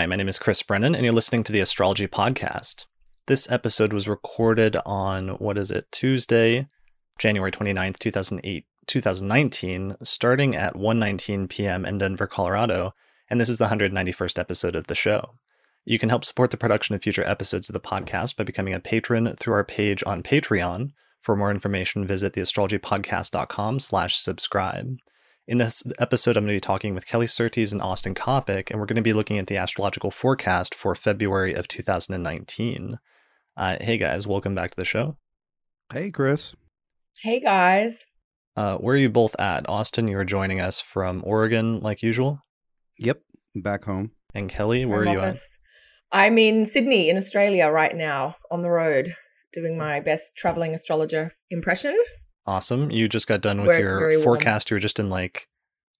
Hi, my name is Chris Brennan, and you're listening to the Astrology Podcast. This episode was recorded on, what is it, Tuesday, January 29th, 2008, 2019, starting at 1.19 p.m. in Denver, Colorado, and this is the 191st episode of the show. You can help support the production of future episodes of the podcast by becoming a patron through our page on Patreon. For more information, visit theastrologypodcast.com slash subscribe. In this episode, I'm going to be talking with Kelly Surtees and Austin Coppock, and we're going to be looking at the astrological forecast for February of 2019. Uh, hey guys, welcome back to the show. Hey, Chris. Hey guys. Uh, where are you both at? Austin, you are joining us from Oregon, like usual. Yep, back home. And Kelly, where Home are you at? I'm in Sydney, in Australia, right now, on the road, doing my best traveling astrologer impression. Awesome. You just got done with Where it's very your warm. forecast. You were just in like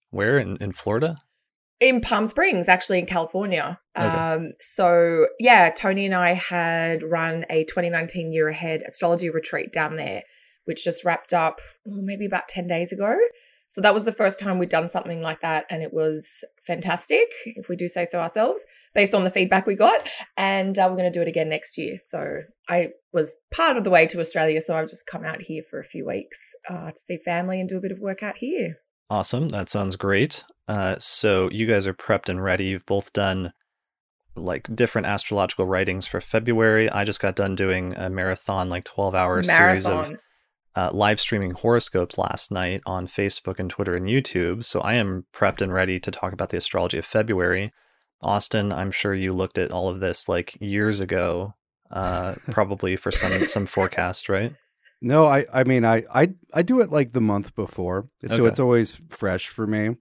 where in, in Florida? In Palm Springs, actually, in California. Okay. Um, so, yeah, Tony and I had run a 2019 year ahead astrology retreat down there, which just wrapped up oh, maybe about 10 days ago. So, that was the first time we'd done something like that, and it was fantastic, if we do say so ourselves, based on the feedback we got. And uh, we're going to do it again next year. So, I was part of the way to Australia, so I've just come out here for a few weeks uh, to see family and do a bit of work out here. Awesome. That sounds great. Uh, so you guys are prepped and ready. You've both done like different astrological writings for February. I just got done doing a marathon, like 12 hour series of Marathon. Uh, live streaming horoscopes last night on Facebook and Twitter and YouTube. So I am prepped and ready to talk about the astrology of February. Austin, I'm sure you looked at all of this like years ago, uh, probably for some some forecast, right? No, I, I mean, I, I, I do it like the month before, so Okay. it's always fresh for me.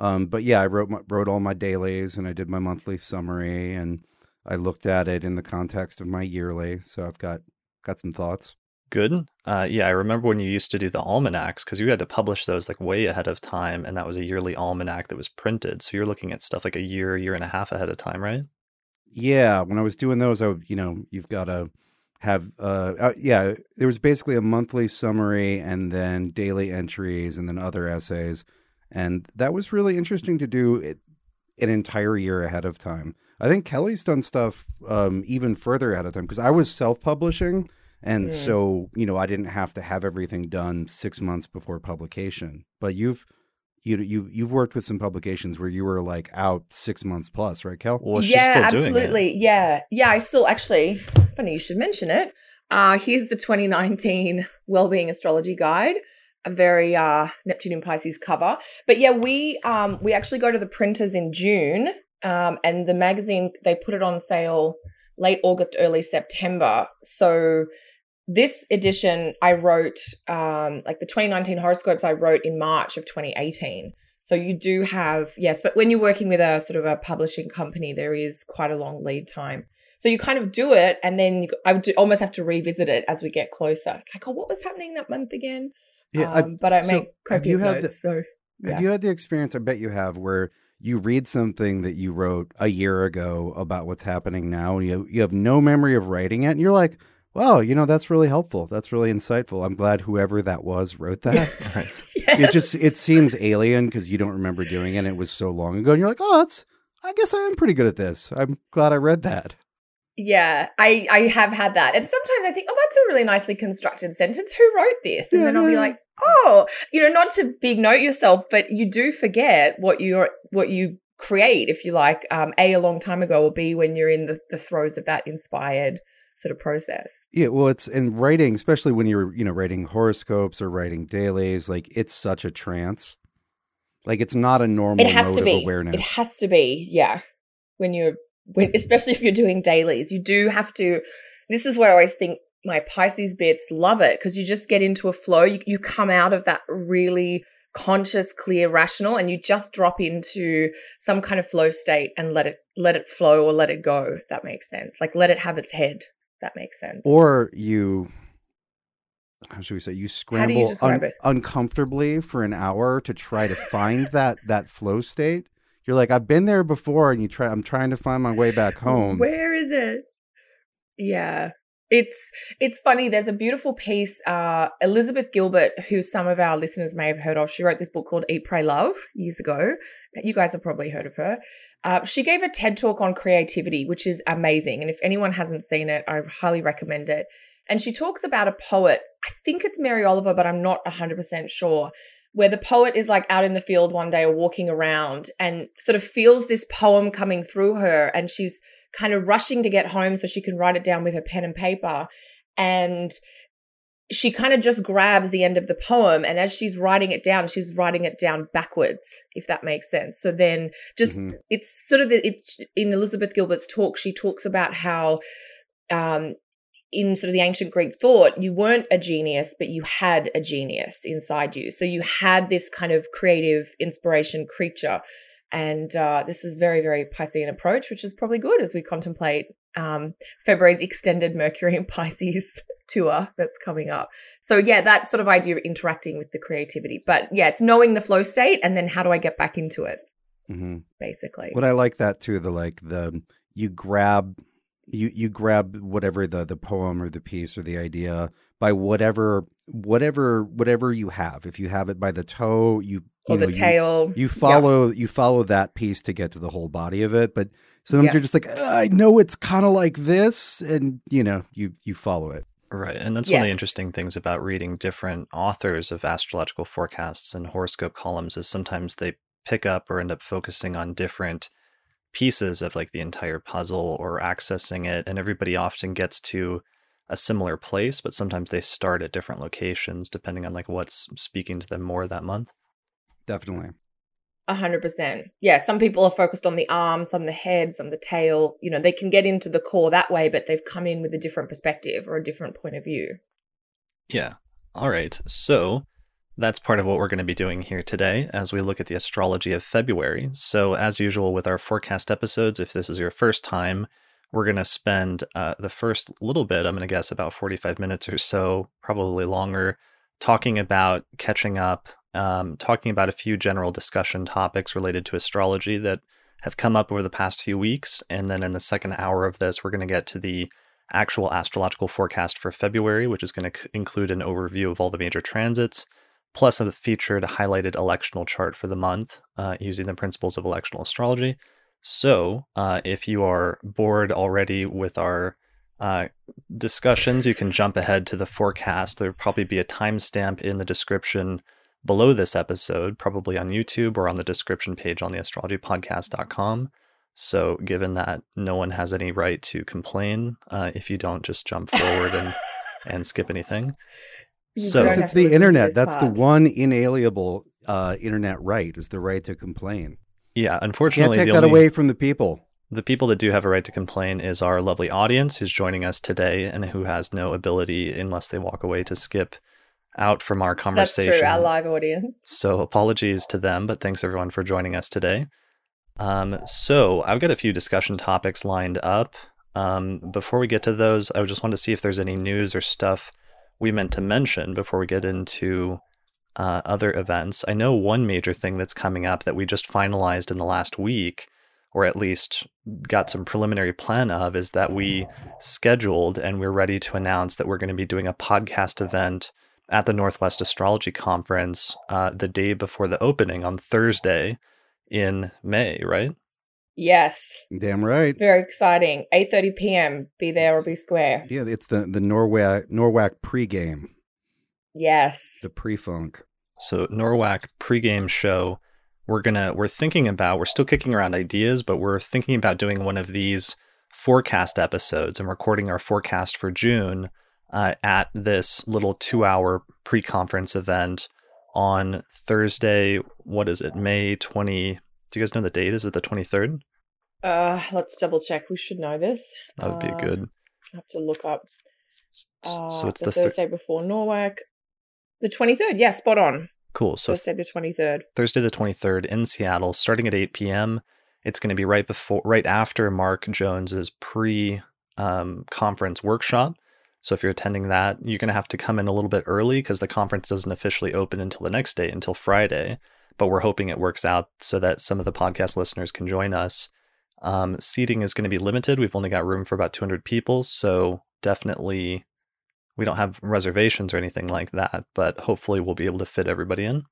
Um, but yeah, I wrote my, wrote all my dailies and I did my monthly summary and I looked at it in the context of my yearly. So I've got got some thoughts. Good. Uh, yeah, I remember when you used to do the almanacs because you had to publish those like way ahead of time, and that was a yearly almanac that was printed. So you're looking at stuff like a year, year and a half ahead of time, right? Yeah, when I was doing those, I would, you know, you've got to have, uh, uh, yeah, there was basically a monthly summary and then daily entries and then other essays. And that was really interesting to do it, an entire year ahead of time. I think Kelly's done stuff um, even further ahead of time because I was self publishing. And Mm. so, you know, I didn't have to have everything done six months before publication. But you've, you, you, you've worked with some publications where you were like out six months plus, right, Kel? Well, she's yeah, still doing it. absolutely. Yeah, yeah. I still actually. Funny you should mention it. Uh, here's the 2019 Wellbeing Astrology Guide, a very uh, Neptune in Pisces cover. But yeah, we um, we actually go to the printers in June, um, and the magazine they put it on sale late August, early September. So this edition I wrote um, like the 2019 horoscopes I wrote in March of 2018. So you do have yes, but when you're working with a sort of a publishing company, there is quite a long lead time. So you kind of do it, and then you, I would do, almost have to revisit it as we get closer. Like, oh, what was happening that month again? Yeah, I- um, but I so make have you had notes. so yeah. Have you had the experience? I bet you have, where you read something that you wrote a year ago about what's happening now, and you you have no memory of writing it, and you're like, "Wow, you know that's really helpful. That's really insightful. I'm glad whoever that was wrote that." Right. It just it seems alien because you don't remember doing it. and It was so long ago, and you're like, "Oh, that's. I guess I am pretty good at this. I'm glad I read that." Yeah, I I have had that, and sometimes I think, oh, that's a really nicely constructed sentence. Who wrote this? And Yeah, then I'll be like, oh, you know, not to big note yourself, but you do forget what you're what you create, if you like, um, a a long time ago, or b when you're in the, the throes of that inspired sort of process. Yeah, well, it's in writing, especially when you're, you know, writing horoscopes or writing dailies. Like, it's such a trance. Like, it's not a normal it has mode to of be. awareness. It has to be, yeah. When you're, when, mm-hmm. especially if you're doing dailies, you do have to. This is where I always think my Pisces bits love it because you just get into a flow. You, you come out of that really conscious, clear, rational, and you just drop into some kind of flow state and let it let it flow or let it go. That makes sense. Like let it have its head. That makes sense. or you how should we say you do you scramble uncomfortably for an hour to try to find that that flow state you're like i've been there before and you try i'm trying to find my way back home Where is it? Yeah. It's it's funny. There's a beautiful piece. Uh, Elizabeth Gilbert, who some of our listeners may have heard of, she wrote this book called Eat, Pray, Love years ago. You guys have probably heard of her. Uh, she gave a TED talk on creativity, which is amazing. And if anyone hasn't seen it, I highly recommend it. And she talks about a poet, I think it's Mary Oliver, but I'm not 100% sure, where the poet is like out in the field one day or walking around and sort of feels this poem coming through her. And she's kind of rushing to get home so she can write it down with her pen and paper. And she kind of just grabs the end of the poem and as she's writing it down she's writing it down backwards if that makes sense. So then just mm-hmm. it's sort of it's in elizabeth gilbert's talk she talks about how um, in sort of the ancient greek thought you weren't a genius but you had a genius inside you. So you had this kind of creative inspiration creature and uh, this is very very piscean approach which is probably good as we contemplate um, february's extended mercury and pisces tour that's coming up. So yeah, that sort of idea of interacting with the creativity. But yeah, it's knowing the flow state and then how do I get back into it? Mm-hmm. Basically. What I like that too, the like the you grab you you grab whatever the the poem or the piece or the idea by whatever whatever whatever you have. If you have it by the toe, you or know, the tail. You, you follow yeah. you follow that piece to get to the whole body of it. But sometimes yeah. you're just like, I know it's kind of like this, and you know, you you follow it. Right. And that's yes. one of the interesting things about reading different authors of astrological forecasts and horoscope columns is sometimes they pick up or end up focusing on different pieces of like the entire puzzle or accessing it. And everybody often gets to a similar place, but sometimes they start at different locations depending on like what's speaking to them more that month. Definitely. A hundred percent. Yeah, some people are focused on the arm, some the head, some the tail. You know, they can get into the core that way, but they've come in with a different perspective or a different point of view. Yeah. All right. So that's part of what we're going to be doing here today as we look at the astrology of February. So, as usual with our forecast episodes, if this is your first time, we're going to spend uh, the first little bit, I'm going to guess about 45 minutes or so, probably longer, talking about catching up um, talking about a few general discussion topics related to astrology that have come up over the past few weeks. And then in the second hour of this, we're going to get to the actual astrological forecast for February, which is going to c- include an overview of all the major transits, plus a featured highlighted electional chart for the month uh, using the principles of electional astrology. So, uh, if you are bored already with our uh, discussions, you can jump ahead to the forecast. There'll probably be a timestamp in the description below this episode, probably on YouTube or on the description page on the astrologypodcast.com. So, given that no one has any right to complain uh, if you don't just jump forward and, and skip anything. So it's the internet. That's the one inalienable uh, internet right is the right to complain. Yeah, unfortunately, can't take that only, away from the people. The people that do have a right to complain is our lovely audience who's joining us today and who has no ability, unless they walk away, to skip out from our conversation. That's true, our live audience. So apologies to them, but thanks everyone for joining us today. Um, so I've got a few discussion topics lined up. Um, before we get to those, I just want to see if there's any news or stuff we meant to mention before we get into uh, other events. I know one major thing that's coming up that we just finalized in the last week, or at least got some preliminary plan of, is that we scheduled and we're ready to announce that we're going to be doing a podcast event at the Northwest Astrology Conference uh, the day before the opening on Thursday in May, right? Yes. Damn right. Very exciting. 8:30 p.m. Be there it's, or be square. Yeah, it's the the NORWAC NORWAC pregame. Yes. The pre-funk. So NORWAC pregame show. We're gonna we're thinking about we're still kicking around ideas, but we're thinking about doing one of these forecast episodes and recording our forecast for June uh, at this little two hour pre conference event on Thursday. What is it? May 20. Do you guys know the date? Is it the 23rd? Uh, let's double check. We should know this. That would be uh, good. I have to look up. Uh, so it's the, the Thursday th- before NORWAC. The 23rd. Yeah, spot on. Cool. So Thursday the 23rd. Thursday the 23rd in Seattle, starting at 8 p.m. It's going to be right before, right after Mark Jones's pre um, conference workshop. So if you're attending that, you're going to have to come in a little bit early because the conference doesn't officially open until the next day, until Friday. But we're hoping it works out so that some of the podcast listeners can join us. Um, seating is going to be limited. We've only got room for about 200 people. So definitely, we don't have reservations or anything like that, but hopefully we'll be able to fit everybody in.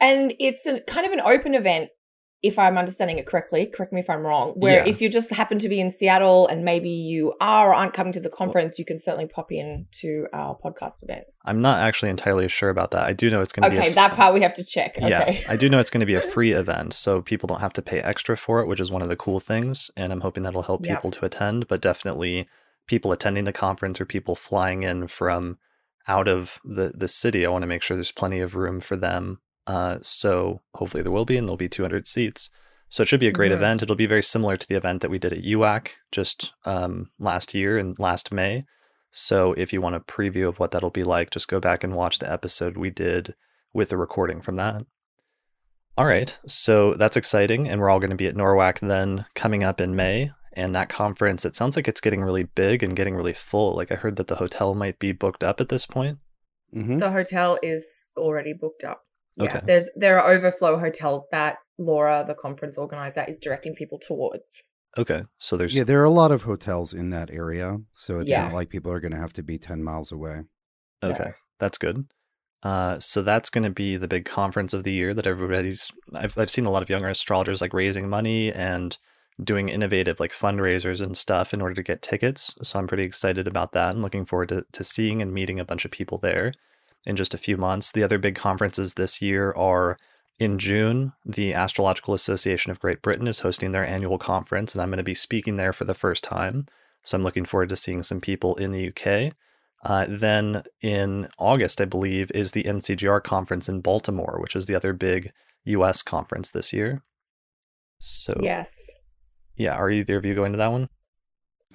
And it's a kind of an open event if I'm understanding it correctly, correct me if I'm wrong, where Yeah. if you just happen to be in Seattle and maybe you are or aren't coming to the conference, you can certainly pop in to our podcast event. I'm not actually entirely sure about that. I do know it's going to be Okay, a that part we have to check. Yeah, Okay. I do know it's going to be a free event, so people don't have to pay extra for it, which is one of the cool things. And I'm hoping that'll help Yep. people to attend. But definitely, people attending the conference or people flying in from out of the the city, I want to make sure there's plenty of room for them. Uh, so hopefully there will be, and there'll be 200 seats. So it should be a great Mhm. event. It'll be very similar to the event that we did at UAC just um, last year and last May. So if you want a preview of what that'll be like, just go back and watch the episode we did with the recording from that. All right, so that's exciting, and we're all going to be at NORWAC then coming up in May. And that conference, it sounds like it's getting really big and getting really full. Like I heard that the hotel might be booked up at this point. hmm The hotel is already booked up. Yeah, Okay. there's there are overflow hotels that Laura, the conference organizer, is directing people towards. Okay, so there's Yeah, there are a lot of hotels in that area, so it's Yeah. not like people are going to have to be ten miles away. Okay, that's good. Uh, so that's going to be the big conference of the year that everybody's. I've I've seen a lot of younger astrologers like raising money and doing innovative like fundraisers and stuff in order to get tickets. So I'm pretty excited about that and looking forward to to seeing and meeting a bunch of people there in just a few months. The other big conferences this year are in June. The Astrological Association of Great Britain is hosting their annual conference, and I'm going to be speaking there for the first time. So I'm looking forward to seeing some people in the UK. Uh, then in August, I believe, is the NCGR conference in Baltimore, which is the other big US conference this year. So, Yes. yeah, are either of you going to that one?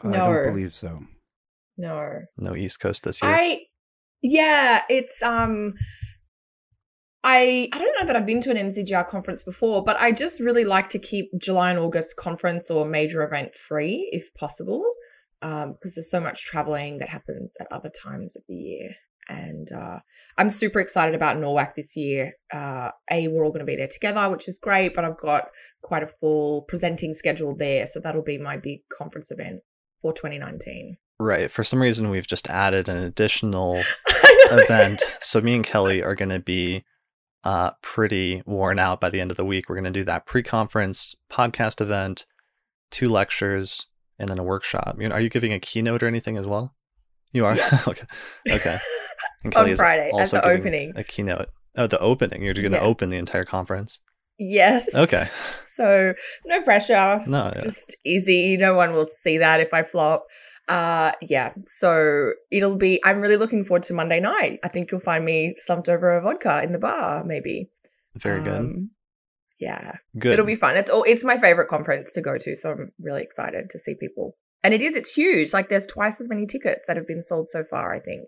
I don't believe so. No. No East Coast this year. I yeah, it's um I I don't know that I've been to an NCGR conference before, but I just really like to keep July and August conference or major event free if possible. Um, because there's so much traveling that happens at other times of the year. And uh, I'm super excited about NORWAC this year. Uh, a, we're all going to be there together, which is great, but I've got quite a full presenting schedule there. So that'll be my big conference event for 2019. Right. For some reason, we've just added an additional event. So me and Kelly are going to be uh, pretty worn out by the end of the week. We're going to do that pre-conference podcast event, two lectures, and then a workshop. You know, are you giving a keynote or anything as well? You are. okay. Okay. And On Kelly is Friday, at the opening. a keynote. Oh, the opening. You're going to Yeah. open the entire conference. Yes. Okay. So no pressure. No. Yeah. Just easy. No one will see that if I flop. Uh yeah. So it'll be I'm really looking forward to Monday night. I think you'll find me slumped over a vodka in the bar, maybe. Very good. Um, yeah. Good. It'll be fun. It's all it's my favorite conference to go to, so I'm really excited to see people. And it is, it's huge. Like there's twice as many tickets that have been sold so far, I think,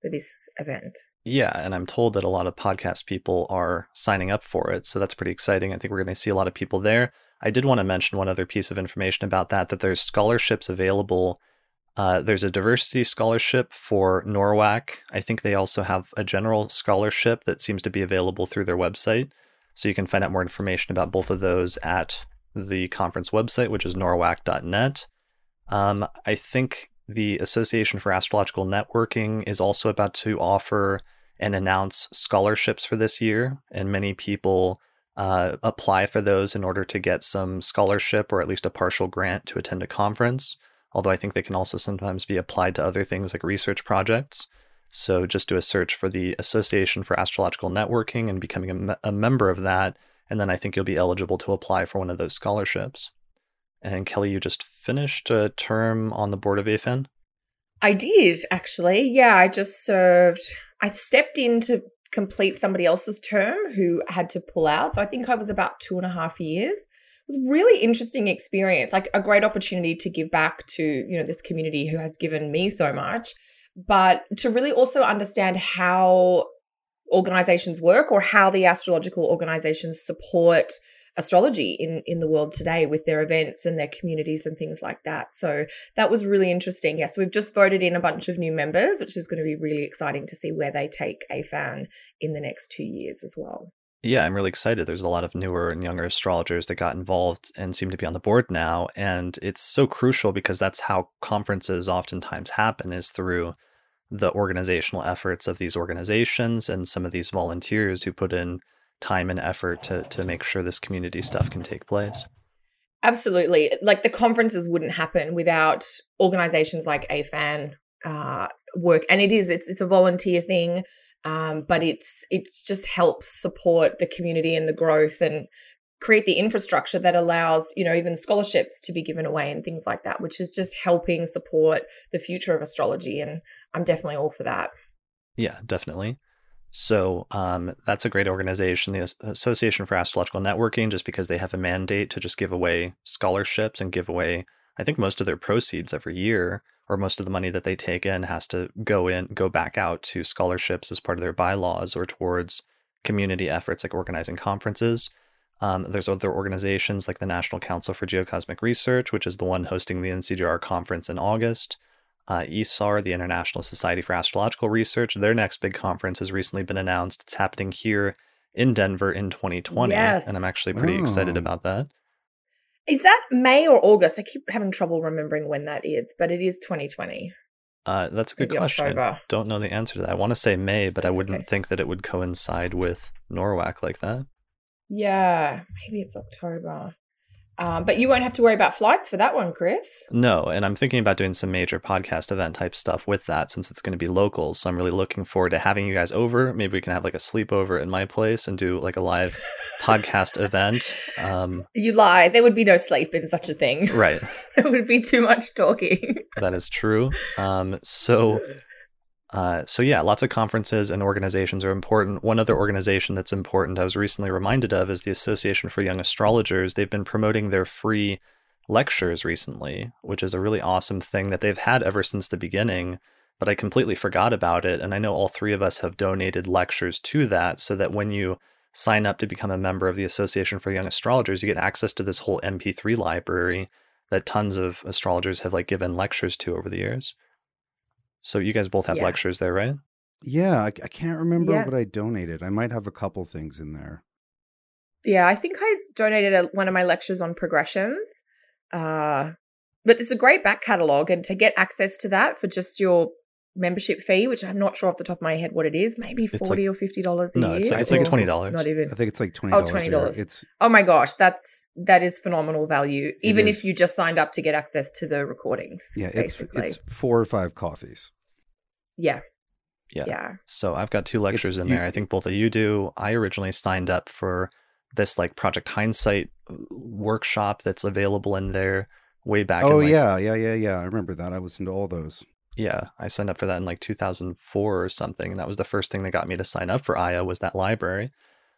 for this event. Yeah, and I'm told that a lot of podcast people are signing up for it, so that's pretty exciting. I think we're going to see a lot of people there. I did want to mention one other piece of information about that that there's scholarships available. Uh, there's a diversity scholarship for NORWAC. I think they also have a general scholarship that seems to be available through their website. So you can find out more information about both of those at the conference website, which is norwac.net. Um, I think the Association for Astrological Networking is also about to offer and announce scholarships for this year, and many people uh, apply for those in order to get some scholarship or at least a partial grant to attend a conference. Although I think they can also sometimes be applied to other things like research projects. So just do a search for the Association for Astrological Networking and becoming a, me- a member of that, and then I think you'll be eligible to apply for one of those scholarships. And Kelly, you just finished a term on the board of AFAN. I did actually. Yeah, I just served. I stepped in to complete somebody else's term who had to pull out. So I think I was about two and a half years. Really interesting experience, like a great opportunity to give back to you know this community who has given me so much, but to really also understand how organizations work or how the astrological organizations support astrology in in the world today with their events and their communities and things like that. So that was really interesting. Yes, we've just voted in a bunch of new members, which is going to be really exciting to see where they take AFAN in the next two years as well. Yeah, I'm really excited. There's a lot of newer and younger astrologers that got involved and seem to be on the board now. And it's so crucial because that's how conferences oftentimes happen is through the organizational efforts of these organizations and some of these volunteers who put in time and effort to to make sure this community stuff can take place. Absolutely. Like the conferences wouldn't happen without organizations like AFAN uh, work. And it is, it's, it's a volunteer thing. Um, but it's, it just helps support the community and the growth and create the infrastructure that allows, you know, even scholarships to be given away and things like that, which is just helping support the future of astrology. And I'm definitely all for that. Yeah, definitely. So um, that's a great organization, the Association for Astrological Networking, just because they have a mandate to just give away scholarships and give away, I think, most of their proceeds every year, or most of the money that they take in has to go in, go back out to scholarships as part of their bylaws or towards community efforts like organizing conferences. Um, there's other organizations like the National Council for Geocosmic Research, which is the one hosting the NCGR conference in August uh, ISAR, the International Society for Astrological Research, their next big conference has recently been announced. It's happening here in Denver in 2020, yes. and I'm actually pretty oh. excited about that. Is that May or August? I keep having trouble remembering when that is, but it is 2020. Uh, that's a good Maybe question. October. Don't know the answer to that. I want to say May, but I wouldn't okay. think that it would coincide with NORWAC like that. Yeah, maybe it's October. Um, but you won't have to worry about flights for that one, Chris. No, and I'm thinking about doing some major podcast event type stuff with that since it's going to be local. So I'm really looking forward to having you guys over. Maybe we can have like a sleepover in my place and do like a live podcast event. Um, you lie. There would be no sleep in such a thing. Right. it would be too much talking. that is true. Um, so uh, so yeah, lots of conferences and organizations are important. One other organization that's important I was recently reminded of is the Association for Young Astrologers. They've been promoting their free lectures recently, which is a really awesome thing that they've had ever since the beginning. But I completely forgot about it, and I know all three of us have donated lectures to that, so that when you sign up to become a member of the Association for Young Astrologers, you get access to this whole MP3 library that tons of astrologers have like given lectures to over the years. So you guys both have yeah. lectures there, right? Yeah, I, I can't remember yeah. what I donated. I might have a couple things in there. Yeah, I think I donated a, one of my lectures on progressions. Uh, but it's a great back catalog, and to get access to that for just your membership fee, which I'm not sure off the top of my head what it is, maybe forty like, or fifty dollars a no, year. It's, it's like twenty dollars. Not even. I think it's like twenty. Oh, twenty dollars. It's. Oh my gosh, that's that is phenomenal value. Even if you just signed up to get access to the recordings. Yeah, basically. it's it's four or five coffees. Yeah. Yeah. Yeah. So I've got two lectures it's, in there. You, I think both of you do. I originally signed up for this like Project Hindsight uh, workshop that's available in there way back. Oh in, like, yeah, yeah, yeah, yeah. I remember that. I listened to all those. Yeah, I signed up for that in like 2004 or something, and that was the first thing that got me to sign up for AYA was that library.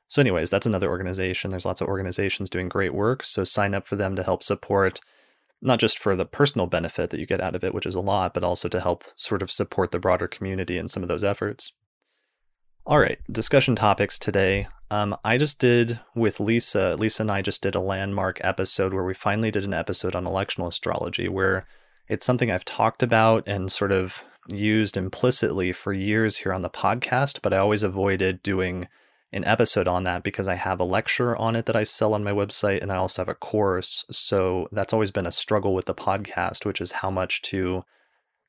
So, anyways, that's another organization. There's lots of organizations doing great work. So sign up for them to help support not just for the personal benefit that you get out of it, which is a lot, but also to help sort of support the broader community in some of those efforts. All right, discussion topics today. Um, I just did with Leisa, Leisa and I just did a landmark episode where we finally did an episode on electional astrology, where it's something I've talked about and sort of used implicitly for years here on the podcast, but I always avoided doing an episode on that because I have a lecture on it that I sell on my website and I also have a course. So that's always been a struggle with the podcast, which is how much to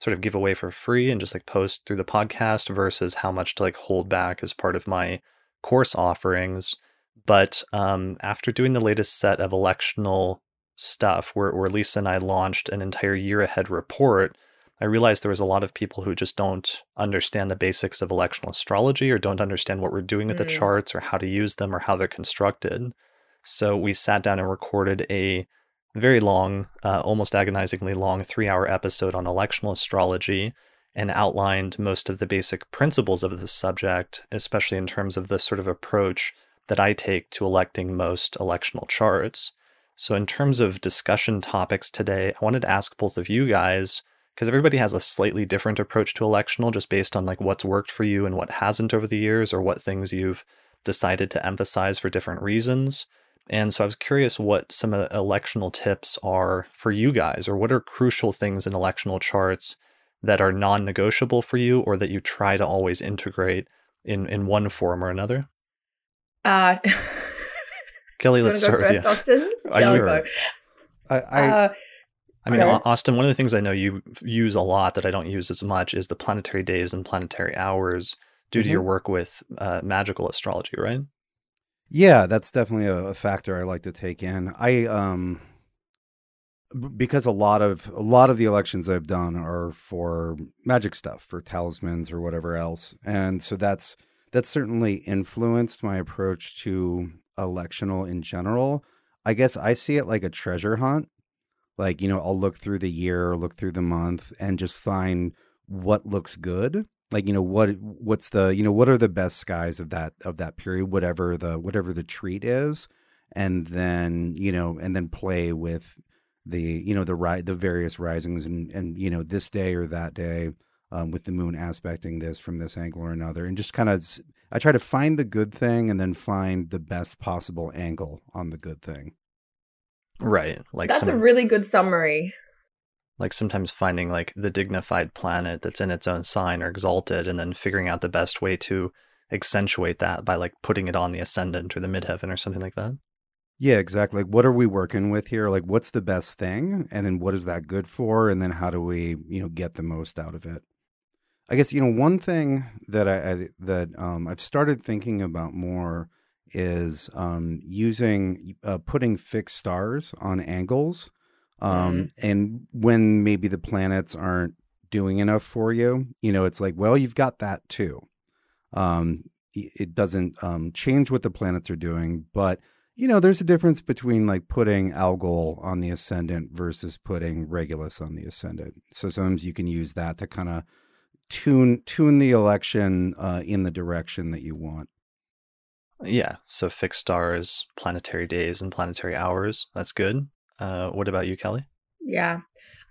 sort of give away for free and just like post through the podcast versus how much to like hold back as part of my course offerings. But um, after doing the latest set of electional stuff, where, where Leisa and I launched an entire year ahead report I realized there was a lot of people who just don't understand the basics of electional astrology or don't understand what we're doing with mm. the charts or how to use them or how they're constructed. So we sat down and recorded a very long, uh, almost agonizingly long three hour episode on electional astrology and outlined most of the basic principles of this subject, especially in terms of the sort of approach that I take to electing most electional charts. So, in terms of discussion topics today, I wanted to ask both of you guys because everybody has a slightly different approach to electional just based on like what's worked for you and what hasn't over the years or what things you've decided to emphasize for different reasons. And so I was curious what some of the electional tips are for you guys or what are crucial things in electional charts that are non-negotiable for you or that you try to always integrate in in one form or another? Uh Kelly, let's start with you. Austin? I, I, I uh, I mean, okay. Austin, one of the things I know you use a lot that I don't use as much is the planetary days and planetary hours due mm-hmm. to your work with uh, magical astrology, right? Yeah, that's definitely a, a factor I like to take in. I um because a lot of a lot of the elections I've done are for magic stuff, for talismans or whatever else. And so that's that's certainly influenced my approach to electional in general. I guess I see it like a treasure hunt. Like, you know, I'll look through the year, look through the month and just find what looks good like you know what what's the you know what are the best skies of that of that period whatever the whatever the treat is and then you know and then play with the you know the right the various risings and and you know this day or that day um, with the moon aspecting this from this angle or another and just kind of i try to find the good thing and then find the best possible angle on the good thing right like That's some, a really good summary. like sometimes finding like the dignified planet that's in its own sign or exalted and then figuring out the best way to accentuate that by like putting it on the ascendant or the midheaven or something like that Yeah, exactly. Like, what are we working with here? Like, what's the best thing? And then what is that good for? And then how do we, you know, get the most out of it? I guess, you know, one thing that I, I that um, I've started thinking about more is um, using, uh, putting fixed stars on angles. Um, And when maybe the planets aren't doing enough for you, you know, it's like, well, you've got that too. Um, it doesn't um, change what the planets are doing, but you know, there's a difference between like putting Algol on the ascendant versus putting Regulus on the ascendant. So sometimes you can use that to kind of tune tune the election uh, in the direction that you want. yeah so fixed stars planetary days and planetary hours that's good uh what about you kelly Yeah.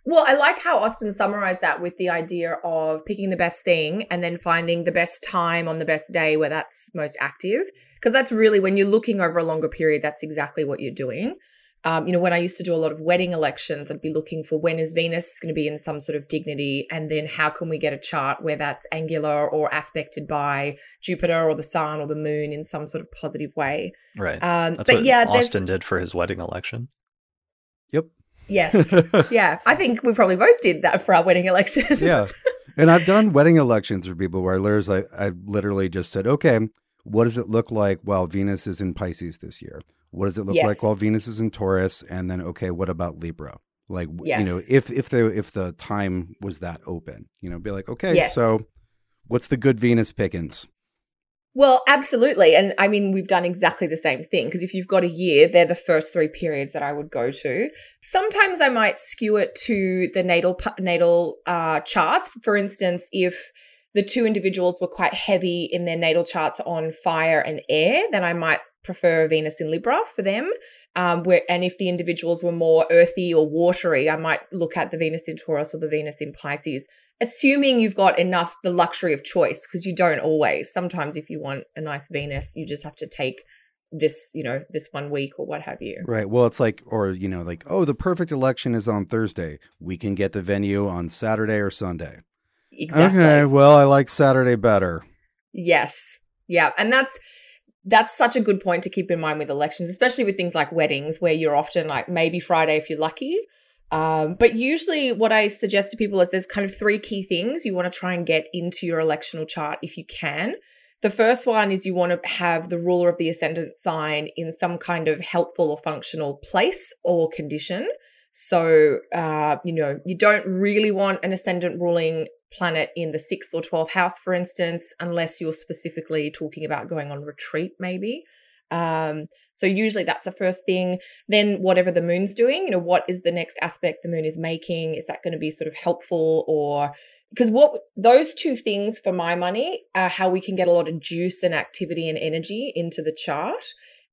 Well, I like how Austin summarized that with the idea of picking the best thing and then finding the best time on the best day where that's most active. Because that's really when you're looking over a longer period, that's exactly what you're doing. Um, you know, when I used to do a lot of wedding elections, I'd be looking for when is Venus going to be in some sort of dignity, and then how can we get a chart where that's angular or aspected by Jupiter or the Sun or the Moon in some sort of positive way. right Um, that's but what yeah, there's austin did for his wedding election Yep. yes, yeah. I think we probably both did that for our wedding election. yeah. And I've done wedding elections for people where there's like I literally just said, okay, what does it look like while Venus is in Pisces this year? What does it look Yes. like while Venus is in Taurus? And then okay, what about Libra? Like Yes. you know, if if the if the time was that open, you know, be like, okay, Yes. so what's the good Venus pickings? Well, absolutely. And I mean, we've done exactly the same thing because if you've got a year, they're the first three periods that I would go to. Sometimes I might skew it to the natal natal uh, charts. For instance, if the two individuals were quite heavy in their natal charts on fire and air, then I might prefer Venus in Libra for them. Um, where, and if the individuals were more earthy or watery, I might look at the Venus in Taurus or the Venus in Pisces assuming you've got enough the luxury of choice because you don't always sometimes if you want a nice venus you just have to take this you know this one week or what have you Right. Well, it's like, or you know, like, oh, the perfect election is on Thursday. We can get the venue on Saturday or Sunday. exactly Okay. Well, I like Saturday better. yes yeah and that's that's such a good point to keep in mind with elections especially with things like weddings where you're often like maybe friday if you're lucky um, but usually what i suggest to people is there's kind of three key things you want to try and get into your electional chart if you can The first one is you want to have the ruler of the ascendant sign in some kind of helpful or functional place or condition. So, uh, you know, you don't really want an ascendant ruling planet in the sixth or 12th house, for instance, unless you're specifically talking about going on retreat, maybe. Um, so, usually that's the first thing. Then, whatever the moon's doing, you know, what is the next aspect the moon is making? Is that going to be sort of helpful or because what those two things for my money are how we can get a lot of juice and activity and energy into the chart.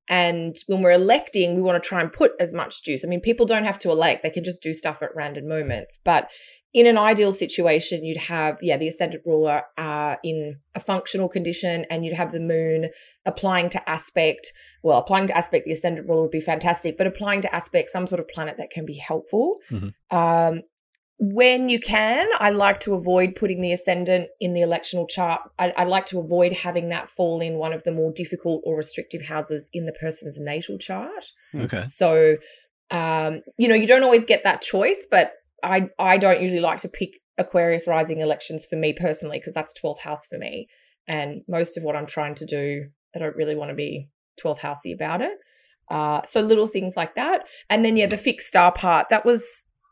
And when we're electing, we want to try and put as much juice. I mean, people don't have to elect, they can just do stuff at random moments. But in an ideal situation, you'd have, yeah, the ascendant ruler uh, in a functional condition, and you'd have the moon applying to aspect. Well, applying to aspect the ascendant ruler would be fantastic, but applying to aspect some sort of planet that can be helpful. Mhm. Um, when you can, I like to avoid putting the ascendant in the electional chart. I, I like to avoid having that fall in one of the more difficult or restrictive houses in the person's natal chart. Okay. So, um, you know, you don't always get that choice, but I I don't usually like to pick Aquarius rising elections for me personally because that's 12th house for me, and most of what I'm trying to do, I don't really want to be 12th housey about it. Uh, so little things like that. And then, yeah, the fixed star part, that was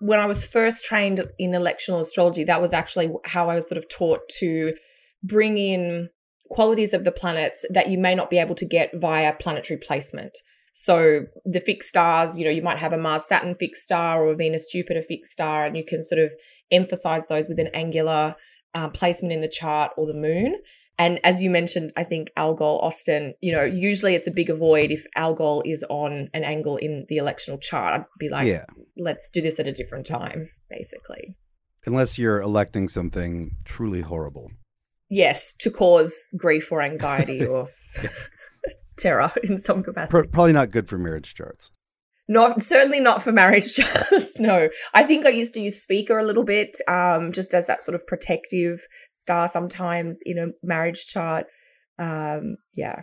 when I was first trained in electional astrology, that was actually how I was sort of taught to bring in qualities of the planets that you may not be able to get via planetary placement. So the fixed stars, you know, you might have a Mars Saturn fixed star or a Venus Jupiter fixed star, and you can sort of emphasize those with an angular uh, placement in the chart or the moon. And as you mentioned, I think Algol, Austin, you know, usually it's a big void if Algol is on an angle in the electional chart. I'd be like, yeah. let's do this at a different time, basically. Unless you're electing something truly horrible. Yes, to cause grief or anxiety or terror in some capacity. Pro- probably not good for marriage charts. Not certainly not for marriage charts. no, I think I used to use Spica a little bit, um, just as that sort of protective star sometimes in a marriage chart. Um, yeah.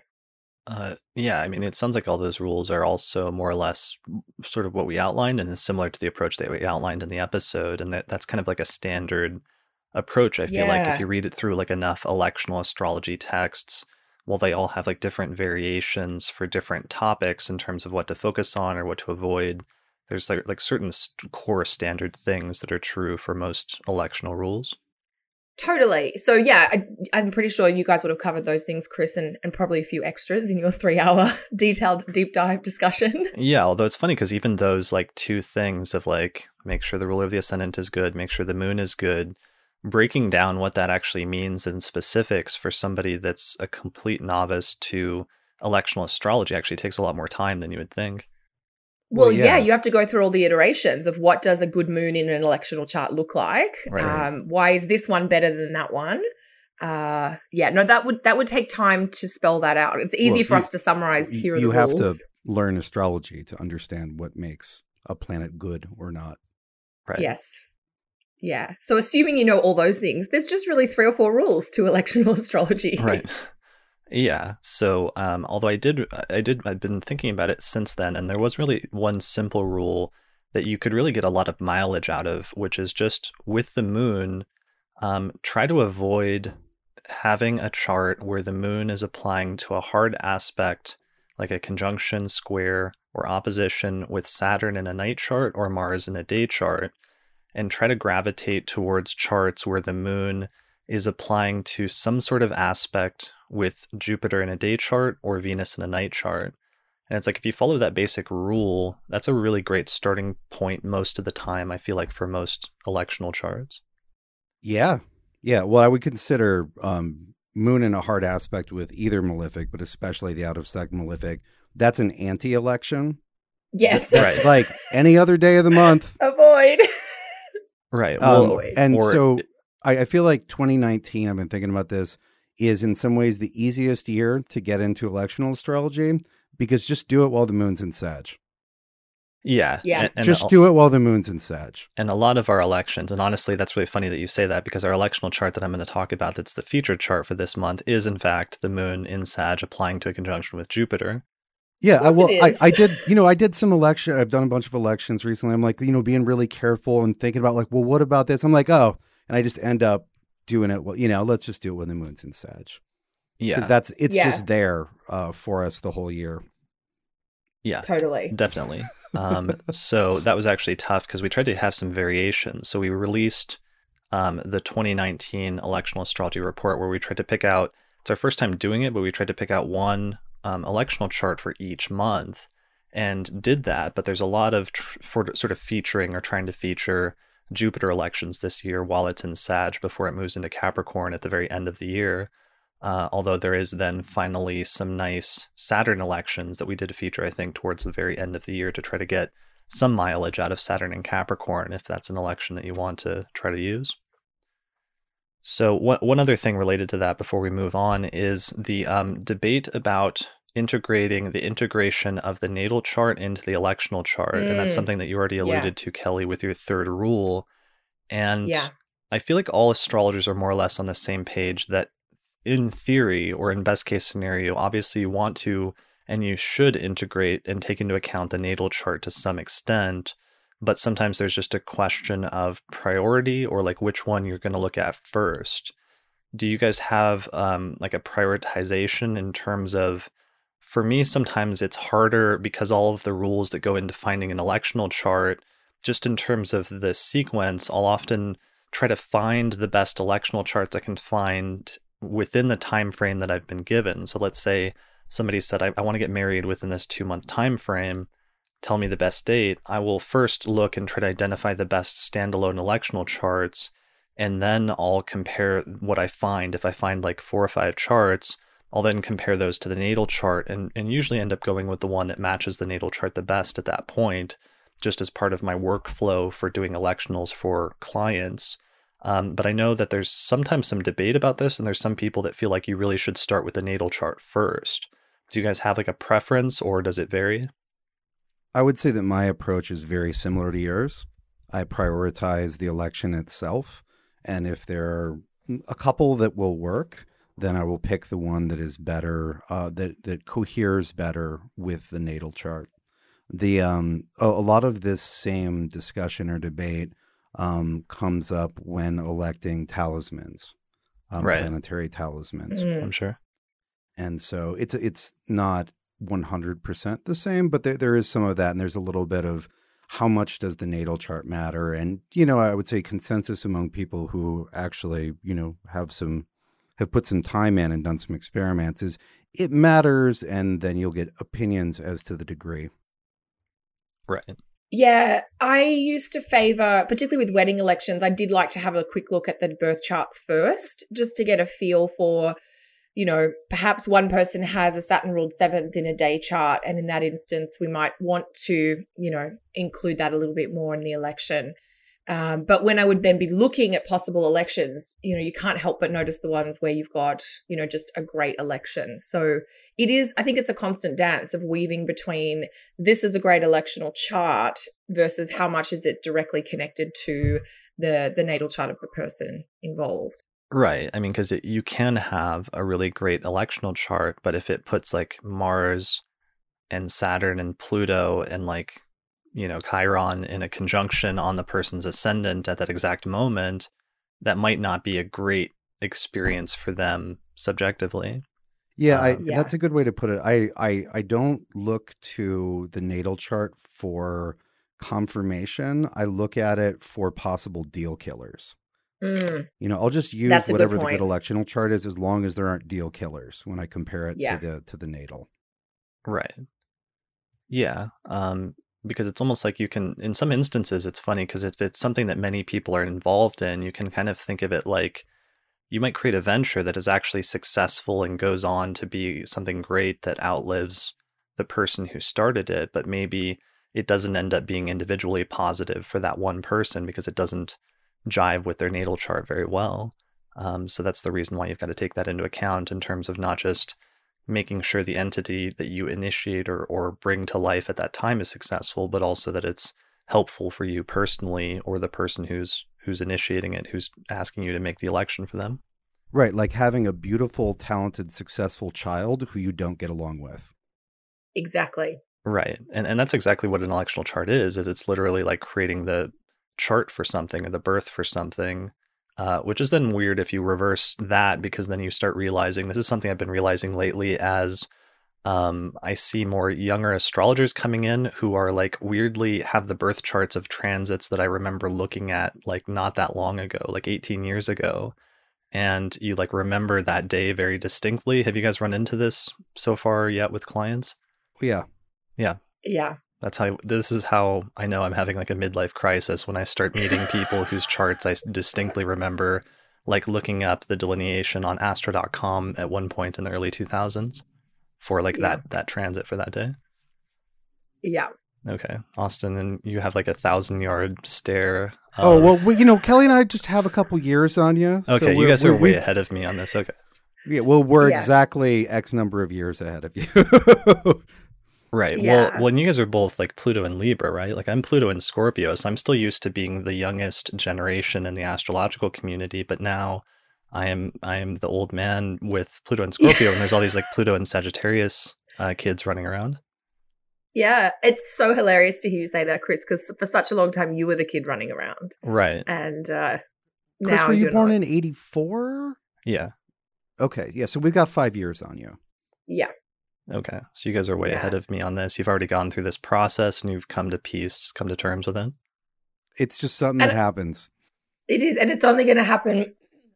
Uh, yeah, I mean, it sounds like all those rules are also more or less sort of what we outlined and is similar to the approach that we outlined in the episode. And that, that's kind of like a standard approach. I feel like if you read it through like enough electional astrology texts, well, they all have like different variations for different topics in terms of what to focus on or what to avoid. There's like like certain st- core standard things that are true for most electional rules. Totally. So yeah, I, I'm pretty sure you guys would have covered those things, Chris, and, and probably a few extras in your three-hour detailed deep dive discussion. Yeah, although it's funny because even those like two things of like make sure the ruler of the ascendant is good, make sure the moon is good, breaking down what that actually means in specifics for somebody that's a complete novice to electional astrology actually takes a lot more time than you would think. Well, Well, yeah. yeah. you have to go through all the iterations of what does a good moon in an electional chart look like. Right. Um, why is this one better than that one? Uh, yeah, no, that would that would take time to spell that out. It's easy Well, for you- us to summarize Y- here. You the have rules. to learn astrology to understand what makes a planet good or not. Right. Yes. Yeah. So assuming you know all those things, there's just really three or four rules to electional astrology. Right. Yeah. So, um, although I did, I did, I've been thinking about it since then, and there was really one simple rule that you could really get a lot of mileage out of, which is just with the moon, um, try to avoid having a chart where the moon is applying to a hard aspect, like a conjunction, square, or opposition with Saturn in a night chart or Mars in a day chart, and try to gravitate towards charts where the moon is applying to some sort of aspect with Jupiter in a day chart or Venus in a night chart. And it's like if you follow that basic rule, that's a really great starting point most of the time, I feel like, for most electional charts. Yeah. Yeah. Well, I would consider um, Moon in a hard aspect with either malefic, but especially the out of sect malefic. That's an anti election. Yes. That's Right. like any other day of the month. Avoid. Right. Um, Well, and or- so I, I feel like 2019, I've been thinking about this, is in some ways the easiest year to get into electional astrology because just do it while the moon's in Sag. yeah. Yeah. And, and just a- do it while the moon's in Sag. and a lot of our elections, and honestly, that's really funny that you say that because our electional chart that I'm going to talk about, that's the future chart for this month, is in fact the moon in Sag applying to a conjunction with Jupiter. Yeah, I course well, I. I did, you know, I did some election. I've done a bunch of elections recently. I'm like, you know, being really careful and thinking about like, well, what about this? I'm like, oh, and I just end up doing it. Well, you know, let's just do it when the moon's in Sag Yeah. because that's it's Yeah. just there uh, for us the whole year. yeah. Totally. Definitely. Um, so that was actually tough because we tried to have some variations. So we released um, the 2019 electional astrology report where we tried to pick out, it's our first time doing it, but we tried to pick out one um, electional chart for each month and did that. But there's a lot of tr- for, sort of featuring or trying to feature Jupiter elections this year while it's in Sag before it moves into Capricorn at the very end of the year. Uh, although there is then finally some nice Saturn elections that we did feature, I think, towards the very end of the year to try to get some mileage out of Saturn and Capricorn if that's an election that you want to try to use. So, one, one other thing related to that before we move on is the um, debate about integrating the integration of the natal chart into the electional chart. And that's Mm. something that you already Yeah. alluded to, Kelly, with your third rule. And Yeah. I feel like all astrologers are more or less on the same page that in theory or in best case scenario, obviously you want to and you should integrate and take into account the natal chart to some extent. But sometimes there's just a question of priority or like which one you're going to look at first. Do you guys have um, like a prioritization in terms of for me, sometimes it's harder because all of the rules that go into finding an electional chart, just in terms of the sequence, I'll often try to find the best electional charts I can find within the time frame that I've been given. So let's say somebody said I, I want to get married within this two month time frame tell me the best date, I will first look and try to identify the best standalone electional charts, and then I'll compare what I find. If I find like four or five charts, I'll then compare those to the natal chart and, and usually end up going with the one that matches the natal chart the best at that point, just as part of my workflow for doing electionals for clients. Um, but I know that there's sometimes some debate about this, and there's some people that feel like you really should start with the natal chart first. Do you guys have like a preference or does it vary? I would say that my approach is very similar to yours. I prioritize the election itself. And if there are a couple that will work, then I will pick the one that is better, uh, that, that coheres better with the natal chart. The um, a, a lot of this same discussion or debate um, comes up when electing talismans, um, Right. planetary talismans. Mm. I'm sure. and so it's it's not 100% the same but there, there is some of that and there's a little bit of how much does the natal chart matter and you know i would say consensus among people who actually you know have some have put some time in and done some experiments is it matters and then you'll get opinions as to the degree Right. Yeah, I used to favor, particularly with wedding elections, I did like to have a quick look at the birth charts first, just to get a feel for, you know, perhaps one person has a Saturn ruled seventh in a day chart, and in that instance, we might want to, you know, include that a little bit more in the election. Um, but when I would then be looking at possible elections, you know, you can't help but notice the ones where you've got, you know, just a great election. So it is, I think it's a constant dance of weaving between this is a great electional chart versus how much is it directly connected to the the natal chart of the person involved. Right. I mean, because you can have a really great electional chart, but if it puts like Mars and Saturn and Pluto and like, you know, Chiron in a conjunction on the person's ascendant at that exact moment, that might not be a great experience for them subjectively. Yeah, I, Um, Yeah. that's a good way to put it. I, I I don't look to the natal chart for confirmation. I look at it for possible deal killers. Mm, You know, I'll just use That's a good whatever the good electional chart is, as long as there aren't deal killers when I compare it Yeah. to the to the natal. Right. Yeah. Um, because it's almost like you can, in some instances, it's funny because if it's something that many people are involved in, you can kind of think of it like you might create a venture that is actually successful and goes on to be something great that outlives the person who started it, but maybe it doesn't end up being individually positive for that one person because it doesn't jive with their natal chart very well. Um, so that's the reason why you've got to take that into account in terms of not just making sure the entity that you initiate or, or bring to life at that time is successful, but also that it's helpful for you personally or the person who's who's initiating it, who's asking you to make the election for them. Right, like having a beautiful, talented, successful child who you don't get along with. exactly. Right. And and that's exactly what an electional chart is, is it's literally like creating the chart for something or the birth for something. Uh, which is then weird if you reverse that because then you start realizing this is something I've been realizing lately as um, I see more younger astrologers coming in who are like weirdly have the birth charts of transits that I remember looking at like not that long ago, like 18 years ago. And you like remember that day very distinctly. Have you guys run into this so far yet with clients? Yeah. Yeah, Yeah. That's how this is how I know I'm having like a midlife crisis when I start meeting people whose charts I distinctly remember like looking up the delineation on astro.com at one point in the early 2000s for like Yeah. that that transit for that day. Yeah. Okay. Austin and you have like a 1000 yard stare. Oh um, well, we, you know, Kelly and I just have a couple years on you. so Okay, you guys are we're- way we- ahead of me on this. Okay. Yeah, well, we're Yeah. exactly X number of years ahead of you. Right. Yeah. Well, when you guys are both like Pluto and Libra, right? Like I'm Pluto and Scorpio, so I'm still used to being the youngest generation in the astrological community, but now I am I am the old man with Pluto and Scorpio, and there's all these like Pluto and Sagittarius uh, kids running around. Yeah. It's so hilarious to hear you say that, Chris, because for such a long time you were the kid running around. Right. And uh, Chris, now were you born not. in '84? Yeah. Okay, yeah. So we've got five years on you. Yeah. Okay. So you guys are way Yeah. ahead of me on this. You've already gone through this process and you've come to peace, come to terms with it. It's just something And- that happens. It is, and it's only going to happen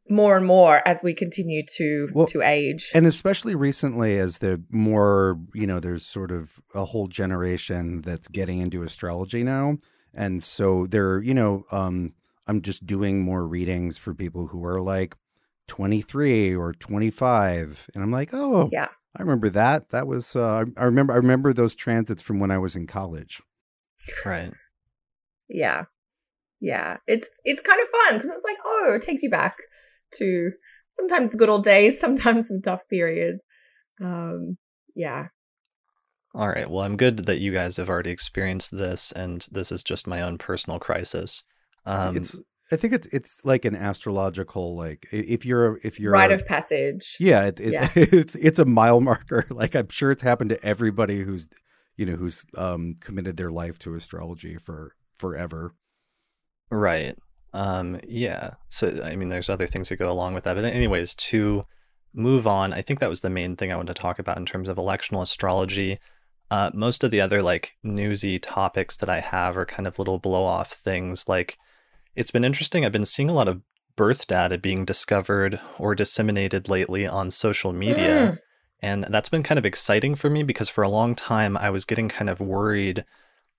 more and more as we continue to Well, to age. And especially recently, as the more, you know, there's sort of a whole generation that's getting into astrology now. And so they're, you know, um, I'm just doing more readings for people who are like 23 or 25. And I'm like, oh, Yeah. I remember that. That was, uh, I remember, I remember those transits from when I was in college. Right. yeah, yeah. It's it's kind of fun because it's like, oh, it takes you back to sometimes the good old days, sometimes some tough periods. Um, yeah, All right. Well, I'm good that you guys have already experienced this and this is just my own personal crisis. Um, it's, I think it's, it's like an astrological, like if you're, if you're, rite of passage. Yeah, it, it, Yeah. it's it's a mile marker. Like I'm sure it's happened to everybody who's you know who's um committed their life to astrology for forever. Right. Um, yeah. So, I mean, there's other things that go along with that. But, anyways, to move on, I think that was the main thing I wanted to talk about in terms of electional astrology. Uh, most of the other like newsy topics that I have are kind of little blow off things. Like, it's been interesting. I've been seeing a lot of birth data being discovered or disseminated lately on social media. Mm. And that's been kind of exciting for me because for a long time I was getting kind of worried.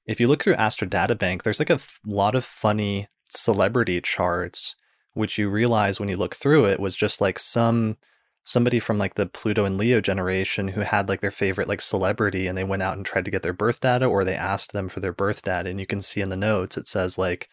If you look through Astro Databank, there's like a f- lot of funny celebrity charts, which you realize when you look through it was just like some somebody from like the Pluto and Leo generation who had like their favorite like celebrity and they went out and tried to get their birth data or they asked them for their birth data. And you can see in the notes it says like,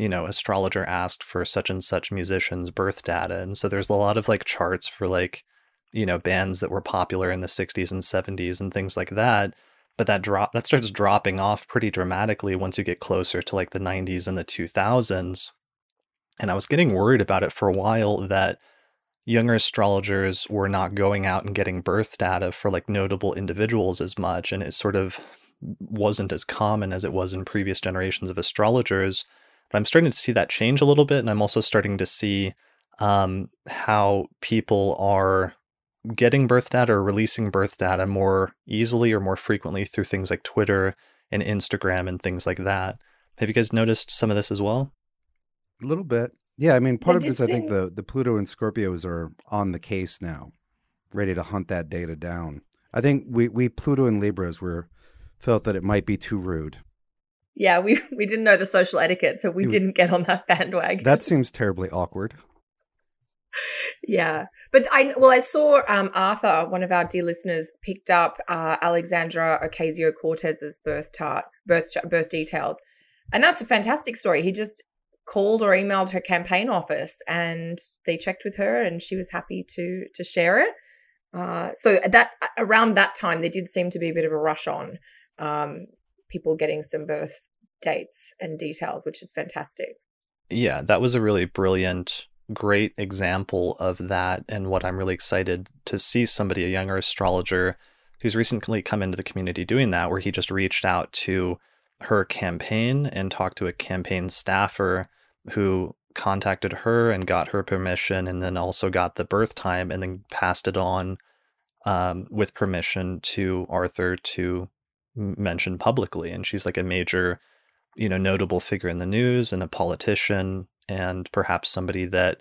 you know, astrologer asked for such and such musician's birth data. And so there's a lot of like charts for like you know bands that were popular in the 60s and 70s and things like that but that drop that starts dropping off pretty dramatically once you get closer to like the 90s and the 2000s and i was getting worried about it for a while that younger astrologers were not going out and getting birth data for like notable individuals as much and it sort of wasn't as common as it was in previous generations of astrologers but i'm starting to see that change a little bit and i'm also starting to see um, how people are getting birth data or releasing birth data more easily or more frequently through things like Twitter and Instagram and things like that. Have you guys noticed some of this as well? A little bit. Yeah, I mean, part I of it did I think the the Pluto and Scorpios are on the case now, ready to hunt that data down. I think we we Pluto and Libras were felt that it might be too rude. Yeah, we we didn't know the social etiquette, so we You- didn't get on that bandwagon. That seems terribly awkward. Yeah, but I well, I saw um, Arthur, one of our dear listeners, picked up uh, Alexandria Ocasio Cortez's birth chart, birth birth details, and that's a fantastic story. He just called or emailed her campaign office, and they checked with her, and she was happy to to share it. Uh, so that around that time, there did seem to be a bit of a rush on um, people getting some birth dates and details, which is fantastic. Yeah, that was a really brilliant, great example of that, and what I'm really excited to see somebody, a younger astrologer, who's recently come into the community doing that, where he just reached out to her campaign and talked to a campaign staffer who contacted her and got her permission, and then also got the birth time, and then passed it on um, with permission to Arthur to m- mention publicly. And she's like a major you know notable figure in the news and a politician and perhaps somebody that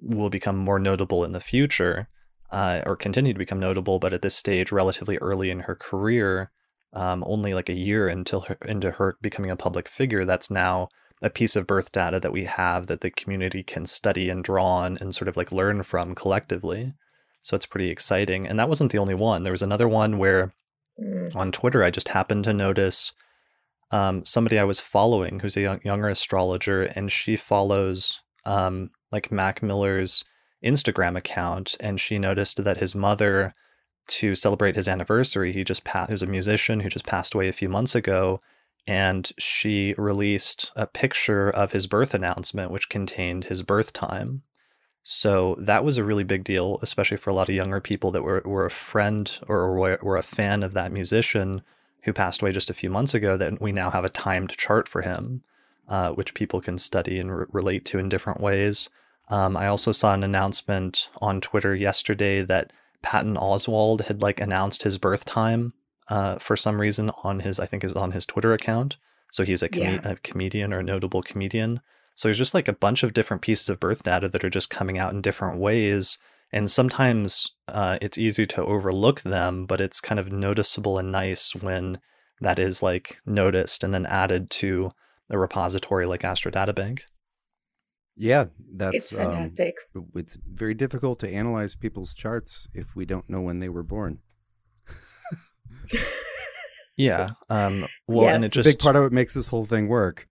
will become more notable in the future uh, or continue to become notable but at this stage relatively early in her career um, only like a year until her, into her becoming a public figure that's now a piece of birth data that we have that the community can study and draw on and sort of like learn from collectively so it's pretty exciting and that wasn't the only one there was another one where Mm. on Twitter, I just happened to notice um, somebody I was following who's a young, younger astrologer, and she follows um, like Mac Miller's Instagram account, and she noticed that his mother, to celebrate his anniversary, he just passed. Who's a musician who just passed away a few months ago, and she released a picture of his birth announcement, which contained his birth time. So that was a really big deal, especially for a lot of younger people that were, were a friend or were, were a fan of that musician who passed away just a few months ago. That we now have a timed chart for him, uh, which people can study and re- relate to in different ways. Um, I also saw an announcement on Twitter yesterday that Patton Oswalt had like announced his birth time uh, for some reason on his, I think, is on his Twitter account. So he was a, com- Yeah. a comedian or a notable comedian. So there's just like a bunch of different pieces of birth data that are just coming out in different ways. And sometimes uh, it's easy to overlook them, but it's kind of noticeable and nice when that is like noticed and then added to a repository like Astro Data Bank. Yeah, that's it's fantastic. Um, it's very difficult to analyze people's charts if we don't know when they were born. Yeah. Um, well, and it It's a big part of what makes this whole thing work.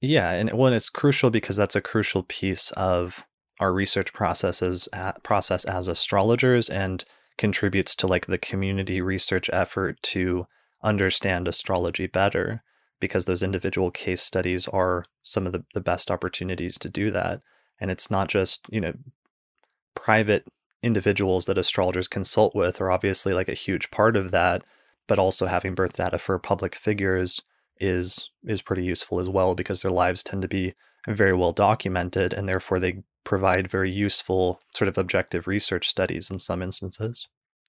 Yeah, and well, it's crucial because that's a crucial piece of our research processes process as astrologers and contributes to like the community research effort to understand astrology better because those individual case studies are some of the, the best opportunities to do that. And it's not just, you know, private individuals that astrologers consult with are obviously like a huge part of that, but also having birth data for public figures is is pretty useful as well because their lives tend to be very well documented and therefore they provide very useful sort of objective research studies in some instances.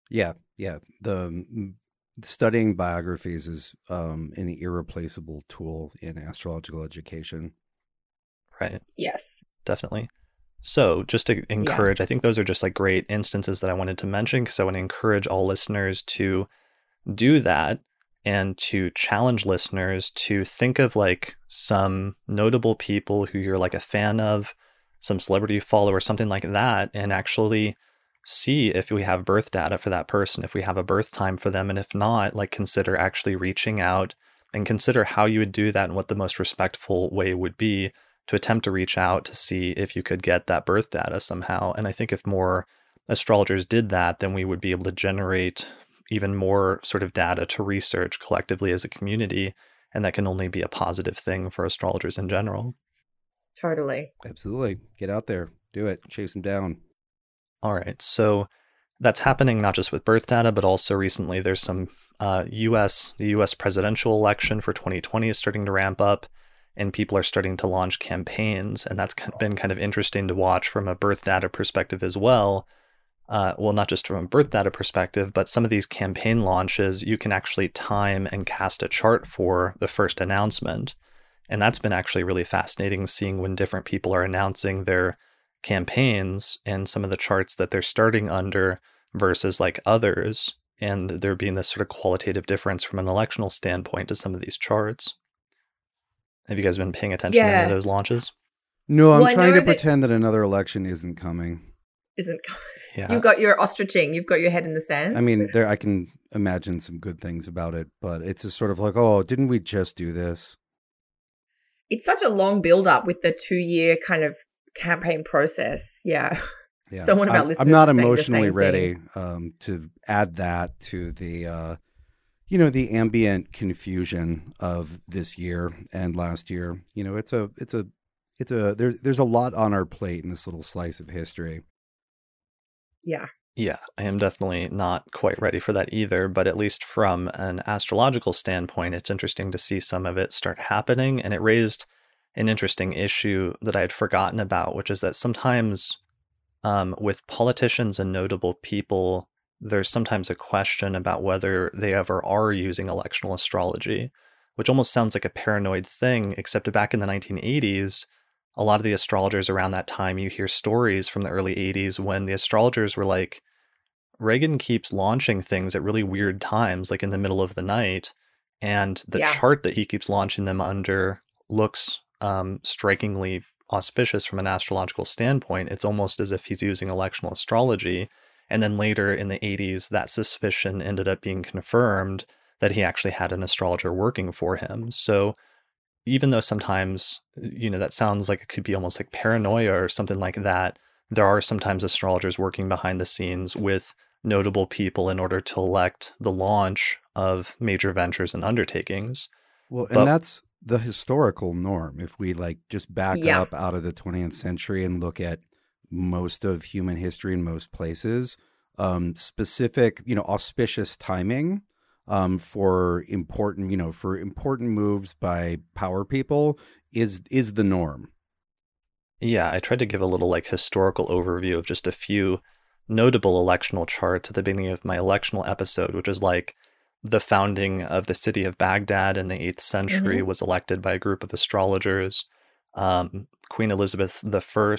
Yeah, yeah. The mm, studying biographies is um, an irreplaceable tool in astrological education. Right. Yes. Definitely. So, just to encourage, I think those are just like great instances that I wanted to mention because I want to encourage all listeners to do that and to challenge listeners to think of like some notable people who you're like a fan of, some celebrity follower, something like that, and actually see if we have birth data for that person, if we have a birth time for them. And if not, like consider actually reaching out and consider how you would do that and what the most respectful way would be to attempt to reach out to see if you could get that birth data somehow. And I think if more astrologers did that, then we would be able to generate even more sort of data to research collectively as a community. And that can only be a positive thing for astrologers in general. Totally. Absolutely. Get out there, do it, chase them down. All right. So that's happening not just with birth data, but also recently there's some uh, US, the US presidential election for 2020 is starting to ramp up and people are starting to launch campaigns. And that's been kind of interesting to watch from a birth data perspective as well. Uh, well, not just from a birth data perspective, but some of these campaign launches, you can actually time and cast a chart for the first announcement. And that's been actually really fascinating seeing when different people are announcing their campaigns and some of the charts that they're starting under versus like others. And there being this sort of qualitative difference from an electional standpoint to some of these charts. Have you guys been paying attention Yeah. to those launches? No, I'm Well, trying to pretend that another election isn't coming. Isn't Yeah. you've got your ostriching, you've got your head in the sand. I mean, there I can imagine some good things about it, but it's just sort of like, oh, didn't we just do this? it's such a long build up with the two year kind of campaign process. Yeah. Yeah, So one of our I'm, I'm not is saying the emotionally ready um, to add that to the, uh, you know, the ambient confusion of this year and last year. You know, it's a, it's a, it's a. There's there's a lot on our plate in this little slice of history. Yeah. Yeah, I am definitely not quite ready for that either, but at least from an astrological standpoint, it's interesting to see some of it start happening. And it raised an interesting issue that I had forgotten about, which is that sometimes um, with politicians and notable people, there's sometimes a question about whether they ever are using electional astrology, which almost sounds like a paranoid thing, except back in the 1980s, a lot of the astrologers around that time, you hear stories from the early 80s when the astrologers were like, Reagan keeps launching things at really weird times, like in the middle of the night. And the Yeah. chart that he keeps launching them under looks um, strikingly auspicious from an astrological standpoint. It's almost as if he's using electional astrology. And then later in the 80s, that suspicion ended up being confirmed that he actually had an astrologer working for him. So even though sometimes, you know, that sounds like it could be almost like paranoia or something like that, there are sometimes astrologers working behind the scenes with notable people in order to elect the launch of major ventures and undertakings. Well, and But- that's the historical norm. If we like just back Yeah. up out of the 20th century and look at most of human history in most places, um, specific, you know, auspicious timing um, for important, you know, for important moves by power people is is the norm. Yeah, I tried to give a little like historical overview of just a few notable electional charts at the beginning of my electional episode, which is like the founding of the city of Baghdad in the 8th century Mhm. was elected by a group of astrologers. Um, Queen Elizabeth I,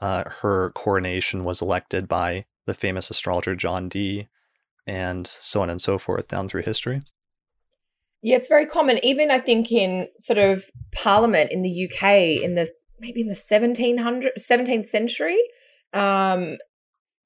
uh, her coronation was elected by the famous astrologer John Dee, and so on and so forth down through history. Yeah, it's very common. Even I think in sort of Parliament in the UK in the maybe in the 1700 17th century, um,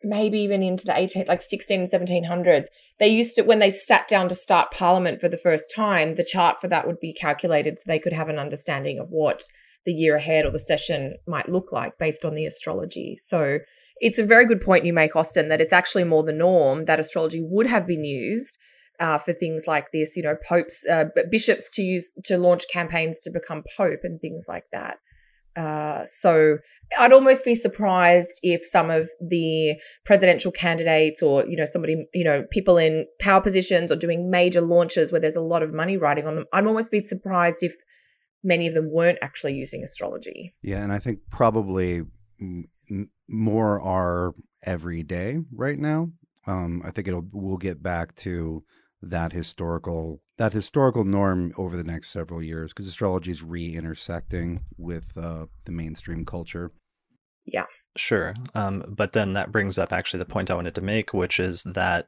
maybe even into the 18 like 16 and 1700s. They used to when they sat down to start Parliament for the first time, the chart for that would be calculated so they could have an understanding of what the year ahead or the session might look like based on the astrology. So it's a very good point you make, Austin, that it's actually more the norm that astrology would have been used uh, for things like this, you know, popes, uh, bishops to use to launch campaigns to become pope and things like that. Uh, so I'd almost be surprised if some of the presidential candidates or you know somebody you know people in power positions or doing major launches where there's a lot of money riding on them. I'd almost be surprised if many of them weren't actually using astrology. Yeah, and I think probably more are every day right now. Um, I think it'll we'll get back to that historical that historical norm over the next several years because astrology is re-intersecting with uh, the mainstream culture. Yeah, sure. Um, but then that brings up actually the point I wanted to make, which is that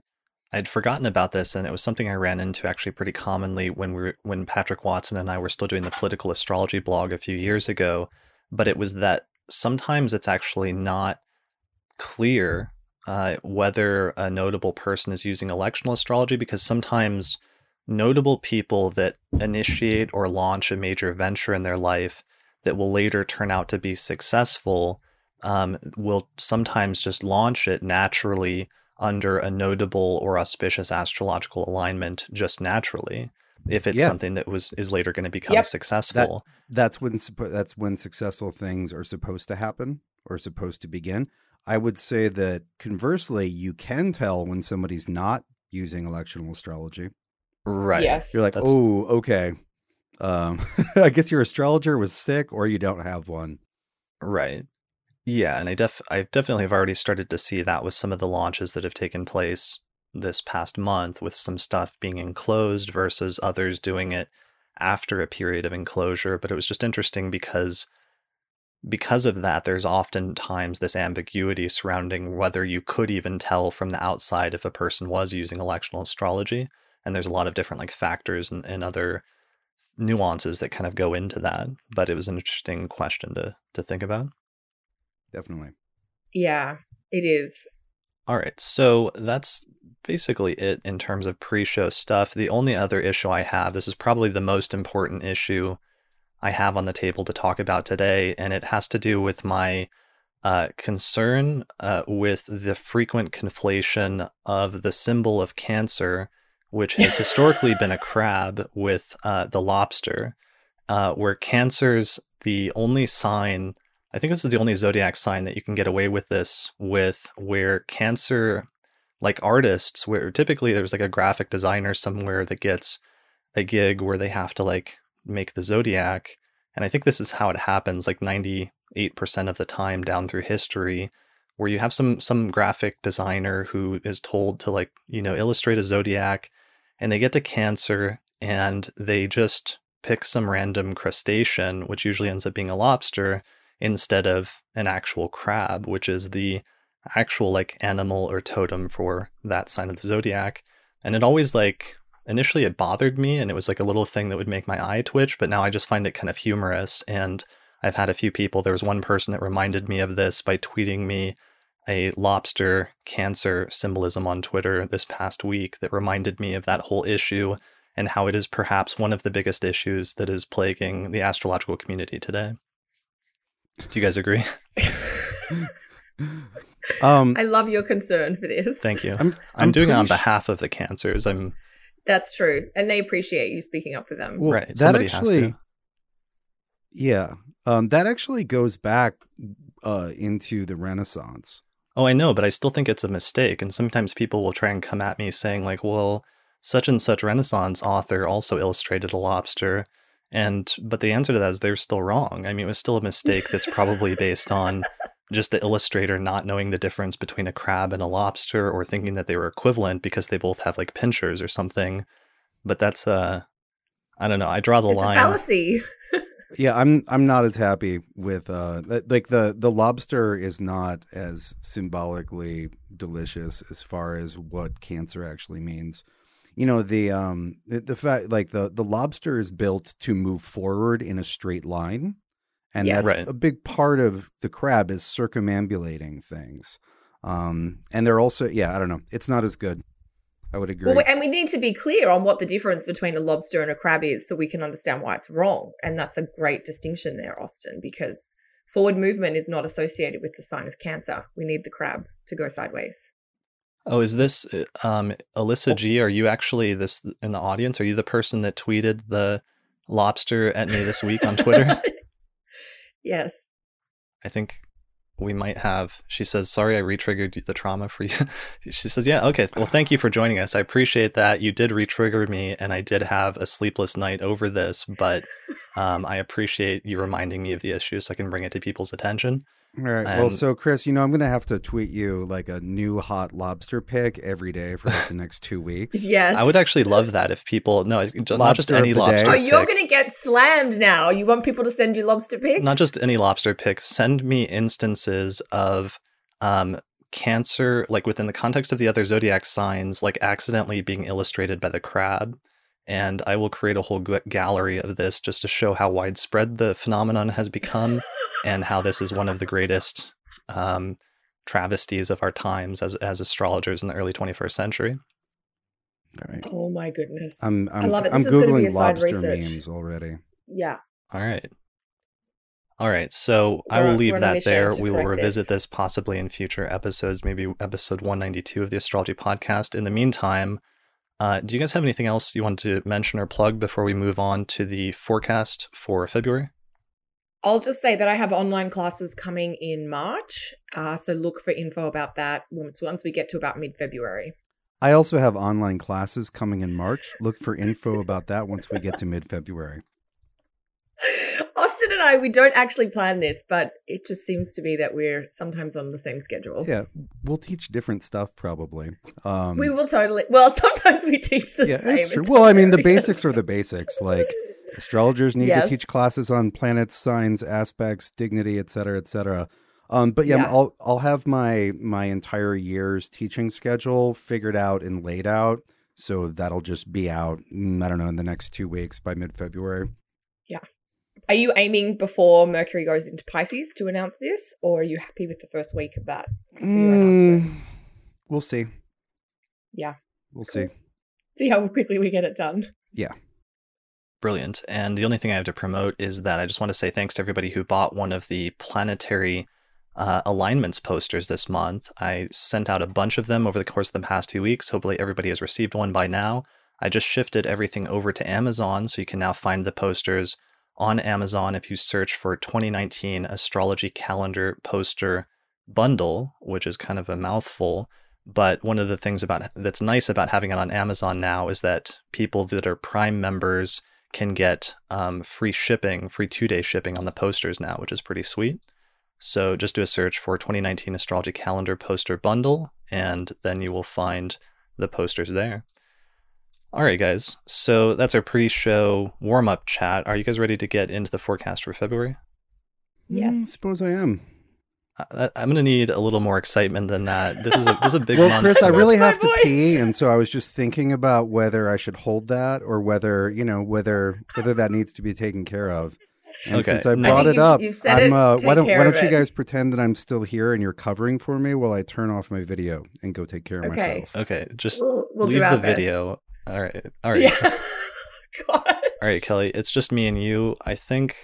I'd forgotten about this, and it was something I ran into actually pretty commonly when we were, when Patrick Watson and I were still doing the political astrology blog a few years ago. But it was that sometimes it's actually not clear uh, whether a notable person is using electional astrology because sometimes notable people that initiate or launch a major venture in their life that will later turn out to be successful um, will sometimes just launch it naturally under a notable or auspicious astrological alignment just naturally if it's Yeah. something that was is later going to become Yep. successful That's when that's when successful things are supposed to happen or supposed to begin. I would say that conversely, you can tell when somebody's not using electional astrology. right Yes. You're like, That's- oh, okay. Um, I guess your astrologer was sick, or you don't have one. Right. Yeah, and I def I definitely have already started to see that with some of the launches that have taken place this past month with some stuff being enclosed versus others doing it after a period of enclosure, but it was just interesting because because of that there's oftentimes this ambiguity surrounding whether you could even tell from the outside if a person was using electional astrology and there's a lot of different like factors and, and other nuances that kind of go into that but it was an interesting question to to think about Definitely. Yeah, it is. All right, so that's basically it in terms of pre show stuff. The only other issue I have, this is probably the most important issue I have on the table to talk about today, and it has to do with my uh, concern uh, with the frequent conflation of the symbol of cancer, which has historically been a crab, with uh, the lobster, uh, where cancer's the only sign. I think this is the only zodiac sign that you can get away with this with, where cancer, like artists, where typically there's like a graphic designer somewhere that gets a gig where they have to like make the zodiac. And I think this is how it happens like 98% of the time down through history, where you have some some graphic designer who is told to like, you know, illustrate a zodiac and they get to cancer and they just pick some random crustacean, which usually ends up being a lobster, instead of an actual crab, which is the actual like animal or totem for that sign of the zodiac. And it always like initially it bothered me and it was like a little thing that would make my eye twitch, but now I just find it kind of humorous. And I've had a few people, there was one person that reminded me of this by tweeting me a lobster cancer symbolism on Twitter this past week that reminded me of that whole issue and how it is perhaps one of the biggest issues that is plaguing the astrological community today. Do you guys agree? Um, I love your concern for this. Thank you. I'm, I'm, doing it on behalf of the cancers. I'm That's true, and they appreciate you speaking up for them. Well, Right, That somebody has actually, to. yeah, um, that actually goes back uh, into the Renaissance. Oh, I know, but I still think it's a mistake. And sometimes people will try and come at me saying, like, well, such and such Renaissance author also illustrated a lobster. And, but the answer to that is they're still wrong. I mean, it was still a mistake that's probably based on just the illustrator not knowing the difference between a crab and a lobster or thinking that they were equivalent because they both have like pinchers or something. But that's uh I don't know. I draw the it's line. A fallacy. yeah, I'm I'm not as happy with uh like the the lobster is not as symbolically delicious as far as what cancer actually means. You know the um the, the fact like the the lobster is built to move forward in a straight line, and Yeah. that's Right. a big part of the crab is circumambulating things. Um, and they're also yeah I don't know it's not as good. I would agree. Well, and we need to be clear on what the difference between a lobster and a crab is so we can understand why it's wrong. And that's a great distinction there, Austin, because forward movement is not associated with the sign of cancer. We need the crab to go sideways. Oh, is this uh, um Alyssa G? Are you actually this in the audience? Are you the person that tweeted the lobster at me this week on Twitter? yes. I think we might have. She says, "Sorry, I retriggered the trauma for you." she says, "Yeah, okay. Well, thank you for joining us. I appreciate that. You did retrigger me, and I did have a sleepless night over this, but um, I appreciate you reminding me of the issue so I can bring it to people's attention." All right. well, so Chris, you know, I'm going to have to tweet you like a new hot lobster pic every day for like the next two weeks. Yes. I would actually love that if people no, not just Lobster any of day. lobster. Oh, you're going to get slammed now. You want people to send you lobster pics? not just any lobster pics send me instances of um cancer like within the context of the other zodiac signs like accidentally being illustrated by the crab and i will create a whole gallery of this just to show how widespread the phenomenon has become and how this is one of the greatest um travesties of our times as as astrologers in the early 21st century All right. Oh, my goodness. I'm I'm love it. I'm This is gonna be googling a lobster research. memes already. Yeah. All right. All right. So I We're will leave we're on a that there. We will correct revisit this possibly in future episodes, maybe episode 192 of the Astrology Podcast. In the meantime, uh, do you guys have anything else you want to mention or plug before we move on to the forecast for February? I'll just say that I have online classes coming in March. Uh, so look for info about that once, once we get to about mid February. I also have online classes coming in March. Look for info about that once we get to mid February. Austin and I, we don't actually plan this, but it just seems to be that we're sometimes on the same schedule. Yeah, we'll teach different stuff probably. Um, We will totally. Well, sometimes we teach the yeah, same. it's true. Well, I mean, the basics are the basics. Like astrologers need Yes. to teach classes on planets, signs, aspects, dignity, et cetera, et cetera. Um, but yeah, Yeah. I'll I'll have my my entire year's teaching schedule figured out and laid out. So that'll just be out. mm, I don't know in the next two weeks by mid February. Are you aiming before Mercury goes into Pisces to announce this, or are you happy with the first week of that? Mm, we'll see. Yeah. We'll see. See how quickly we get it done. Yeah. Brilliant. And the only thing I have to promote is that I just want to say thanks to everybody who bought one of the planetary uh, alignments posters this month. I sent out a bunch of them over the course of the past two weeks. Hopefully, everybody has received one by now. I just shifted everything over to Amazon, so you can now find the posters on Amazon if you search for 2019 Astrology Calendar Poster Bundle, which is kind of a mouthful. But one of the things about that's nice about having it on Amazon now is that people that are Prime members can get um, free shipping, free two day shipping on the posters now, which is pretty sweet. So just do a search for 2019 Astrology Calendar Poster Bundle, and then you will find the posters there. All right, guys. So that's our pre show warm up chat. Are you guys ready to get into the forecast for February? Yes. Mm, suppose I am. I, I'm going to need a little more excitement than that. This is a, this is a big well, month. Chris, I really have to pee, and so I was just thinking about whether I should hold that or whether you know whether whether that needs to be taken care of. And Okay. since I I brought think it you've- up, you've said I'm. Uh, take why don't Why don't you guys pretend that I'm still here and you're covering for me while I turn off my video and go take care of Okay. myself? Okay, just We'll, we'll leave the best. video. All right. All right. Yeah. God. All right, Kelly, it's just me and you. I think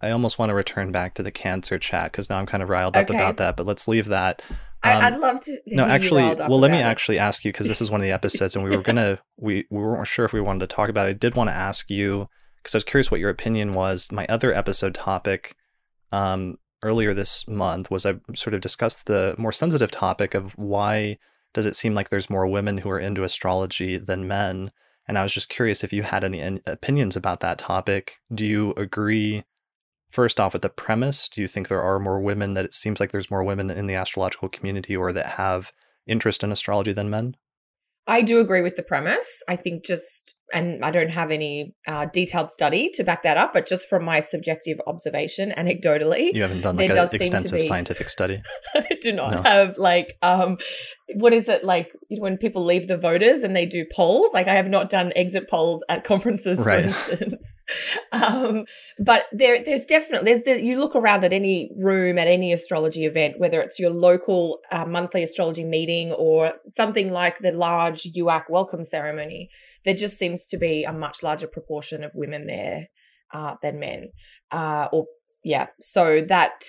I almost want to return back to the cancer chat because now I'm kind of riled up Okay. about that, but let's leave that. I, Um, I'd love to. No, actually, well, let me it. actually ask you because this is one of the episodes, and we were gonna we we weren't sure if we wanted to talk about it. I did want to ask you because I was curious what your opinion was. My other episode topic, um, earlier this month was I sort of discussed the more sensitive topic of why does it seem like there's more women who are into astrology than men, and I was just curious if you had any opinions about that topic. Do you agree? first off with the premise, do you think there are more women that it seems like there's more women in the astrological community or that have interest in astrology than men? I do agree with the premise. I think just, and I don't have any uh, detailed study to back that up, but just from my subjective observation, anecdotally, You haven't done like an does seem to extensive be- scientific study. I do not No. have like, um, what is it like you know, when people leave the voters and they do polls? Like, I have not done exit polls at conferences, for Right. instance. um, but there, there's definitely there's the, you look around at any room at any astrology event, whether it's your local uh, monthly astrology meeting or something like the large UAC welcome ceremony. There just seems to be a much larger proportion of women there uh, than men, uh, or yeah. So that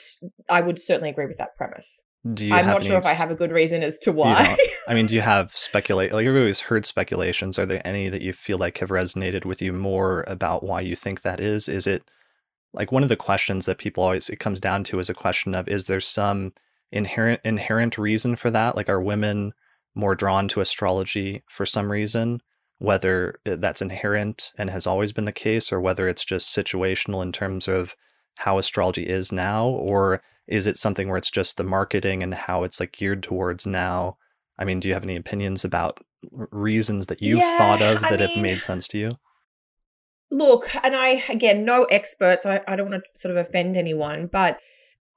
I would certainly agree with that premise. Do you I'm not sure if I have a good reason as to why. I mean, do you have speculate? Like you've always heard speculations. Are there any that you feel like have resonated with you more about why you think that is? Is it like one of the questions that people always it comes down to is a question of is there some inherent inherent reason for that? Like are women more drawn to astrology for some reason? Whether that's inherent and has always been the case, or whether it's just situational in terms of how astrology is now, or is it something where it's just the marketing and how it's like geared towards now? I mean, do you have any opinions about reasons that you've Yeah, thought of I that have made sense to you? Look, and I, again, no experts. I, I don't want to sort of offend anyone, but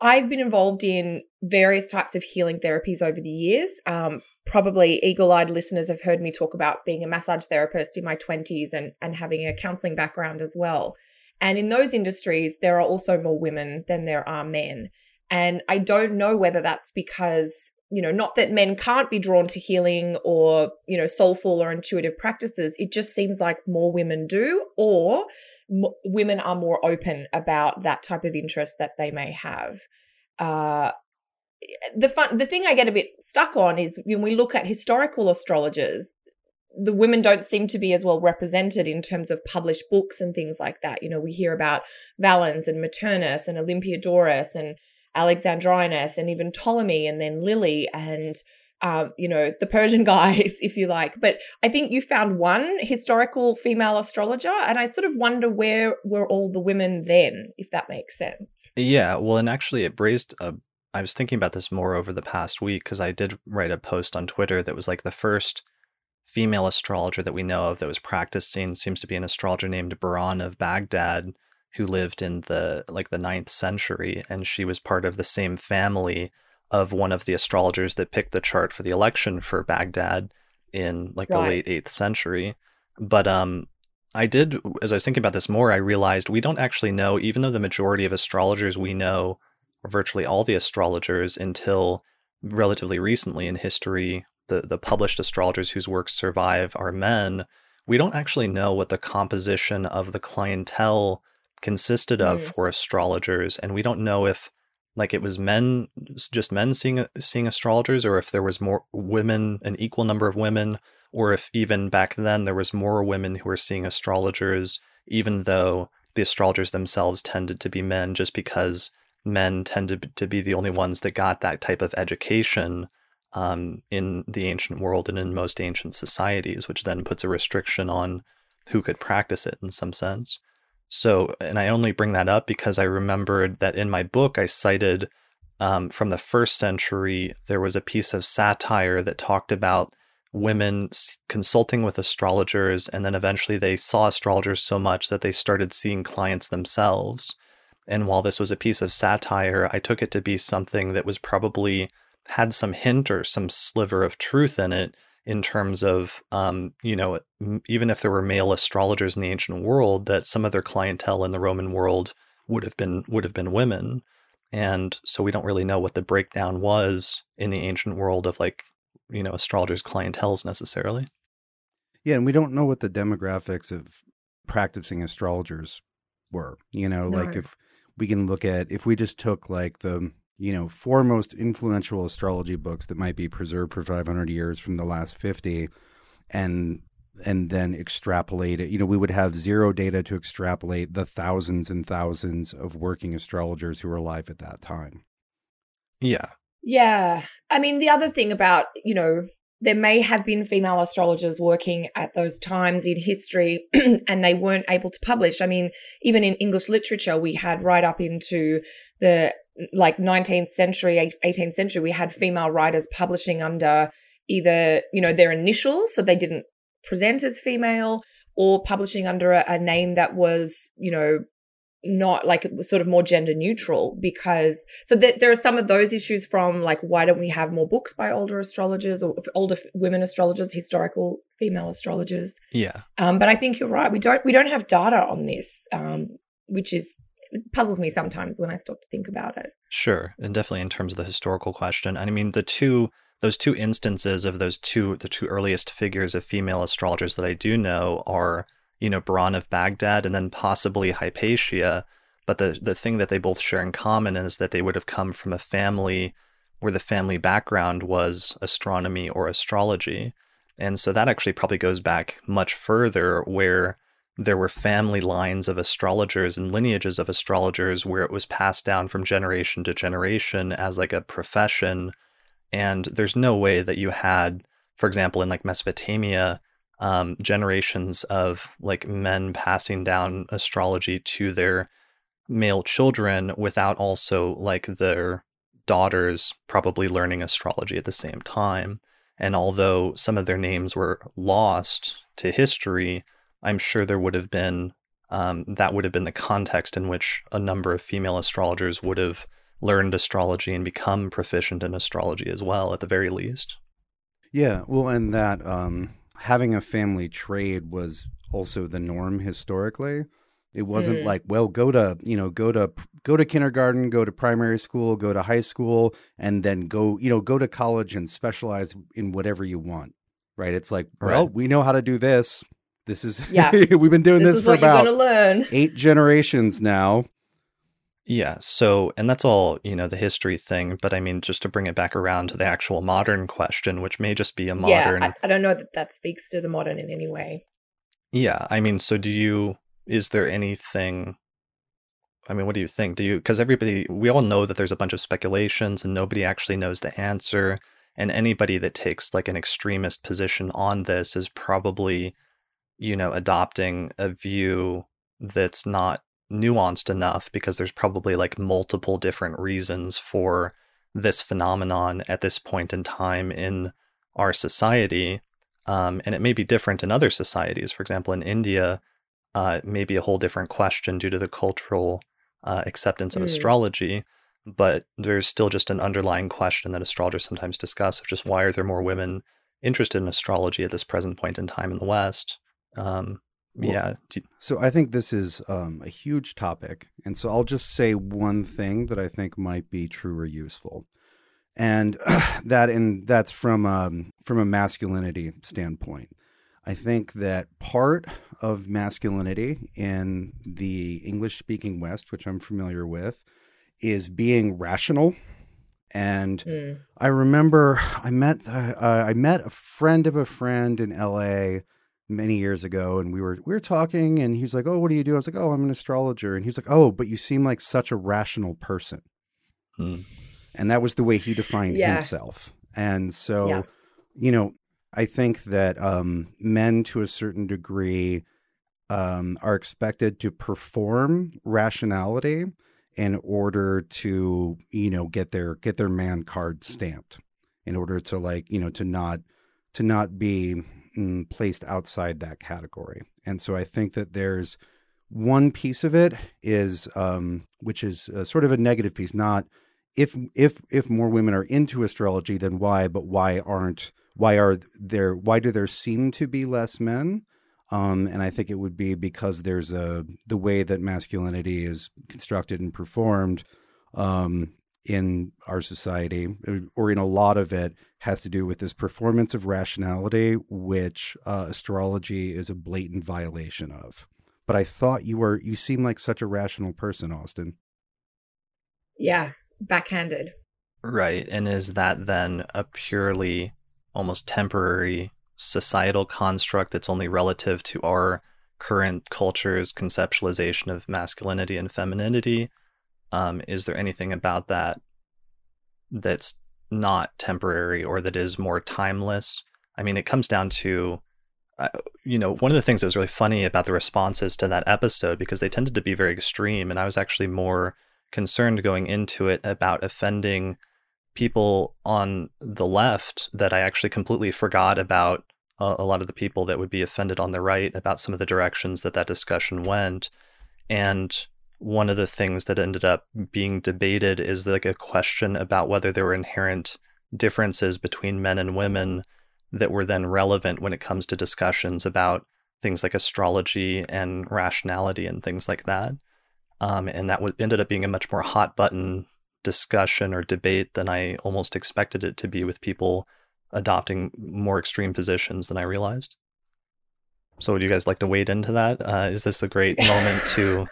I've been involved in various types of healing therapies over the years. Um, probably eagle eyed listeners have heard me talk about being a massage therapist in my 20s and, and having a counseling background as well. And in those industries, there are also more women than there are men. And I don't know whether that's because, you know, not that men can't be drawn to healing or, you know, soulful or intuitive practices. It just seems like more women do, or m- women are more open about that type of interest that they may have. Uh, the fun, the thing I get a bit stuck on is when we look at historical astrologers, the women don't seem to be as well represented in terms of published books and things like that. You know, we hear about Valens and Maternus and Olympiodorus and Alexandrinus and even Ptolemy and then Lilly and um, you know the Persian guys, if you like. But I think you found one historical female astrologer, and I sort of wonder where were all the women then, if that makes sense. Yeah, well, and actually, it raised a. I was thinking about this more over the past week because I did write a post on Twitter that was like the first female astrologer that we know of that was practicing seems to be an astrologer named Baran of Baghdad who lived in the like the ninth century and she was part of the same family of one of the astrologers that picked the chart for the election for Baghdad in like the late 8th century. But um I did as I was thinking about this more I realized we don't actually know even though the majority of astrologers we know or virtually all the astrologers until relatively recently in history the the published astrologers whose works survive are men we don't actually know what the composition of the clientele consisted of Mm. for astrologers and we don't know if like it was men just men seeing seeing astrologers or if there was more women an equal number of women or if even back then there was more women who were seeing astrologers even though the astrologers themselves tended to be men just because men tended to be the only ones that got that type of education um, in the ancient world and in most ancient societies, which then puts a restriction on who could practice it in some sense. So, and I only bring that up because I remembered that in my book I cited um, from the first century, there was a piece of satire that talked about women consulting with astrologers, and then eventually they saw astrologers so much that they started seeing clients themselves. And while this was a piece of satire, I took it to be something that was probably had some hint or some sliver of truth in it in terms of, um, you know, even if there were male astrologers in the ancient world, that some of their clientele in the Roman world would have been would have been women, and so we don't really know what the breakdown was in the ancient world of like, you know, astrologers' clientels necessarily. Yeah, and we don't know what the demographics of practicing astrologers were. You know, like if we can look at if we just took like the you know four most influential astrology books that might be preserved for 500 years from the last 50 and and then extrapolate it you know we would have zero data to extrapolate the thousands and thousands of working astrologers who were alive at that time Yeah, Yeah. I mean, the other thing about, you know, there may have been female astrologers working at those times in history and they weren't able to publish. I mean, even in English literature, we had right up into the like 19th century, 18th century, we had female writers publishing under either, you know, their initials, so they didn't present as female, or publishing under a, a name that was, you know, not like it was sort of more gender neutral because so that there are some of those issues from like why don't we have more books by older astrologers or older women astrologers historical female astrologers? Yeah. Um, but i think you're right we don't we don't have data on this um, which is puzzles me sometimes when i stop to think about it sure and definitely in terms of the historical question and i mean the two those two instances of those two the two earliest figures of female astrologers that i do know are you know, Bahram of Baghdad and then possibly Hypatia. But the, the thing that they both share in common is that they would have come from a family where the family background was astronomy or astrology. And so that actually probably goes back much further, where there were family lines of astrologers and lineages of astrologers where it was passed down from generation to generation as like a profession. And there's no way that you had, for example, in like Mesopotamia, um, generations of like men passing down astrology to their male children without also like their daughters probably learning astrology at the same time. And although some of their names were lost to history, I'm sure there would have been um, that would have been the context in which a number of female astrologers would have learned astrology and become proficient in astrology as well, at the very least. Yeah, well, and that um, having a family trade was also the norm historically. It wasn't mm. like, well, go to, you know, go to go to kindergarten, go to primary school, go to high school and then go, you know, go to college and specialize in whatever you want. Right? It's like, right. well, we know how to do this. This is yeah. we've been doing this, this for about learn. 8 generations now. Yeah. So, and that's all, you know, the history thing. But I mean, just to bring it back around to the actual modern question, which may just be a modern. Yeah, I, I don't know that that speaks to the modern in any way. Yeah. I mean, so do you, is there anything, I mean, what do you think? Do you, because everybody, we all know that there's a bunch of speculations and nobody actually knows the answer. And anybody that takes like an extremist position on this is probably, you know, adopting a view that's not nuanced enough because there's probably like multiple different reasons for this phenomenon at this point in time in our society. Um, and it may be different in other societies. For example, in India, uh, it may be a whole different question due to the cultural uh, acceptance of mm. astrology. But there's still just an underlying question that astrologers sometimes discuss of just why are there more women interested in astrology at this present point in time in the West? Um, well, yeah. So I think this is um, a huge topic. And so I'll just say one thing that I think might be true or useful. And that and that's from um, from a masculinity standpoint. I think that part of masculinity in the English speaking West, which I'm familiar with, is being rational. And mm. I remember I met uh, I met a friend of a friend in LA many years ago and we were we were talking and he's like oh what do you do i was like oh i'm an astrologer and he's like oh but you seem like such a rational person hmm. and that was the way he defined yeah. himself and so yeah. you know i think that um, men to a certain degree um, are expected to perform rationality in order to you know get their get their man card stamped in order to like you know to not to not be placed outside that category. And so I think that there's one piece of it is um, which is uh, sort of a negative piece, not if if if more women are into astrology, then why? But why aren't? Why are there? Why do there seem to be less men? Um, and I think it would be because there's a the way that masculinity is constructed and performed. Um, in our society, or in a lot of it, has to do with this performance of rationality, which uh, astrology is a blatant violation of. But I thought you were, you seem like such a rational person, Austin. Yeah, backhanded. Right. And is that then a purely almost temporary societal construct that's only relative to our current culture's conceptualization of masculinity and femininity? Um, is there anything about that that's not temporary or that is more timeless? I mean, it comes down to, uh, you know, one of the things that was really funny about the responses to that episode because they tended to be very extreme, and I was actually more concerned going into it about offending people on the left that I actually completely forgot about a, a lot of the people that would be offended on the right about some of the directions that that discussion went. And one of the things that ended up being debated is like a question about whether there were inherent differences between men and women that were then relevant when it comes to discussions about things like astrology and rationality and things like that. Um, and that w- ended up being a much more hot button discussion or debate than I almost expected it to be with people adopting more extreme positions than I realized. So, would you guys like to wade into that? Uh, is this a great moment to?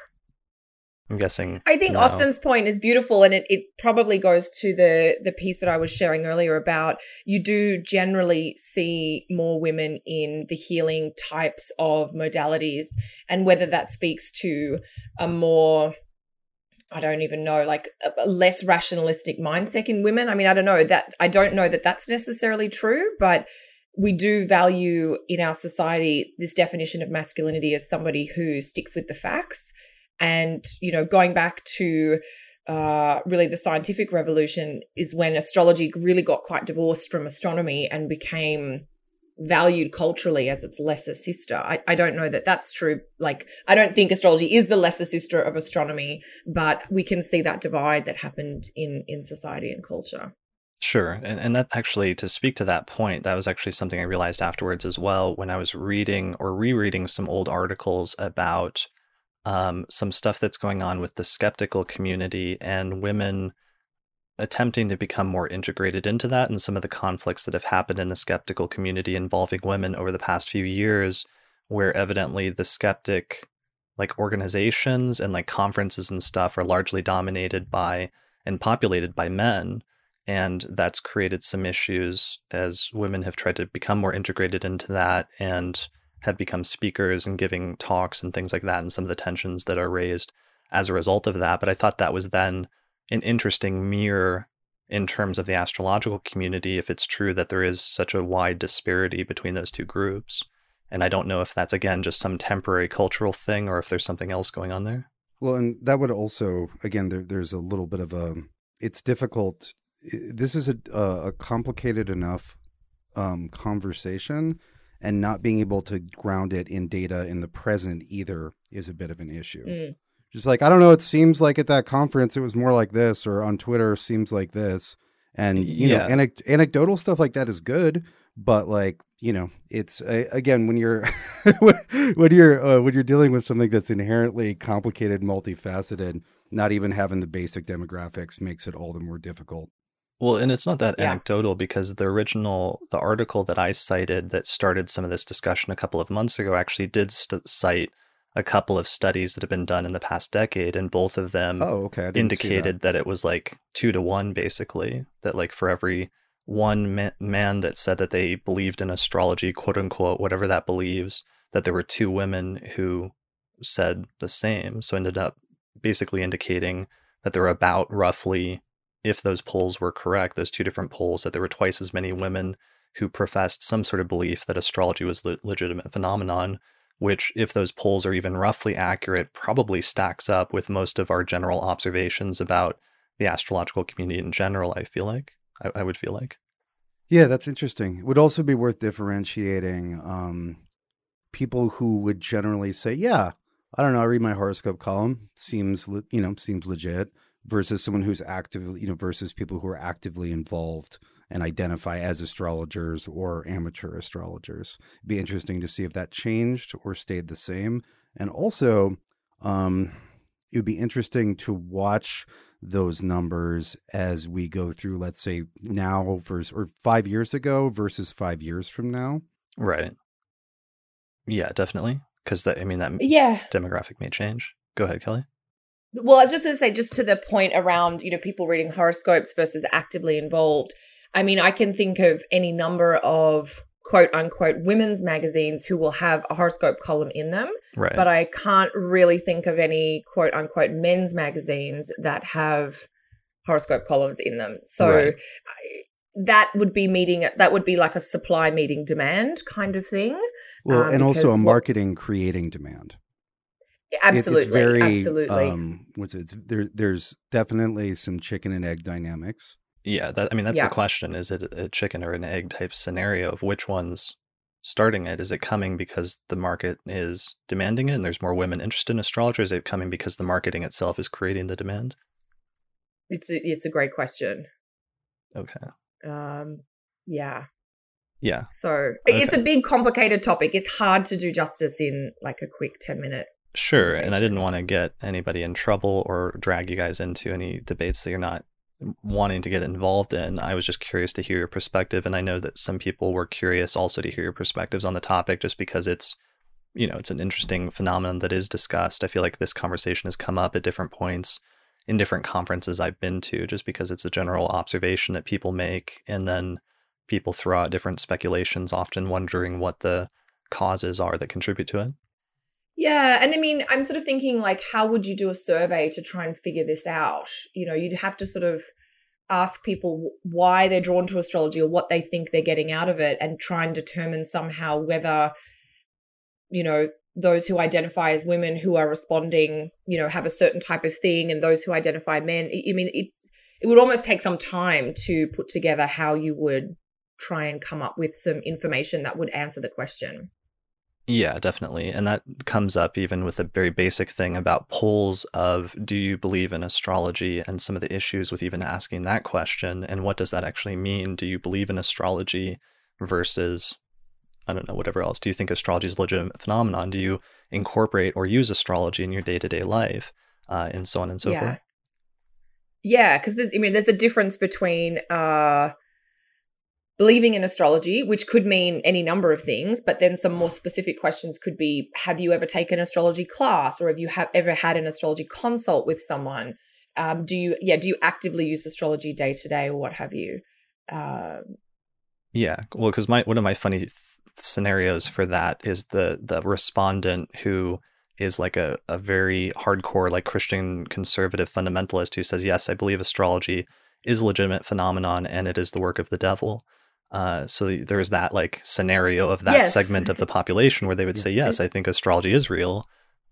I'm guessing. I think. Austin's point is beautiful, and it, it probably goes to the the piece that I was sharing earlier about you do generally see more women in the healing types of modalities, and whether that speaks to a more I don't even know, like a, less rationalistic mindset in women. I mean, I don't know that I don't know that that's necessarily true, but we do value in our society this definition of masculinity as somebody who sticks with the facts. And, you know, going back to uh, really the scientific revolution is when astrology really got quite divorced from astronomy and became valued culturally as its lesser sister. I, I don't know that that's true. Like, I don't think astrology is the lesser sister of astronomy, but we can see that divide that happened in, in society and culture. Sure. And, and that actually, to speak to that point, that was actually something I realized afterwards as well when I was reading or rereading some old articles about um, some stuff that's going on with the skeptical community and women attempting to become more integrated into that and some of the conflicts that have happened in the skeptical community involving women over the past few years where evidently the skeptic like organizations and like conferences and stuff are largely dominated by and populated by men and that's created some issues as women have tried to become more integrated into that and have become speakers and giving talks and things like that and some of the tensions that are raised as a result of that but i thought that was then an interesting mirror in terms of the astrological community if it's true that there is such a wide disparity between those two groups. And I don't know if that's, again, just some temporary cultural thing or if there's something else going on there. Well, and that would also, again, there, there's a little bit of a, it's difficult. This is a, a complicated enough um, conversation, and not being able to ground it in data in the present either is a bit of an issue. Mm just like I don't know. It seems like at that conference it was more like this, or on Twitter seems like this, and you yeah. know, anec- anecdotal stuff like that is good, but like you know, it's uh, again when you're when you're uh, when you're dealing with something that's inherently complicated, multifaceted, not even having the basic demographics makes it all the more difficult. Well, and it's not that yeah. anecdotal because the original the article that I cited that started some of this discussion a couple of months ago actually did st- cite a couple of studies that have been done in the past decade, and both of them oh, okay. indicated that. that. it was like two to one, basically. That like for every one ma- man that said that they believed in astrology, quote unquote, whatever that believes, that there were two women who said the same. So ended up basically indicating that there were about roughly, if those polls were correct, those two different polls, that there were twice as many women who professed some sort of belief that astrology was a le- legitimate phenomenon which, if those polls are even roughly accurate, probably stacks up with most of our general observations about the astrological community in general, I feel like. I, I would feel like. Yeah, that's interesting. It would also be worth differentiating um, people who would generally say, yeah, I don't know, I read my horoscope column, seems, you know, seems legit, versus someone who's actively, you know, versus people who are actively involved and identify as astrologers or amateur astrologers. It'd be interesting to see if that changed or stayed the same. And also, um, it would be interesting to watch those numbers as we go through, let's say now versus or five years ago versus five years from now. Right. Yeah, definitely. Because that, I mean, that yeah demographic may change. Go ahead, Kelly. Well, I was just going to say, just to the point around, you know, people reading horoscopes versus actively involved. I mean, I can think of any number of quote unquote women's magazines who will have a horoscope column in them. Right. But I can't really think of any quote unquote men's magazines that have horoscope columns in them. So, right. that would be meeting that would be like a supply meeting demand kind of thing. Well, um, and also a what- marketing creating demand. Yeah, It- absolutely, it's very absolutely. um what's it? It's, there there's definitely some chicken and egg dynamics. Yeah, that I mean that's Yeah. the question. Is it a chicken or an egg type scenario of which one's starting it? Is it coming because the market is demanding it and there's more women interested in astrology, is it coming because the marketing itself is creating the demand? it's a, it's a great question. Okay. Um, yeah. Yeah. So it's a big, complicated topic. It's hard to do justice in like a quick ten minute. Sure. And I didn't want to get anybody in trouble or drag you guys into any debates that you're not wanting to get involved in. I was just curious to hear your perspective. And I know that some people were curious also to hear your perspectives on the topic just because it's, you know, it's an interesting phenomenon that is discussed. I feel like this conversation has come up at different points in different conferences I've been to just because it's a general observation that people make. And then people throw out different speculations, often wondering what the causes are that contribute to it. Yeah, and I mean, I'm sort of thinking like, how would you do a survey to try and figure this out? You know, you'd have to sort of ask people why they're drawn to astrology or what they think they're getting out of it, and try and determine somehow whether, you know, those who identify as women who are responding, you know, have a certain type of thing, and those who identify men. I mean, it it would almost take some time to put together how you would try and come up with some information that would answer the question. Yeah, definitely. And that comes up even with a very basic thing about polls of do you believe in astrology and some of the issues with even asking that question and what does that actually mean? Do you believe in astrology versus I don't know, whatever else. Do you think astrology is a legitimate phenomenon? Do you incorporate or use astrology in your day-to-day life? Uh, and so on and so Yeah. forth. Yeah, because I mean, there's a difference between uh, believing in astrology, which could mean any number of things, but then some more specific questions could be: Have you ever taken astrology class, or have you have ever had an astrology consult with someone? Um, do you, yeah, do you actively use astrology day to day, or what have you? Um, Yeah, well, because my one of my funny th- scenarios for that is the the respondent who is like a, a very hardcore like Christian conservative fundamentalist who says, yes, I believe astrology is a legitimate phenomenon and it is the work of the devil. Uh, so there's that like scenario of that Yes. segment of the population where they would Yeah. say, yes, I think astrology is real.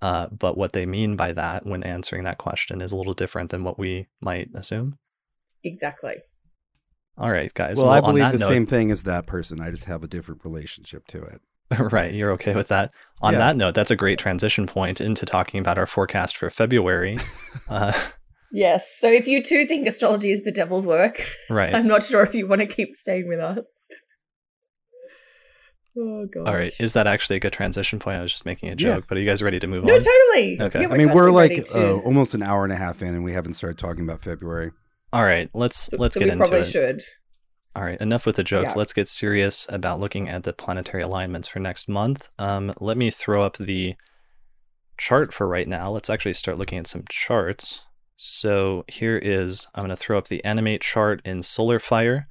Uh, but what they mean by that when answering that question is a little different than what we might assume. exactly. All right, guys. well, I believe the note, same thing as that person. I just have a different relationship to it. right, you're okay with that. On Yeah. that note, that's a great transition point into talking about our forecast for February. uh, Yes. So if you too think astrology is the devil's work, right. I'm not sure if you want to keep staying with us. Oh god. All right. Is that actually a good transition point? I was just making a Yeah. joke, but are you guys ready to move No, on? No, totally. Okay. Yeah, I I mean, totally we're like uh, almost an hour and a half in, and we haven't started talking about February. All right. Let's let's so get we into probably it. should. All right. Enough with the jokes. Yeah. Let's get serious about looking at the planetary alignments for next month. Um, let me throw up the chart for right now. Let's actually start looking at some charts. So here is I'm going to throw up the animate chart in SolarFire.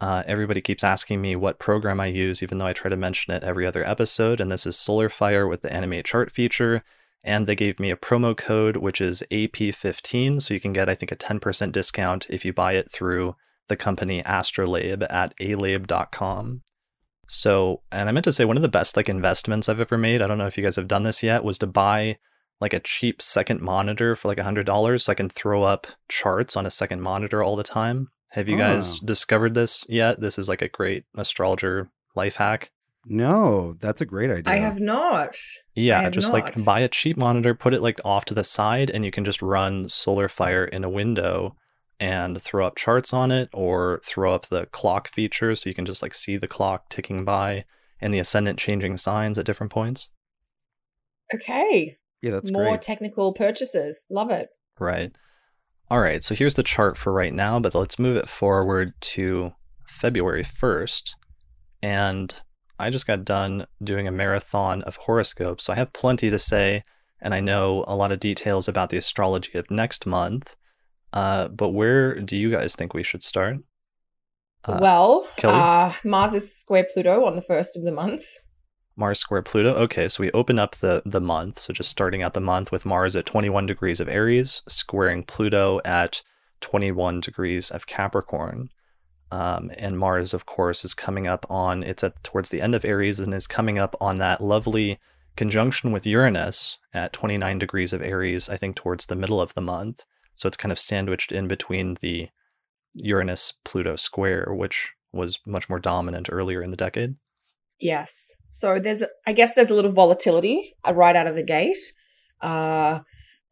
Uh, everybody keeps asking me what program I use, even though I try to mention it every other episode. And this is SolarFire with the animate chart feature. And they gave me a promo code, which is AP15. So you can get, I think, a 10% discount if you buy it through the company Astrolabe at alabe.com. So, and I meant to say one of the best like investments I've ever made. I don't know if you guys have done this yet. Was to buy like a cheap second monitor for like a hundred dollars, so I can throw up charts on a second monitor all the time. Have you guys Oh. discovered this yet? This is like a great astrologer life hack. No, that's a great idea. I have not. Yeah, have just like buy a cheap monitor, put it like off to the side, and you can just run solar fire in a window and throw up charts on it or throw up the clock feature so you can just like see the clock ticking by and the ascendant changing signs at different points. Okay. Yeah, that's More great. technical purchases. Love it. Right. All right, so here's the chart for right now, but let's move it forward to February 1st. And I just got done doing a marathon of horoscopes, so I have plenty to say, and I know a lot of details about the astrology of next month. Uh, but where do you guys think we should start? Uh, well, uh, Mars is square Pluto on the first of the month. Mars square Pluto. Okay, so we open up the the month. So just starting out the month with Mars at 21 degrees of Aries, squaring Pluto at 21 degrees of Capricorn. Um, and Mars, of course, is coming up on it's at towards the end of Aries and is coming up on that lovely conjunction with Uranus at 29 degrees of Aries, I think towards the middle of the month. So it's kind of sandwiched in between the Uranus Pluto square, which was much more dominant earlier in the decade. Yes. So there's, I guess, there's a little volatility uh, right out of the gate. Uh,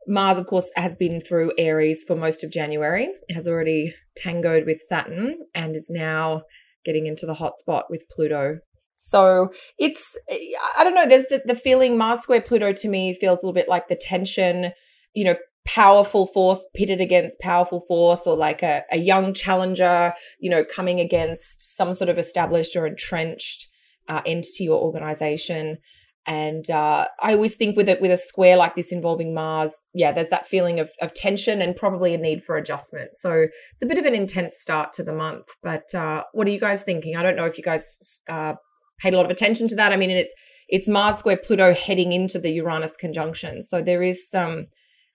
Mars, of course, has been through Aries for most of January. It has already tangoed with Saturn and is now getting into the hot spot with Pluto. So it's, I don't know, there's the, the feeling Mars square Pluto to me feels a little bit like the tension, you know, powerful force pitted against powerful force or like a, a young challenger, you know, coming against some sort of established or entrenched uh, entity or organization. And uh, I always think with it with a square like this involving Mars, yeah, there's that feeling of, of tension and probably a need for adjustment. So it's a bit of an intense start to the month. But uh, what are you guys thinking? I don't know if you guys uh, paid a lot of attention to that. I mean, it's it's Mars square Pluto heading into the Uranus conjunction, so there is some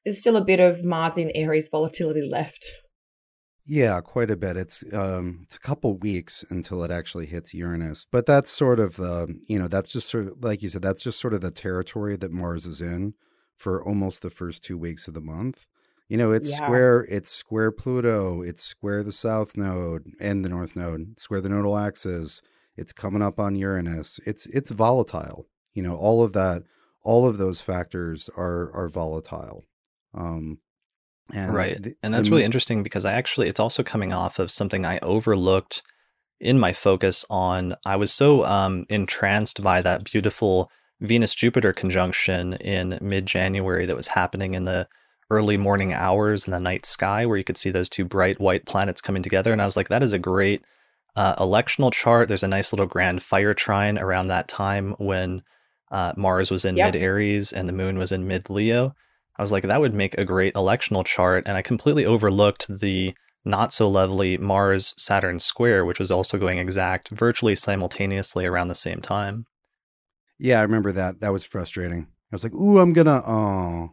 there's still a bit of Mars in Aries volatility left. Yeah, quite a bit. It's um, it's a couple weeks until it actually hits Uranus, but that's sort of the you know that's just sort of like you said that's just sort of the territory that Mars is in for almost the first two weeks of the month. You know, it's yeah. square it's square Pluto, it's square the South Node and the North Node, square the nodal axis. It's coming up on Uranus. It's it's volatile. You know, all of that, all of those factors are are volatile. Um, and right. The, and that's the, really interesting because I actually, it's also coming off of something I overlooked in my focus on. I was so um, entranced by that beautiful Venus Jupiter conjunction in mid January that was happening in the early morning hours in the night sky, where you could see those two bright white planets coming together. And I was like, that is a great uh, electional chart. There's a nice little grand fire trine around that time when uh, Mars was in yep. mid Aries and the moon was in mid Leo. I was like, that would make a great electional chart. And I completely overlooked the not so lovely Mars Saturn square, which was also going exact virtually simultaneously around the same time. Yeah, I remember that. That was frustrating. I was like, ooh, I'm gonna oh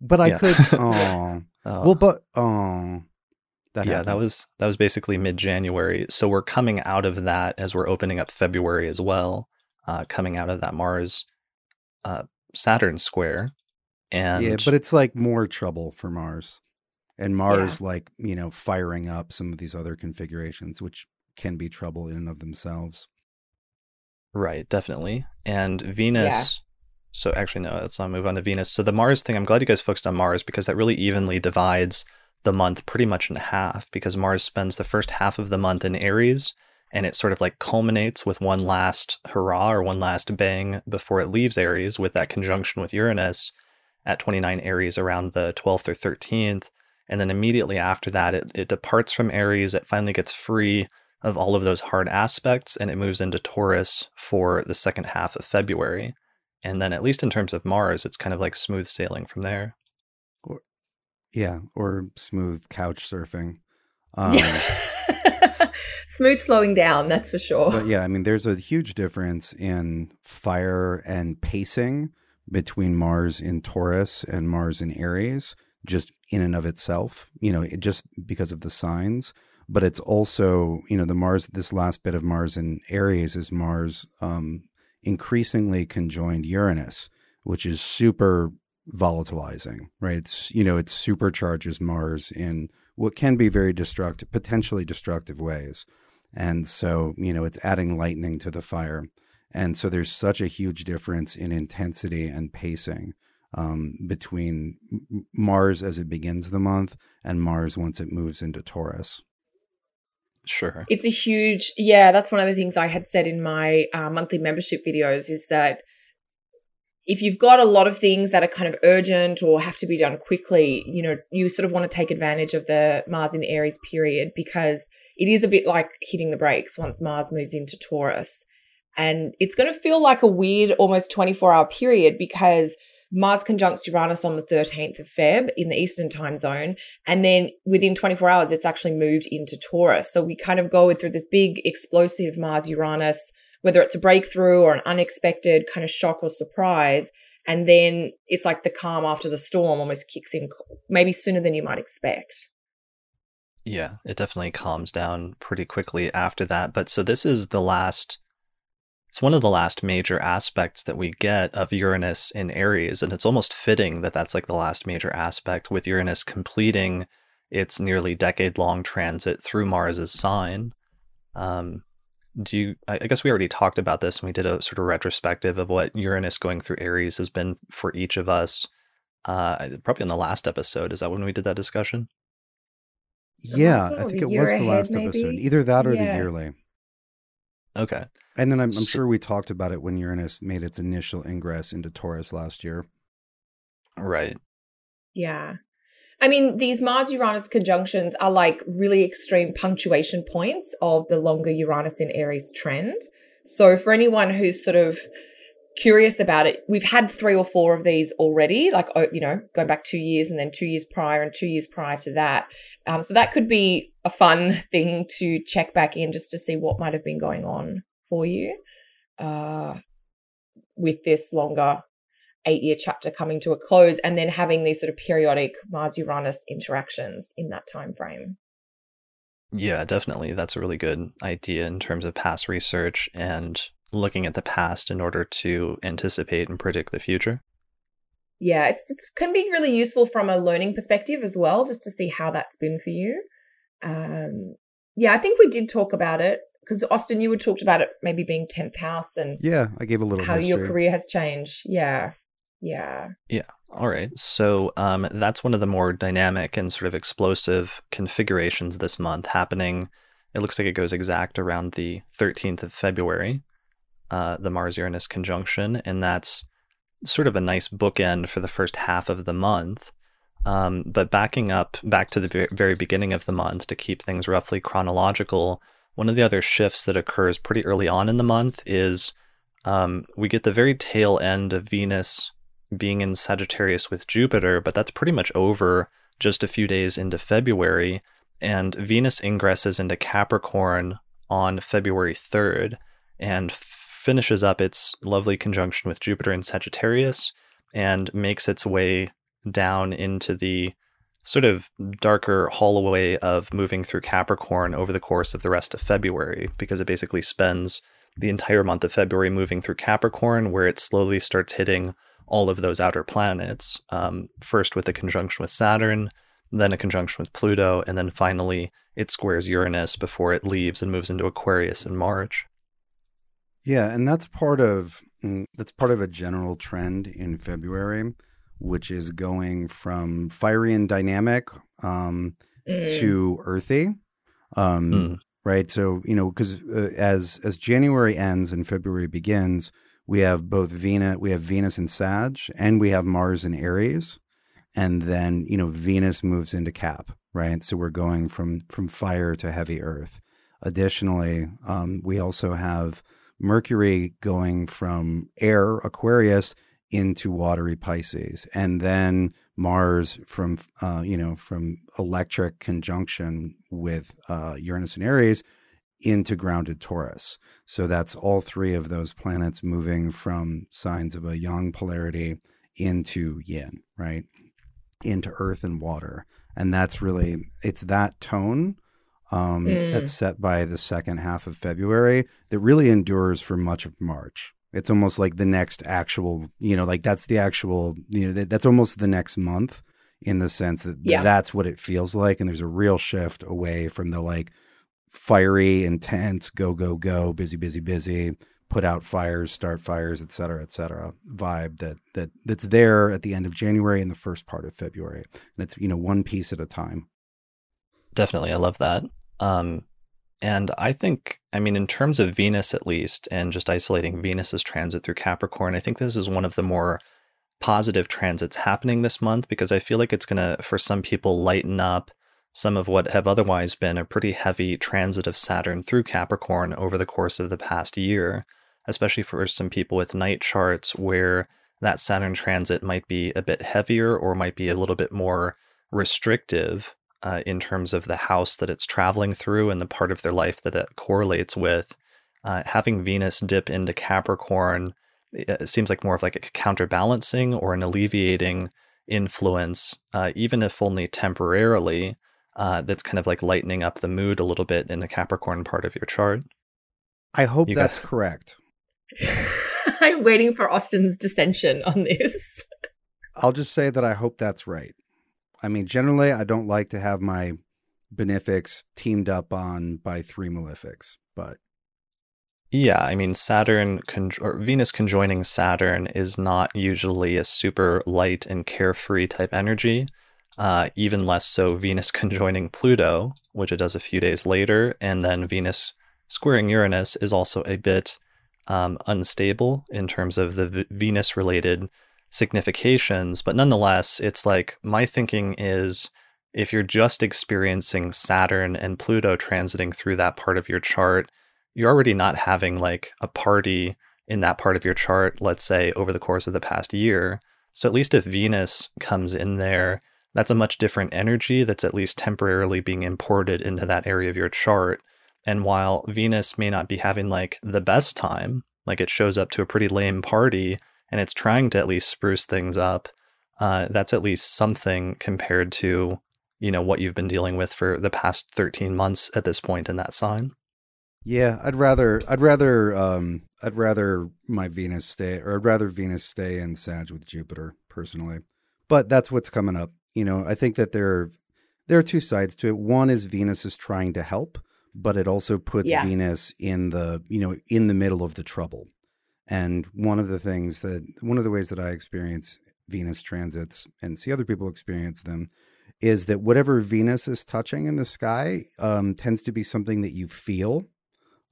but I yeah. could oh. Well, but oh that yeah, happened. that was that was basically mid January. So we're coming out of that as we're opening up February as well, uh, coming out of that Mars uh, Saturn square. And yeah, but it's like more trouble for Mars. And Mars, yeah. like, you know, firing up some of these other configurations, which can be trouble in and of themselves. Right, definitely. And Venus. Yeah. So actually, no, let's not move on to Venus. So the Mars thing, I'm glad you guys focused on Mars because that really evenly divides the month pretty much in half because Mars spends the first half of the month in Aries and it sort of like culminates with one last hurrah or one last bang before it leaves Aries with that conjunction with Uranus at 29 Aries around the 12th or 13th. And then immediately after that, it, it departs from Aries. It finally gets free of all of those hard aspects and it moves into Taurus for the second half of February. And then, at least in terms of Mars, it's kind of like smooth sailing from there. Or, yeah, or smooth couch surfing. Um, smooth slowing down, that's for sure. But yeah, I mean, there's a huge difference in fire and pacing between Mars in Taurus and Mars in Aries, just in and of itself, you know, it, just because of the signs. But it's also, you know, the Mars, this last bit of Mars in Aries is Mars um, increasingly conjoined Uranus, which is super volatilizing, right? It's, you know, it supercharges Mars in what can be very destructive, potentially destructive ways. And so, you know, it's adding lightning to the fire. And so there's such a huge difference in intensity and pacing um, between Mars as it begins the month and Mars once it moves into Taurus. Sure. It's a huge, yeah, that's one of the things I had said in my uh, monthly membership videos is that if you've got a lot of things that are kind of urgent or have to be done quickly, you know, you sort of want to take advantage of the Mars in Aries period because it is a bit like hitting the brakes once Mars moves into Taurus. And it's going to feel like a weird, almost 24 hour period because Mars conjuncts Uranus on the 13th of Feb in the Eastern time zone. And then within 24 hours, it's actually moved into Taurus. So we kind of go through this big explosive Mars Uranus, whether it's a breakthrough or an unexpected kind of shock or surprise. And then it's like the calm after the storm almost kicks in, maybe sooner than you might expect. Yeah, it definitely calms down pretty quickly after that. But so this is the last, it's one of the last major aspects that we get of Uranus in Aries. And it's almost fitting that that's like the last major aspect with Uranus completing its nearly decade long transit through Mars's sign. Um, do you, I guess we already talked about this and we did a sort of retrospective of what Uranus going through Aries has been for each of us. Uh, probably in the last episode. Is that when we did that discussion? Yeah, I think it was the last maybe? episode. Either that or Yeah. the yearly. Okay. And then I'm, I'm sure we talked about it when Uranus made its initial ingress into Taurus last year. Right. Yeah. I mean, these Mars Uranus conjunctions are like really extreme punctuation points of the longer Uranus in Aries trend. So, for anyone who's sort of curious about it, we've had three or four of these already, like, oh, you know, going back two years and then two years prior and two years prior to that. Um, so, that could be a fun thing to check back in just to see what might have been going on for you uh, with this longer eight year chapter coming to a close and then having these sort of periodic Mars Uranus interactions in that time frame. Yeah, definitely. That's a really good idea in terms of past research and looking at the past in order to anticipate and predict the future. Yeah, it's it can be really useful from a learning perspective as well, just to see how that's been for you. Um, yeah, I think we did talk about it because Austin, you had talked about it maybe being tenth house and Yeah, I gave a little how history. your career has changed. Yeah, yeah, Yeah. All right. So um, that's one of the more dynamic and sort of explosive configurations this month happening. It looks like it goes exact around the 13th of February, uh, the Mars Uranus conjunction. And that's sort of a nice bookend for the first half of the month. Um, but backing up back to the very beginning of the month to keep things roughly chronological, one of the other shifts that occurs pretty early on in the month is um, we get the very tail end of Venus being in Sagittarius with Jupiter, but that's pretty much over just a few days into February. And Venus ingresses into Capricorn on February 3rd and finishes up its lovely conjunction with Jupiter in Sagittarius and makes its way down into the sort of darker hallway of moving through Capricorn over the course of the rest of February because it basically spends the entire month of February moving through Capricorn, where it slowly starts hitting all of those outer planets. Um, first with a conjunction with Saturn, then a conjunction with Pluto, and then finally it squares Uranus before it leaves and moves into Aquarius in March. Yeah, and that's part of mm, that's part of a general trend in February, which is going from fiery and dynamic um, Mm. to earthy. Um, Mm. Right. So you know, because uh, as as January ends and February begins, we have both Venus, we have Venus in Sag, and we have Mars in Aries, and then you know Venus moves into Cap. Right. So we're going from from fire to heavy Earth. Additionally, um, we also have Mercury going from air Aquarius into watery Pisces, and then Mars from uh, you know from electric conjunction with uh, Uranus and Aries into grounded Taurus. So that's all three of those planets moving from signs of a yang polarity into yin, right? Into earth and water. And that's really it's that tone um, Mm. that's set by the second half of February that really endures for much of March. It's almost like the next actual, you know, like that's the actual, you know, that, that's almost the next month in the sense that Yeah. that's what it feels like. And there's a real shift away from the like fiery, intense, go, go, go, busy, busy, busy, put out fires, start fires, et cetera, et cetera vibe that, that, that's there at the end of January and the first part of February. And it's, you know, one piece at a time. Definitely. I love that. Um, and I think, I mean, in terms of Venus at least, and just isolating Venus's transit through Capricorn, I think this is one of the more positive transits happening this month because I feel like it's going to, for some people, lighten up some of what have otherwise been a pretty heavy transit of Saturn through Capricorn over the course of the past year, especially for some people with night charts where that Saturn transit might be a bit heavier or might be a little bit more restrictive uh, in terms of the house that it's traveling through and the part of their life that it correlates with. Uh, having Venus dip into Capricorn it seems like more of like a counterbalancing or an alleviating influence, uh, even if only temporarily, uh, that's kind of like lightening up the mood a little bit in the Capricorn part of your chart. I hope You that's got- correct. I'm waiting for Austin's dissension on this. I'll just say that I hope that's right. I mean, generally, I don't like to have my benefics teamed up on by three malefics, but Yeah, I mean Saturn con- or Venus conjoining Saturn is not usually a super light and carefree type energy. Uh, even less so Venus conjoining Pluto, which it does a few days later, and then Venus squaring Uranus is also a bit um, unstable in terms of the v- Venus-related significations. But nonetheless, it's like my thinking is if you're just experiencing Saturn and Pluto transiting through that part of your chart you're already not having like a party in that part of your chart, let's say over the course of the past year. So at least if Venus comes in there, that's a much different energy that's at least temporarily being imported into that area of your chart. And while Venus may not be having like the best time, like it shows up to a pretty lame party and it's trying to at least spruce things up, uh, that's at least something compared to, you know, what you've been dealing with for the past 13 months at this point in that sign. yeah, I'd rather I'd rather um I'd rather my Venus stay or I'd rather Venus stay in Sag with Jupiter personally. But that's what's coming up. You know, I think that there there are two sides to it. One is Venus is trying to help, but it also puts Yeah. Venus in the, you know, in the middle of the trouble. And one of the things that one of the ways that I experience Venus transits and see other people experience them is that whatever Venus is touching in the sky um, tends to be something that you feel,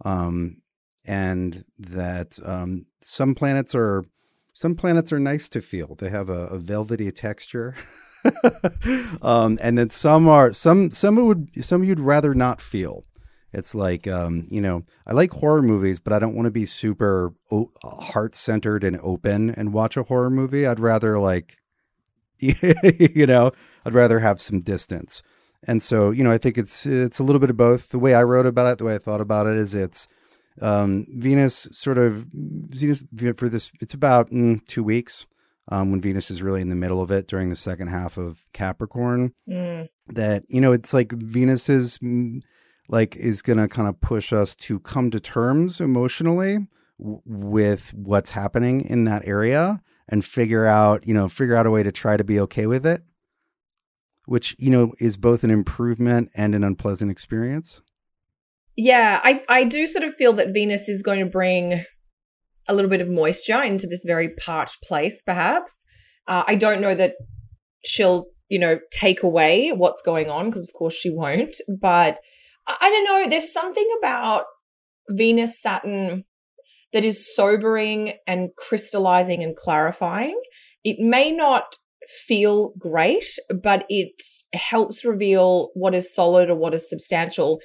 um, and that um, some planets are some planets are nice to feel. They have a, a velvety texture, um, and then some are some some would some you'd rather not feel. It's like um, you know I like horror movies, but I don't want to be super o- heart centered and open and watch a horror movie. I'd rather like you know I'd rather have some distance. And so, you know, I think it's it's a little bit of both. The way I wrote about it, the way I thought about it, is it's um, Venus sort of Venus for this. It's about mm, two weeks um, when Venus is really in the middle of it during the second half of Capricorn. Mm. That you know, it's like Venus is mm, like is going to kind of push us to come to terms emotionally w- with what's happening in that area and figure out, you know, figure out a way to try to be okay with it which you know is both an improvement and an unpleasant experience. Yeah, I, I do sort of feel that Venus is going to bring a little bit of moisture into this very parched place, perhaps. Uh, I don't know that she'll, you know, take away what's going on, because of course she won't. But I, don't know, there's something about Venus Saturn that is sobering and crystallizing and clarifying. It may not feel great, but it helps reveal what is solid or what is substantial,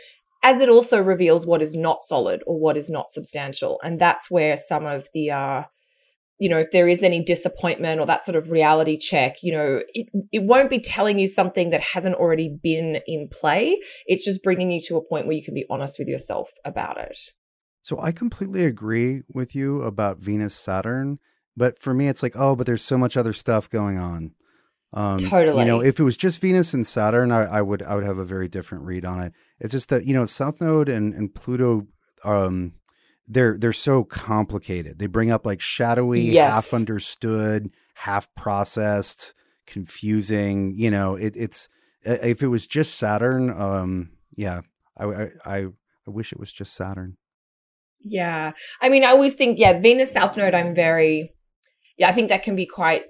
as it also reveals what is not solid or what is not substantial. And that's where some of the, uh, you know, if there is any disappointment or that sort of reality check, you know, it, it won't be telling you something that hasn't already been in play. It's just bringing you to a point where you can be honest with yourself about it. So I completely agree with you about Venus Saturn, but for me it's like, oh, but there's so much other stuff going on. Um, You know, if it was just Venus and Saturn, I, I would I would have a very different read on it. It's just that you know South Node and and Pluto, um, they're they're so complicated. They bring up like shadowy, Yes. half understood, half processed, confusing. You know, it, it's if it was just Saturn, um, yeah, I I I, I wish it was just Saturn. Yeah. I mean, I always think, yeah, Venus South Node, I'm very, yeah, I think that can be quite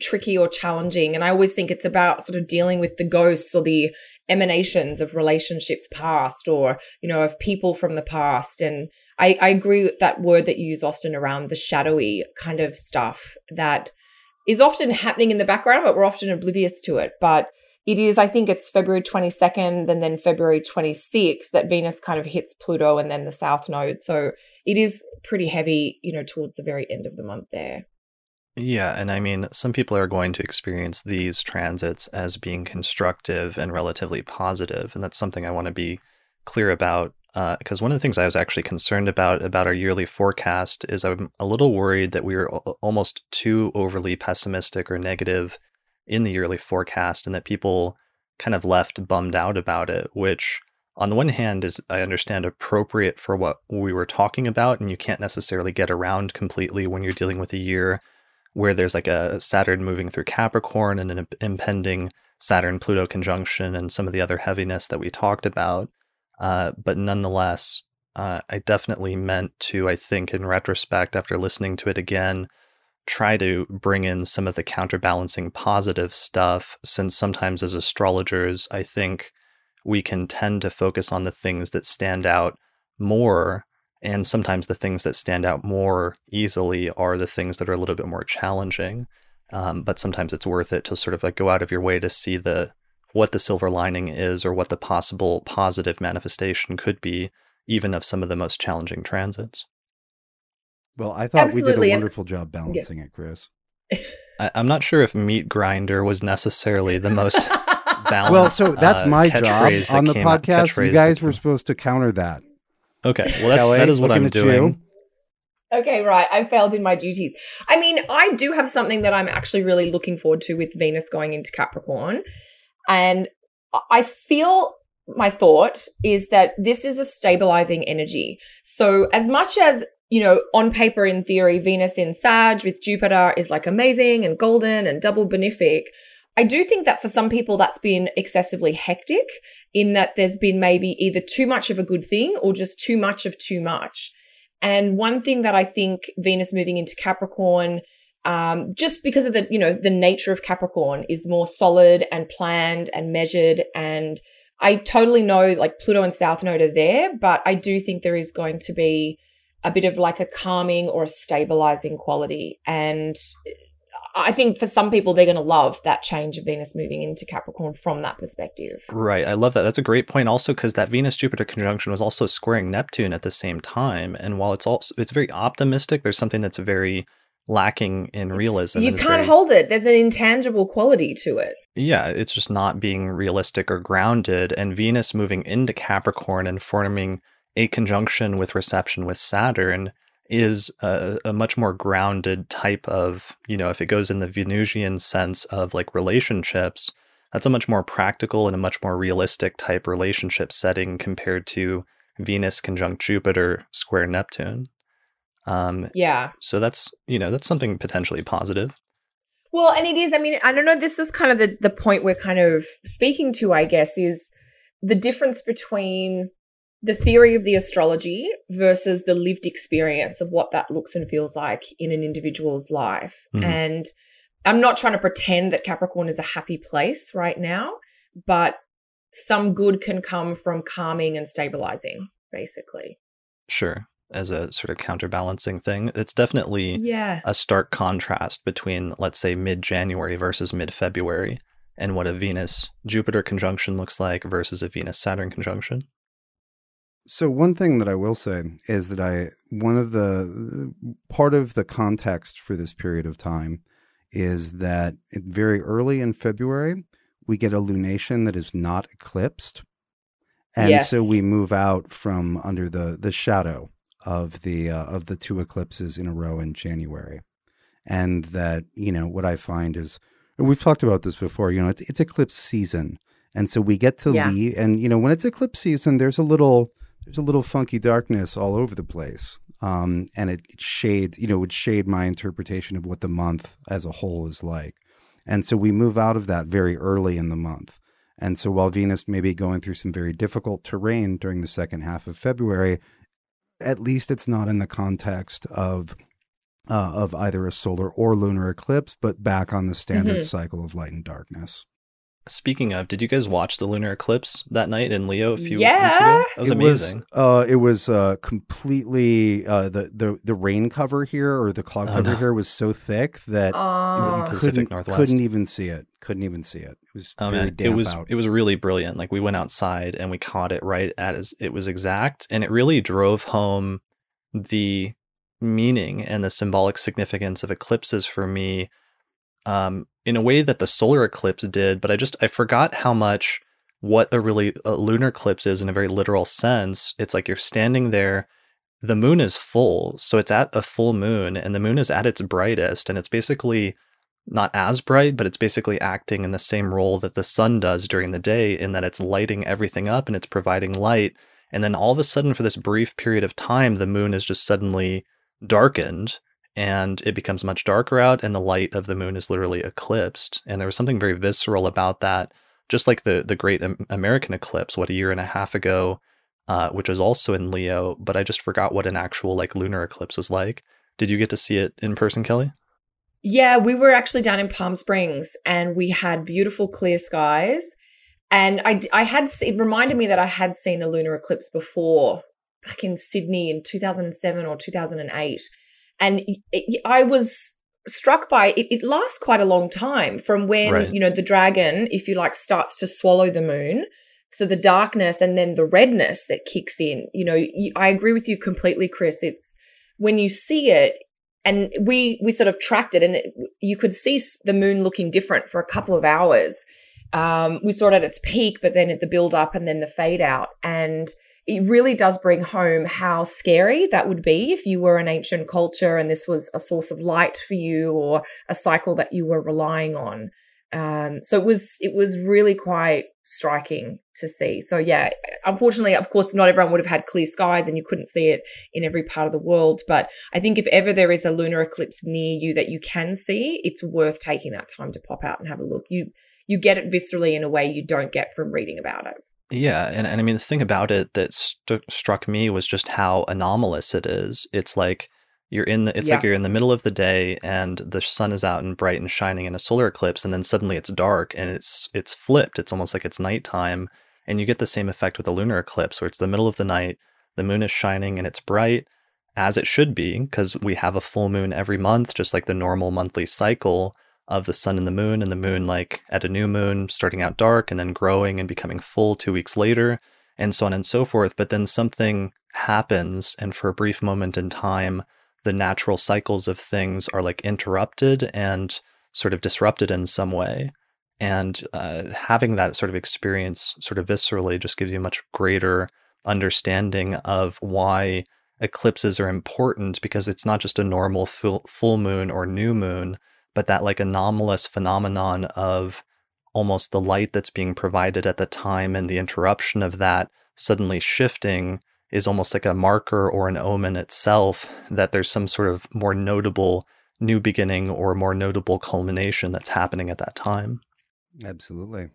tricky or challenging. And I always think it's about sort of dealing with the ghosts or the emanations of relationships past or, you know, of people from the past. And I, I agree with that word that you use, Austin, around the shadowy kind of stuff that is often happening in the background, but we're often oblivious to it. But it is, I think it's February 22nd and then February 26th that Venus kind of hits Pluto and then the South Node. So it is pretty heavy, you know, towards the very end of the month there. Yeah, and I mean, some people are going to experience these transits as being constructive and relatively positive, and that's something I want to be clear about. Uh, because one of the things I was actually concerned about about our yearly forecast is I'm a little worried that we were almost too overly pessimistic or negative in the yearly forecast, and that people kind of left bummed out about it, which on the one hand is I understand appropriate for what we were talking about, and you can't necessarily get around completely when you're dealing with a year where there's like a Saturn moving through Capricorn and an impending Saturn Pluto conjunction and some of the other heaviness that we talked about. Uh, but nonetheless, uh, I definitely meant to, I think, in retrospect, after listening to it again, try to bring in some of the counterbalancing positive stuff, since sometimes as astrologers, I think we can tend to focus on the things that stand out more. And sometimes the things that stand out more easily are the things that are a little bit more challenging. Um, but sometimes it's worth it to sort of like go out of your way to see the what the silver lining is or what the possible positive manifestation could be, even of some of the most challenging transits. Well, I thought Absolutely. we did a wonderful job balancing yeah. it, Chris. I, am not sure if meat grinder was necessarily the most balanced. well, so that's uh, my job on the podcast. You guys were supposed to counter that. Okay, well that's Kelly, that is what I'm doing. Okay, right. I failed in my duties. I mean, I do have something that I'm actually really looking forward to with Venus going into Capricorn. And I feel my thought is that this is a stabilizing energy. So as much as, you know, on paper, in theory, Venus in Sag with Jupiter is like amazing and golden and double benefic. I do think that for some people that's been excessively hectic in that there's been maybe either too much of a good thing or just too much of too much. And one thing that I think Venus moving into Capricorn, um, just because of the, you know, the nature of Capricorn is more solid and planned and measured. And I totally know like Pluto and South Node are there, but I do think there is going to be a bit of like a calming or a stabilizing quality. And I think for some people, they're going to love that change of Venus moving into Capricorn from that perspective. Right. I love that. That's a great point. Also, because that Venus Jupiter conjunction was also squaring Neptune at the same time. And while it's also it's very optimistic, there's something that's very lacking in realism. You can't very, hold it. There's an intangible quality to it. Yeah, it's just not being realistic or grounded. And Venus moving into Capricorn and forming a conjunction with reception with Saturn is a, a, much more grounded type of, you know, if it goes in the Venusian sense of like relationships, that's a much more practical and a much more realistic type relationship setting compared to Venus conjunct Jupiter square Neptune. Um, yeah. So that's, you know, that's something potentially positive. Well, and it is, I mean, I don't know, this is kind of the, the point we're kind of speaking to, I guess, is the difference between the theory of the astrology versus the lived experience of what that looks and feels like in an individual's life. Mm-hmm. And I'm not trying to pretend that Capricorn is a happy place right now, but some good can come from calming and stabilizing, basically. Sure. As a sort of counterbalancing thing, it's definitely yeah. a stark contrast between, let's say, mid January versus mid February and what a Venus Jupiter conjunction looks like versus a Venus Saturn conjunction. So one thing that I will say is that I one of the part of the context for this period of time is that very early in February we get a lunation that is not eclipsed, and yes. so we move out from under the the shadow of the uh, of the two eclipses in a row in January, and that you know what I find is we've talked about this before. You know, it's it's eclipse season, and so we get to yeah. leave, and you know when it's eclipse season, there's a little there's a little funky darkness all over the place. Um, and it, it shades, you know, would shade my interpretation of what the month as a whole is like. And so we move out of that very early in the month. And so while Venus may be going through some very difficult terrain during the second half of February, at least it's not in the context of uh, of either a solar or lunar eclipse, but back on the standard mm-hmm. cycle of light and darkness. Speaking of, did you guys watch the lunar eclipse that night in Leo a few yeah. weeks ago? That was it amazing. Was, uh, it was uh, completely uh, the the the rain cover here or the cloud oh, cover no. here was so thick that oh. you couldn't, couldn't even see it. Couldn't even see it. It was oh, man. it was out. it was really brilliant. Like we went outside and we caught it right at as it was exact, and it really drove home the meaning and the symbolic significance of eclipses for me um, in a way that the solar eclipse did, but I just I forgot how much what a really a lunar eclipse is in a very literal sense. It's like you're standing there, the moon is full, so it's at a full moon, and the moon is at its brightest, and it's basically not as bright, but it's basically acting in the same role that the sun does during the day in that it's lighting everything up and it's providing light. And then all of a sudden, for this brief period of time, the moon is just suddenly darkened and it becomes much darker out, and the light of the moon is literally eclipsed. And there was something very visceral about that, just like the, the great American eclipse, what, a year and a half ago, uh, which was also in Leo, but I just forgot what an actual like lunar eclipse was like. Did you get to see it in person, Kelly? Yeah, we were actually down in Palm Springs and we had beautiful clear skies. And I, I had, it reminded me that I had seen a lunar eclipse before back in Sydney in 2007 or 2008. And it, I was struck by it, it lasts quite a long time from when, right. you know, the dragon, if you like, starts to swallow the moon. So the darkness and then the redness that kicks in, you know, you, I agree with you completely, Chris. It's when you see it, and we we sort of tracked it and it, you could see the moon looking different for a couple of hours um, we saw it at its peak but then at the build up and then the fade out and it really does bring home how scary that would be if you were an ancient culture and this was a source of light for you or a cycle that you were relying on um, so it was it was really quite striking to see. So yeah, unfortunately, of course, not everyone would have had clear skies, and you couldn't see it in every part of the world. But I think if ever there is a lunar eclipse near you that you can see, it's worth taking that time to pop out and have a look. You you get it viscerally in a way you don't get from reading about it. Yeah, and, and I mean the thing about it that st- struck me was just how anomalous it is. It's like you're in the, it's yeah. like you're in the middle of the day and the sun is out and bright and shining in a solar eclipse and then suddenly it's dark and it's it's flipped. It's almost like it's nighttime and you get the same effect with a lunar eclipse where it's the middle of the night, the moon is shining and it's bright as it should be because we have a full moon every month just like the normal monthly cycle of the sun and the moon and the moon like at a new moon starting out dark and then growing and becoming full 2 weeks later and so on and so forth but then something happens and for a brief moment in time the natural cycles of things are like interrupted and sort of disrupted in some way. And uh, having that sort of experience sort of viscerally just gives you a much greater understanding of why eclipses are important because it's not just a normal full moon or new moon, but that like anomalous phenomenon of almost the light that's being provided at the time and the interruption of that suddenly shifting is almost like a marker or an omen itself that there's some sort of more notable new beginning or more notable culmination that's happening at that time. Absolutely.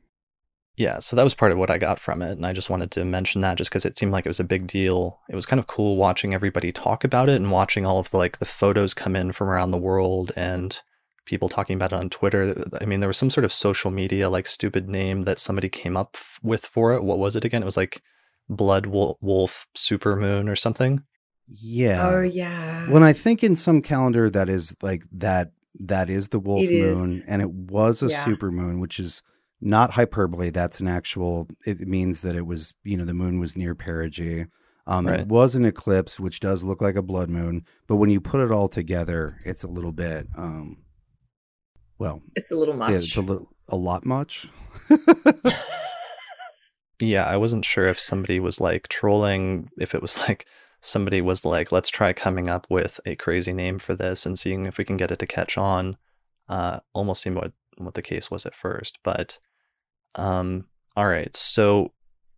Yeah, so that was part of what I got from it. And I just wanted to mention that just because it seemed like it was a big deal. It was kind of cool watching everybody talk about it and watching all of the like the photos come in from around the world and people talking about it on Twitter. I mean, there was some sort of social media like stupid name that somebody came up with for it. What was it again? It was like blood wolf supermoon or something. Yeah. Oh yeah. When I think in some calendar that is like that that is the wolf it moon is. and it was a yeah. supermoon which is not hyperbole that's an actual it means that it was you know the moon was near perigee um, right. It was an eclipse, which does look like a blood moon, but when you put it all together, it's a little bit, um, well, it's a little much. Yeah, it's a, li- a lot much. Yeah, I wasn't sure if somebody was like trolling, if it was like somebody was like, let's try coming up with a crazy name for this and seeing if we can get it to catch on. Uh, almost seemed what what the case was at first, but um, all right. So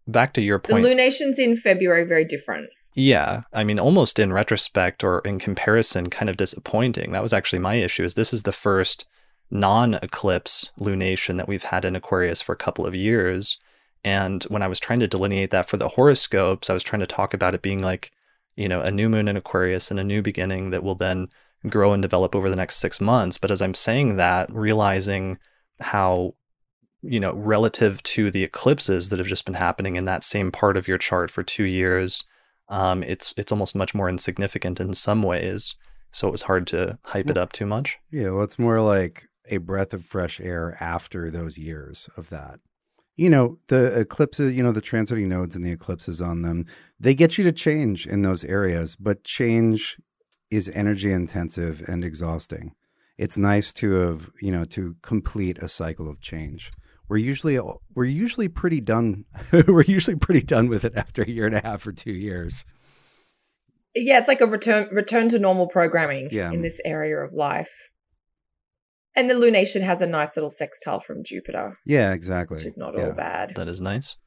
back to your point. The lunations in February very different. Yeah, I mean, almost in retrospect or in comparison, kind of disappointing. That was actually my issue. Is this is the first non-eclipse lunation that we've had in Aquarius for a couple of years, and when I was trying to delineate that for the horoscopes, I was trying to talk about it being like, you know, a new moon in Aquarius and a new beginning that will then grow and develop over the next six months. But as I'm saying that, realizing how, you know, relative to the eclipses that have just been happening in that same part of your chart for two years, um, it's it's almost much more insignificant in some ways. So it was hard to hype it up too much. Yeah, well, it's more like a breath of fresh air after those years of that. You know the eclipses you know the transiting nodes and the eclipses on them they get you to change in those areas but change is energy intensive and exhausting. It's nice to have you know to complete a cycle of change. We're usually we're usually pretty done we're usually pretty done with it after a year and a half or two years. Yeah it's like a return return to normal programming yeah. in this area of life And the lunation has a nice little sextile from Jupiter, Yeah, exactly. which is not yeah. all bad. That is nice.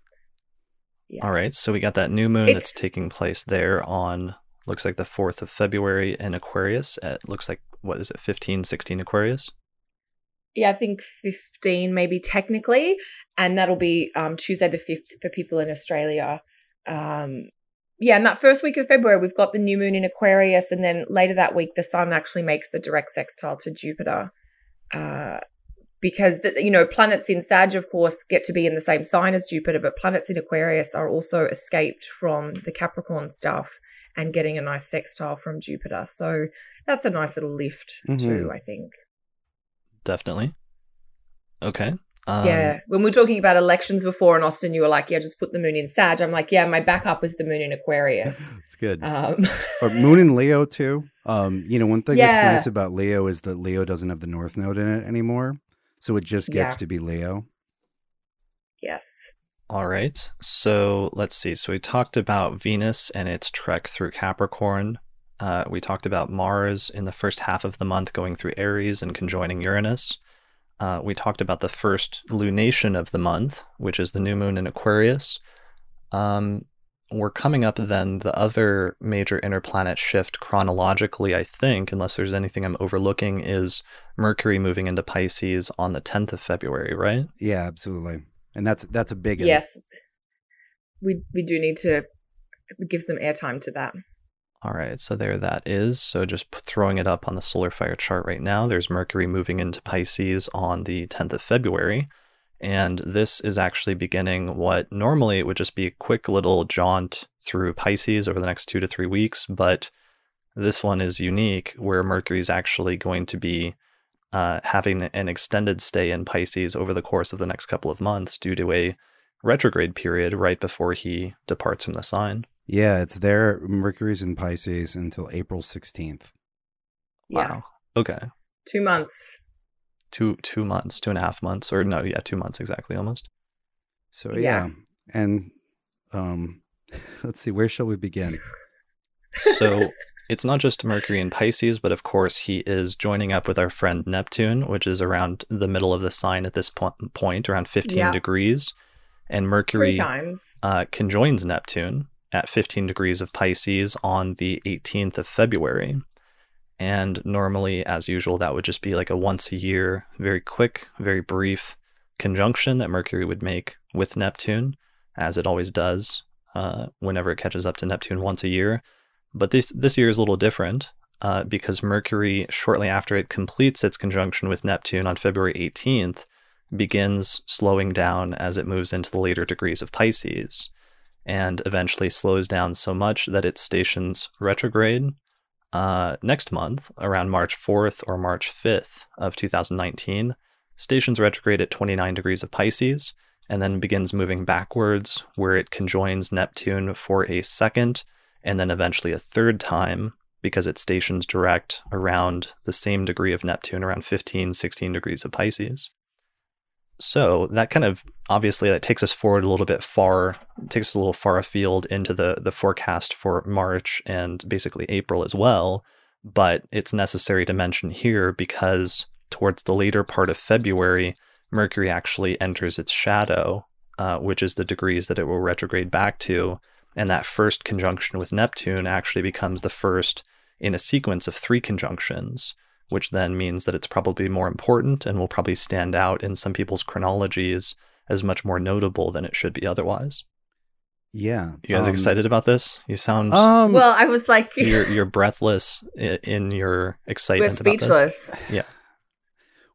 Yeah. All right, so we got that new moon that's taking place there on looks like the 4th of February in Aquarius. It looks like what is it 15 16 Aquarius? Yeah, I think 15 maybe technically. And that'll be um, Tuesday the 5th for people in Australia. Um, yeah, and that first week of February, we've got the new moon in Aquarius. And then later that week, the sun actually makes the direct sextile to Jupiter. Uh, because, the, you know, planets in Sag, of course, get to be in the same sign as Jupiter, but planets in Aquarius are also escaped from the Capricorn stuff and getting a nice sextile from Jupiter. So that's a nice little lift, Mhm. too, I think. Definitely. Okay. Um, yeah, when we were talking about elections before in Austin, you were like, "Yeah, just put the moon in Sag." I'm like, "Yeah, my backup is the moon in Aquarius." It's good. Um, or Moon in Leo too. Um, you know, one thing that's nice about Leo is that Leo doesn't have the North Node in it anymore, so it just gets Yeah. to be Leo. yes, All right. So let's see. So we talked about Venus and its trek through Capricorn. Uh, we talked about Mars in the first half of the month going through Aries and conjoining Uranus. Uh, we talked about the first lunation of the month, which is the new moon in Aquarius. Um, we're coming up then the other major interplanet shift chronologically, I think, unless there's anything I'm overlooking, is Mercury moving into Pisces on the 10th of February, right? Yeah, absolutely. And that's that's a big one. yes, we we do need to give some airtime to that. All right, so there that is. So just throwing it up on the solar fire chart right now, there's Mercury moving into Pisces on the 10th of February. And this is actually beginning what normally it would just be a quick little jaunt through Pisces over the next two to three weeks. But this one is unique where Mercury is actually going to be uh, having an extended stay in Pisces over the course of the next couple of months due to a retrograde period right before he departs from the sign. Yeah, it's there. Mercury's in Pisces until April 16th. Yeah, Wow. Okay. two months. two two months, two and a half months, or no, yeah, two months exactly, almost. So Yeah. yeah. And um let's see, where shall we begin? So it's not just Mercury in Pisces, but of course he is joining up with our friend Neptune, which is around the middle of the sign at this po- point, around 15 Yeah. degrees, and Mercury times. uh, conjoins Neptune at 15 degrees of Pisces on the 18th of February. And normally, as usual, that would just be like a once a year, very quick, very brief conjunction that Mercury would make with Neptune, as it always does uh, whenever it catches up to Neptune once a year. But this this year is a little different uh, because Mercury, shortly after it completes its conjunction with Neptune on February 18th, begins slowing down as it moves into the later degrees of Pisces, and eventually slows down so much that it stations retrograde uh, next month, around March 4th or March 5th of 2019, stations retrograde at 29 degrees of Pisces, and then begins moving backwards, where it conjoins Neptune for a second and then eventually a third time because it stations direct around the same degree of Neptune, around 15, 16 degrees of Pisces. So that kind of obviously that takes us forward a little bit far, takes us a little far afield into the the forecast for March and basically April as well. But it's necessary to mention here because towards the later part of February, Mercury actually enters its shadow, uh, which is the degrees that it will retrograde back to, and that first conjunction with Neptune actually becomes the first in a sequence of three conjunctions which then means that it's probably more important and will probably stand out in some people's chronologies as much more notable than it should be otherwise. Yeah. You guys um, excited about this? You sound Um well, I was like, you're you're breathless i- in your excitement we're excitement about this. speechless.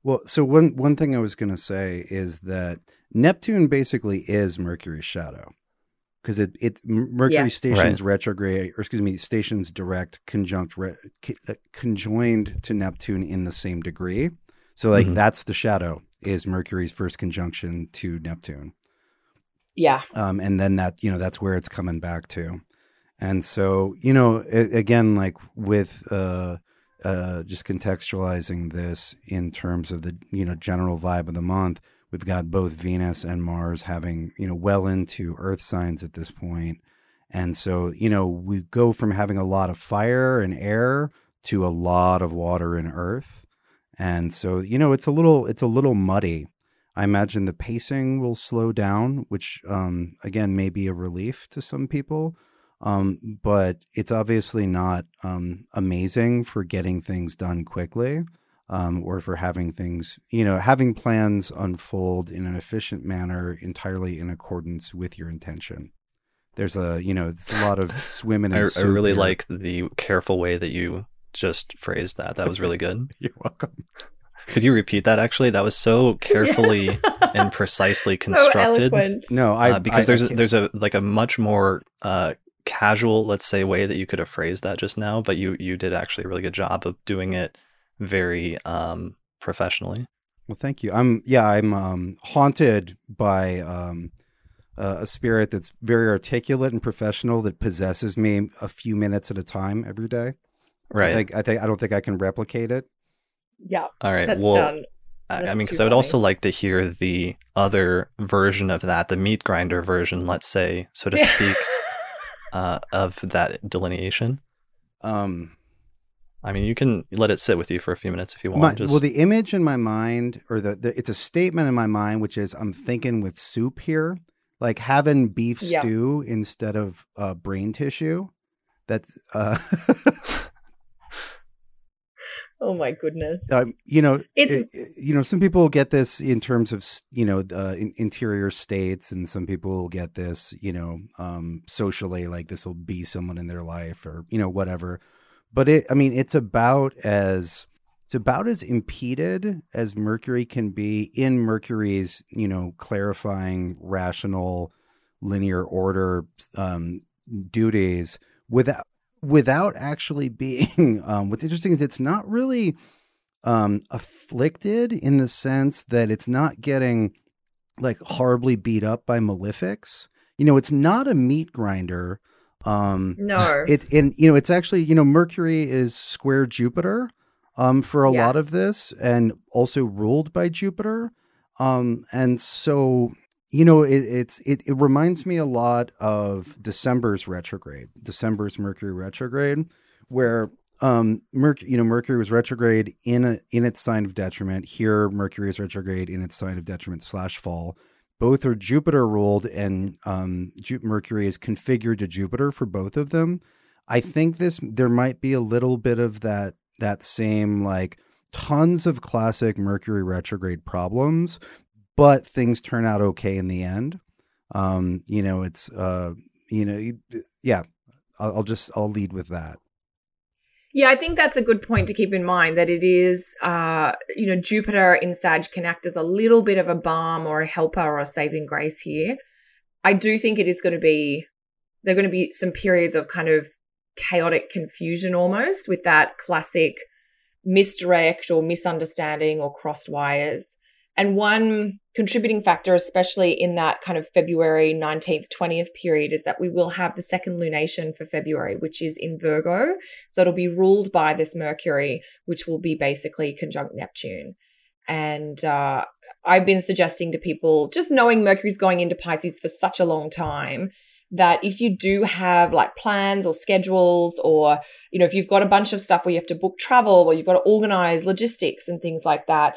Well, so one one thing I was going to say is that Neptune basically is Mercury's shadow because it it Mercury Yeah. stations retrograde or excuse me stations direct conjunct re, uh, conjoined to Neptune in the same degree. So like Mhm. that's the shadow is Mercury's first conjunction to Neptune. Yeah, um, and then that you know that's where it's coming back to and so you know a- again like with uh, uh, just contextualizing this in terms of the you know general vibe of the month we've got both venus and mars having you know well into earth signs at this point and so you know we go from having a lot of fire and air to a lot of water and earth and so you know it's a little it's a little muddy. I imagine the pacing will slow down, which um, again may be a relief to some people. Um, but it's obviously not um, amazing for getting things done quickly um, or for having things, you know, having plans unfold in an efficient manner entirely in accordance with your intention. There's a, you know, it's a lot of swimming. I, I really here. like the careful way that you just phrased that. That was really good. You're welcome. Could you repeat that? Actually, that was so carefully and precisely constructed. So no, I uh, because I, there's I a, there's a like a much more uh, casual, let's say, way that you could have phrased that just now, but you you did actually a really good job of doing it very um, professionally. Well, thank you. I'm yeah, I'm um, haunted by um, uh, a spirit that's very articulate and professional that possesses me a few minutes at a time every day. Right. I think I, think, I don't think I can replicate it. Yeah. All right. Well, done. I, I mean, because I would also like to hear the other version of that, the meat grinder version, let's say, so to speak uh, of that delineation? Um, I mean, you can let it sit with you for a few minutes if you want. My, Just... Well, the image in my mind, or the, the, it's a statement in my mind, which is I'm thinking with soup here, like having beef yeah. stew instead of uh, brain tissue. That's uh, Oh my goodness! Um, you know, it, you know, some people get this in terms of you know uh, in, interior states, and some people get this, you know, um, socially, like this will be someone in their life, or you know, whatever. But it, I mean, it's about as it's about as impeded as Mercury can be in Mercury's, you know, clarifying, rational, linear order um, duties without without actually being um, what's interesting is it's not really um, afflicted in the sense that it's not getting like horribly beat up by malefics. You know it's not a meat grinder um no it and you know it's actually you know mercury is square jupiter um for a yeah. lot of this and also ruled by jupiter um and so you know, it, it's it, it reminds me a lot of December's retrograde, December's Mercury retrograde, where um Mercury, you know, Mercury was retrograde in a in its sign of detriment. Here, Mercury is retrograde in its sign of detriment slash fall. Both are Jupiter ruled, and um, Mercury is configured to Jupiter for both of them. I think this there might be a little bit of that that same like tons of classic Mercury retrograde problems, but things turn out okay in the end. Um, you know, it's uh, you know, yeah. I'll, I'll just I'll lead with that. Yeah, I think that's a good point to keep in mind that it is, uh, you know, Jupiter in Sag can act as a little bit of a balm or a helper or a saving grace here. I do think it is going to be, there are going to be some periods of kind of chaotic confusion almost with that classic misdirect or misunderstanding or crossed wires. And one contributing factor, especially in that kind of February 19th, 20th period, is that we will have the second lunation for February, which is in Virgo. So it'll be ruled by this Mercury, which will be basically conjunct Neptune. And uh, I've been suggesting to people, just knowing Mercury's going into Pisces for such a long time, that if you do have like plans or schedules or you know if you've got a bunch of stuff where you have to book travel or you've got to organize logistics and things like that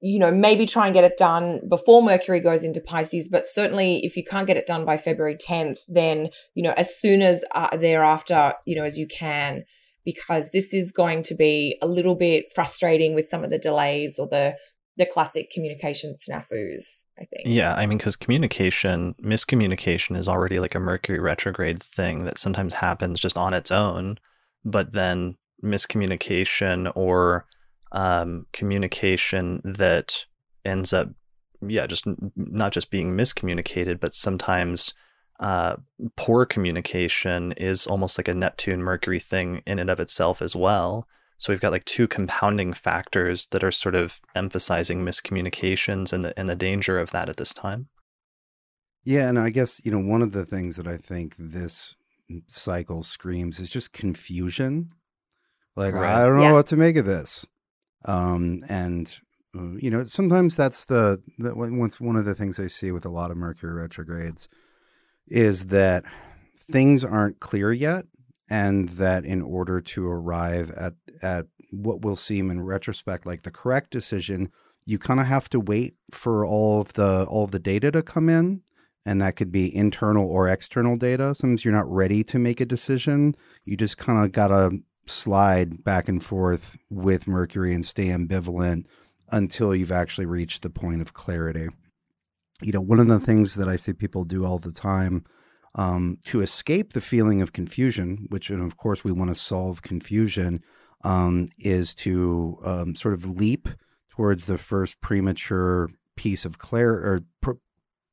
you know, maybe try and get it done before Mercury goes into Pisces. But certainly, if you can't get it done by February 10th, then, you know, as soon as uh, thereafter, you know, as you can, because this is going to be a little bit frustrating with some of the delays or the, the classic communication snafus. I think. Yeah, I mean, because communication, miscommunication is already like a Mercury retrograde thing that sometimes happens just on its own, but then miscommunication or um, communication that ends up, yeah, just not just being miscommunicated, but sometimes uh, poor communication is almost like a Neptune Mercury thing in and of itself as well. So we've got like two compounding factors that are sort of emphasizing miscommunications and the and the danger of that at this time. Yeah, and I guess you know one of the things that I think this cycle screams is just confusion. Like right. I don't know yeah. what to make of this. Um, and uh, you know, sometimes that's the, the once one of the things I see with a lot of Mercury retrogrades is that things aren't clear yet, and that in order to arrive at at what will seem in retrospect like the correct decision, you kind of have to wait for all of the all of the data to come in and that could be internal or external data. Sometimes you're not ready to make a decision. You just kind of got to slide back and forth with Mercury and stay ambivalent until you've actually reached the point of clarity. You know, one of the things that I see people do all the time um, to escape the feeling of confusion, which, and of course, we want to solve confusion, um, is to um, sort of leap towards the first premature piece of clarity or pr-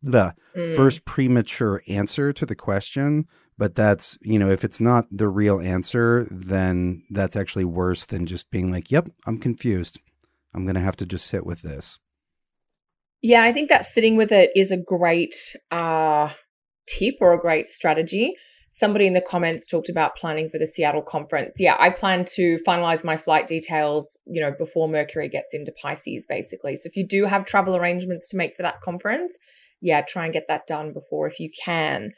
the mm. first premature answer to the question. But that's, you know, if it's not the real answer, then that's actually worse than just being like, yep, I'm confused. I'm going to have to just sit with this. Yeah, I think that sitting with it is a great uh, tip or a great strategy. Somebody in the comments talked about planning for the Seattle conference. Yeah, I plan to finalize my flight details, you know, before Mercury gets into Pisces, basically. So if you do have travel arrangements to make for that conference, yeah, try and get that done before if you can.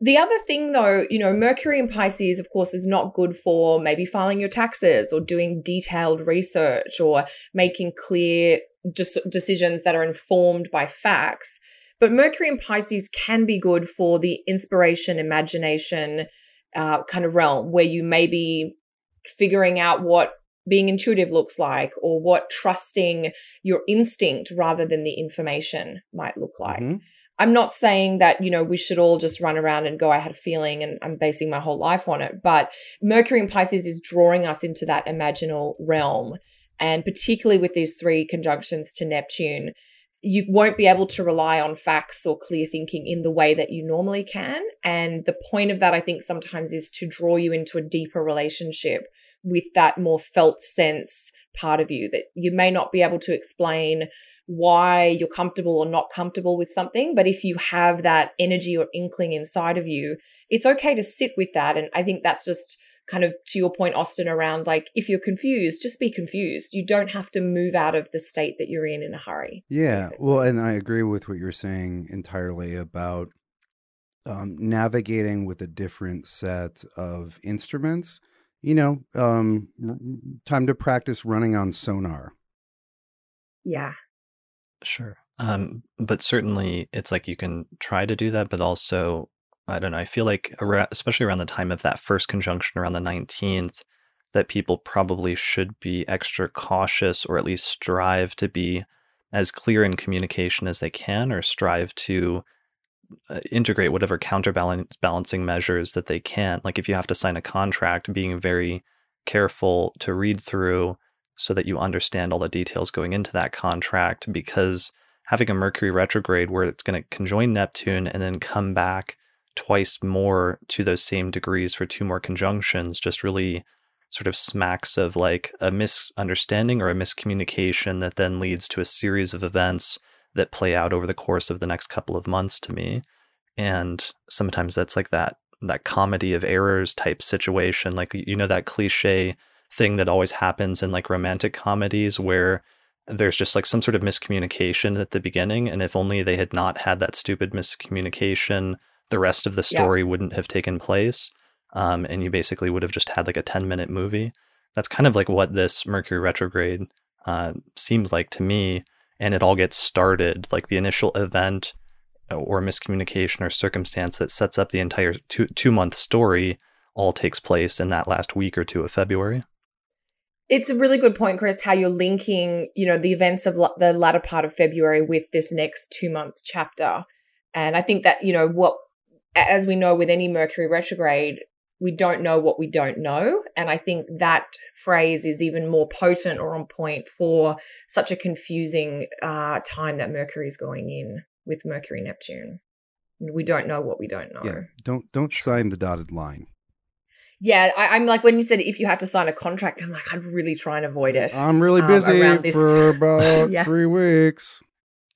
The other thing, though, you know, Mercury in Pisces, of course, is not good for maybe filing your taxes or doing detailed research or making clear decisions that are informed by facts. But Mercury in Pisces can be good for the inspiration, imagination uh, kind of realm where you may be figuring out what being intuitive looks like or what trusting your instinct rather than the information might look like. Mm-hmm. I'm not saying that, you know, we should all just run around and go, I had a feeling and I'm basing my whole life on it. But Mercury in Pisces is drawing us into that imaginal realm. And particularly with these three conjunctions to Neptune, you won't be able to rely on facts or clear thinking in the way that you normally can. And the point of that, I think, sometimes is to draw you into a deeper relationship with that more felt sense part of you that you may not be able to explain why you're comfortable or not comfortable with something. But if you have that energy or inkling inside of you, it's okay to sit with that. And I think that's just kind of to your point, Austin, around like if you're confused, just be confused. You don't have to move out of the state that you're in in a hurry. Yeah. Basically. Well, and I agree with what you're saying entirely about um, navigating with a different set of instruments. You know, um, time to practice running on sonar. Yeah. Sure. Um, but certainly it's like you can try to do that, but also I don't know. I feel like, especially around the time of that first conjunction around the 19th, that people probably should be extra cautious or at least strive to be as clear in communication as they can or strive to uh, integrate whatever counterbalancing measures that they can. Like if you have to sign a contract, being very careful to read through so that you understand all the details going into that contract because having a Mercury retrograde where it's going to conjoin Neptune and then come back twice more to those same degrees for two more conjunctions just really sort of smacks of like a misunderstanding or a miscommunication that then leads to a series of events that play out over the course of the next couple of months to me. And sometimes that's like that that comedy of errors type situation like you know that cliche thing that always happens in like romantic comedies where there's just like some sort of miscommunication at the beginning and if only they had not had that stupid miscommunication the rest of the story yeah. wouldn't have taken place. Um, and you basically would have just had like a 10 minute movie. That's kind of like what this Mercury retrograde uh, seems like to me. And it all gets started like the initial event uh, or miscommunication or circumstance that sets up the entire two, two month story all takes place in that last week or two of February. It's a really good point, Chris, how you're linking, you know, the events of the latter part of February with this next two month chapter. And I think that, you know, what as we know with any Mercury retrograde, we don't know what we don't know. And I think that phrase is even more potent or on point for such a confusing uh, time that Mercury is going in with Mercury Neptune. We don't know what we don't know. Yeah, don't don't sign the dotted line. Yeah, I, am like when you said if you had to sign a contract, I'm like I'd really try and avoid it. I'm really um, busy um, for about yeah. three weeks.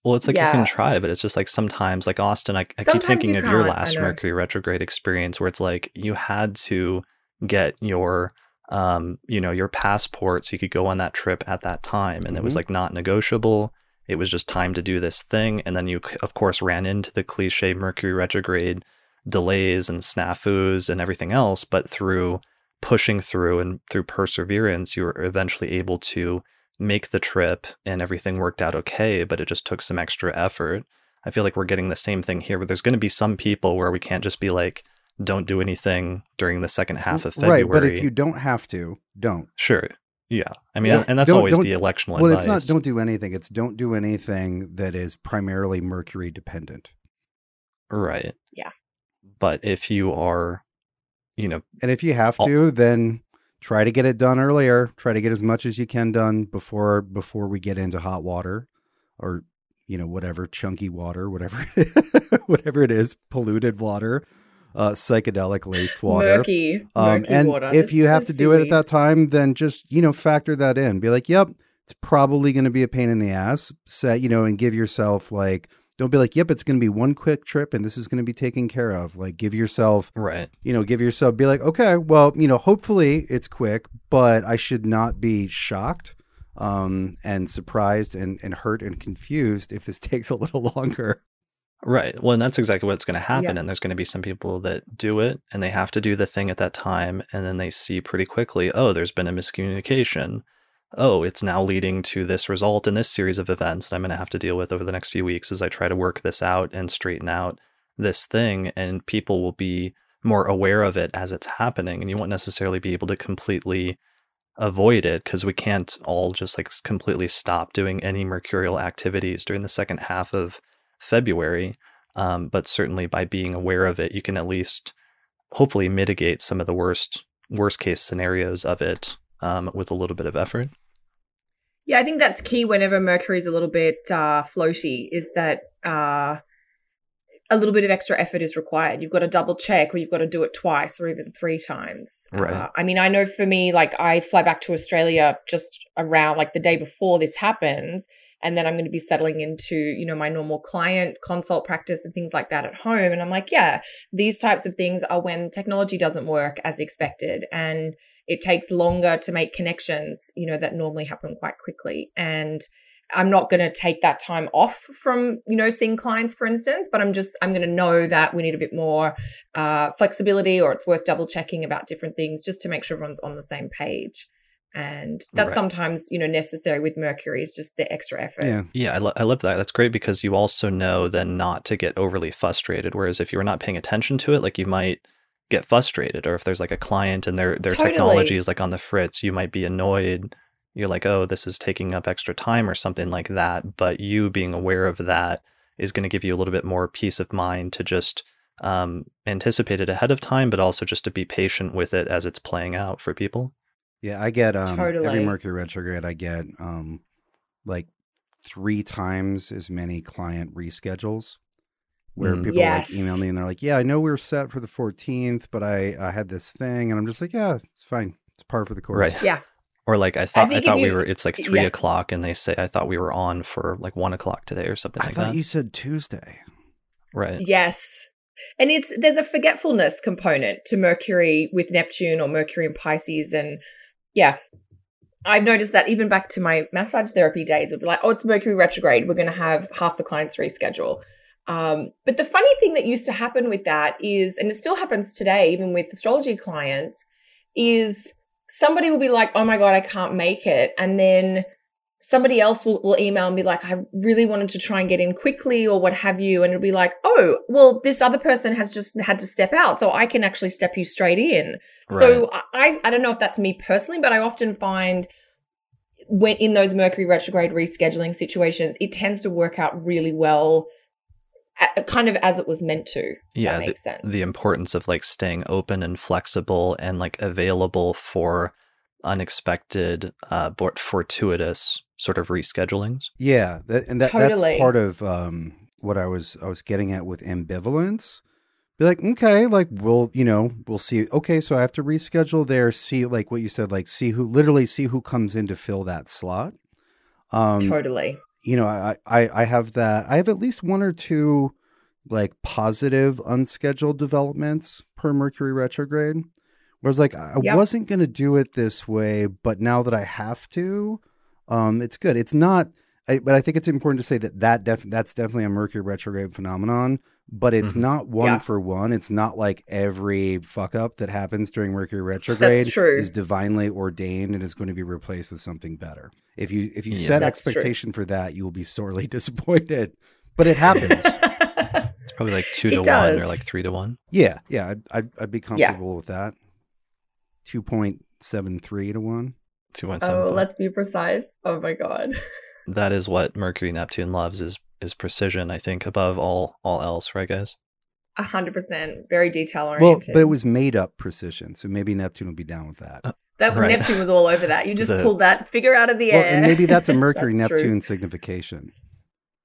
Well, it's like yeah. you can try, but it's just like sometimes, like Austin, I, I keep thinking you of your last Mercury retrograde experience where it's like you had to get your, um, you know, your passport so you could go on that trip at that time. And mm-hmm. it was mm-hmm. like not negotiable. It was just time to do this thing. And then you, of course, ran into the cliche Mercury retrograde delays and snafus and everything else. But through pushing through and through perseverance, you were eventually able to make the trip and everything worked out okay, but it just took some extra effort. I feel like we're getting the same thing here, but there's going to be some people where we can't just be like, don't do anything during the second half of February. Right, but if you don't have to, don't. Sure. Yeah. I mean, Yeah, and that's always don't- the electional Well, advice. it's not don't do anything. It's don't do anything that is primarily Mercury dependent. Right. Yeah. But if you are, you know, And if you have Al- to, then try to get it done earlier. Try to get as much as you can done before before we get into hot water or you know whatever chunky water, whatever whatever it is, polluted water, uh, psychedelic laced water. Murky, Um, murky and water. if you have to do it at that time, then just you know factor that in. Be like, yep, it's probably going to be a pain in the ass. Set you know, and give yourself like, don't be like, yep, it's going to be one quick trip, and this is going to be taken care of. Like, give yourself, right. you know, give yourself, be like, okay, well, you know, hopefully it's quick, but I should not be shocked. Um, and surprised and, and hurt and confused if this takes a little longer. Right. Well, and that's exactly what's going to happen. Yeah. And there's going to be some people that do it and they have to do the thing at that time. And then they see pretty quickly, oh, there's been a miscommunication. Oh, it's now leading to this result in this series of events that I'm going to have to deal with over the next few weeks as I try to work this out and straighten out this thing. And people will be more aware of it as it's happening. And you won't necessarily be able to completely avoid it because we can't all just like completely stop doing any mercurial activities during the second half of February. Um, but certainly by being aware of it, you can at least hopefully mitigate some of the worst worst case scenarios of it um, with a little bit of effort. Yeah, I think that's key whenever Mercury's a little bit uh, floaty, is that uh, a little bit of extra effort is required. You've got to double check, or you've got to do it twice or even three times. Right. Uh, I mean, I know for me, like I fly back to Australia just around like the day before this happens, and then I'm going to be settling into you know my normal client consult practice and things like that at home. And I'm like, yeah, these types of things are when technology doesn't work as expected, and it takes longer to make connections, you know, that normally happen quite quickly. And I'm not going to take that time off from, you know, seeing clients, for instance, but I'm just, I'm going to know that we need a bit more uh, flexibility or it's worth double checking about different things just to make sure everyone's on the same page. And that's Right. sometimes, you know, necessary with Mercury is just the extra effort. Yeah. Yeah, I, lo- I love that. That's great because you also know then not to get overly frustrated. Whereas if you were not paying attention to it, like you might get frustrated, or if there's like a client and their their Totally. technology is like on the fritz, you might be annoyed. You're like, oh, this is taking up extra time or something like that. But you being aware of that is going to give you a little bit more peace of mind to just um, anticipate it ahead of time, but also just to be patient with it as it's playing out for people. Yeah, I get um every Mercury retrograde I get um like three times as many client reschedules where Mm. people Yes. like email me and they're like, "Yeah, I know we are set for the 14th, but I I had this thing." And I'm just like, "Yeah, it's fine. It's par for the course." Right. Yeah. Or like I thought I, think if thought we you- were it's like three yeah. o'clock and they say I thought we were on for like one o'clock today or something I like thought that. you said Tuesday. Right. Yes. And it's there's a forgetfulness component to Mercury with Neptune or Mercury and Pisces and yeah. I've noticed that even back to my massage therapy days, it'd be like, oh, it's Mercury retrograde. We're going to have half the clients reschedule. Um, but the funny thing that used to happen with that is, and it still happens today, even with astrology clients, is somebody will be like, oh my God, I can't make it. And then somebody else will, will email and be like, I really wanted to try and get in quickly or what have you. And it'll be like, oh, well, this other person has just had to step out. So I can actually step you straight in. So I, I don't know if that's me personally, but I often find when in those Mercury retrograde rescheduling situations, it tends to work out really well, kind of as it was meant to. Yeah, that makes sense. the importance of like staying open and flexible and like available for unexpected uh but fortuitous sort of reschedulings. Yeah, that, and that Totally. that's part of um, what I was I was getting at with ambivalence. Be like, okay, like we'll you know we'll see. Okay, so I have to reschedule there. See, like what you said, like see who literally see who comes in to fill that slot. Um, totally. You know, I, I I have that. I have at least one or two like positive unscheduled developments per Mercury retrograde. Whereas like I Yep. wasn't going to do it this way, but now that I have to, um, it's good. It's not I, but I think it's important to say that, that def, that's definitely a Mercury retrograde phenomenon, but it's Mhm. not one Yeah. for one. It's not like every fuck up that happens during Mercury retrograde is divinely ordained and is going to be replaced with something better. If you if you Yeah. set That's true. expectation for that, you will be sorely disappointed. But it happens. It's probably like two to one or like three to one. yeah, yeah, I'd, I'd, I'd be comfortable with that. Two point seven three to one. Two point seven. oh, five. let's be precise. Oh my god. that is what Mercury Neptune loves is is precision. I think above all all else, right, guys? A hundred percent. Very detail oriented. Well, oriented. but it was made up precision, so maybe Neptune will be down with that. that right. Neptune was all over that. You just The- pulled that figure out of the Well, air. and maybe that's a Mercury That's true. Neptune signification,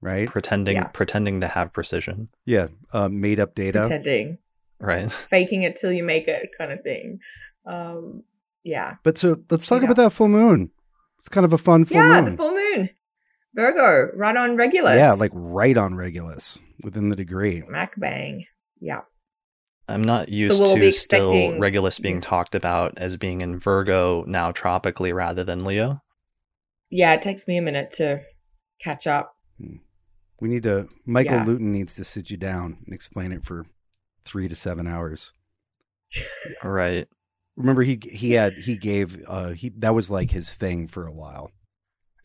right? Pretending Yeah. pretending to have precision, Yeah, uh, made up data. pretending, right? faking it till you make it, kind of thing. Um, yeah, But so let's talk Yeah. about that full moon. It's kind of a fun full yeah. moon. The full moon, Virgo, right on Regulus. Yeah, like right on Regulus within the degree. Mac bang. Yeah. I'm not used so we'll to be still expecting- Regulus being talked about as being in Virgo now tropically rather than Leo. Yeah, it takes me a minute to catch up. We need to. Michael Yeah. Lutin needs to sit you down and explain it for three to seven hours. All right. Remember, he he had he gave uh he that was like his thing for a while.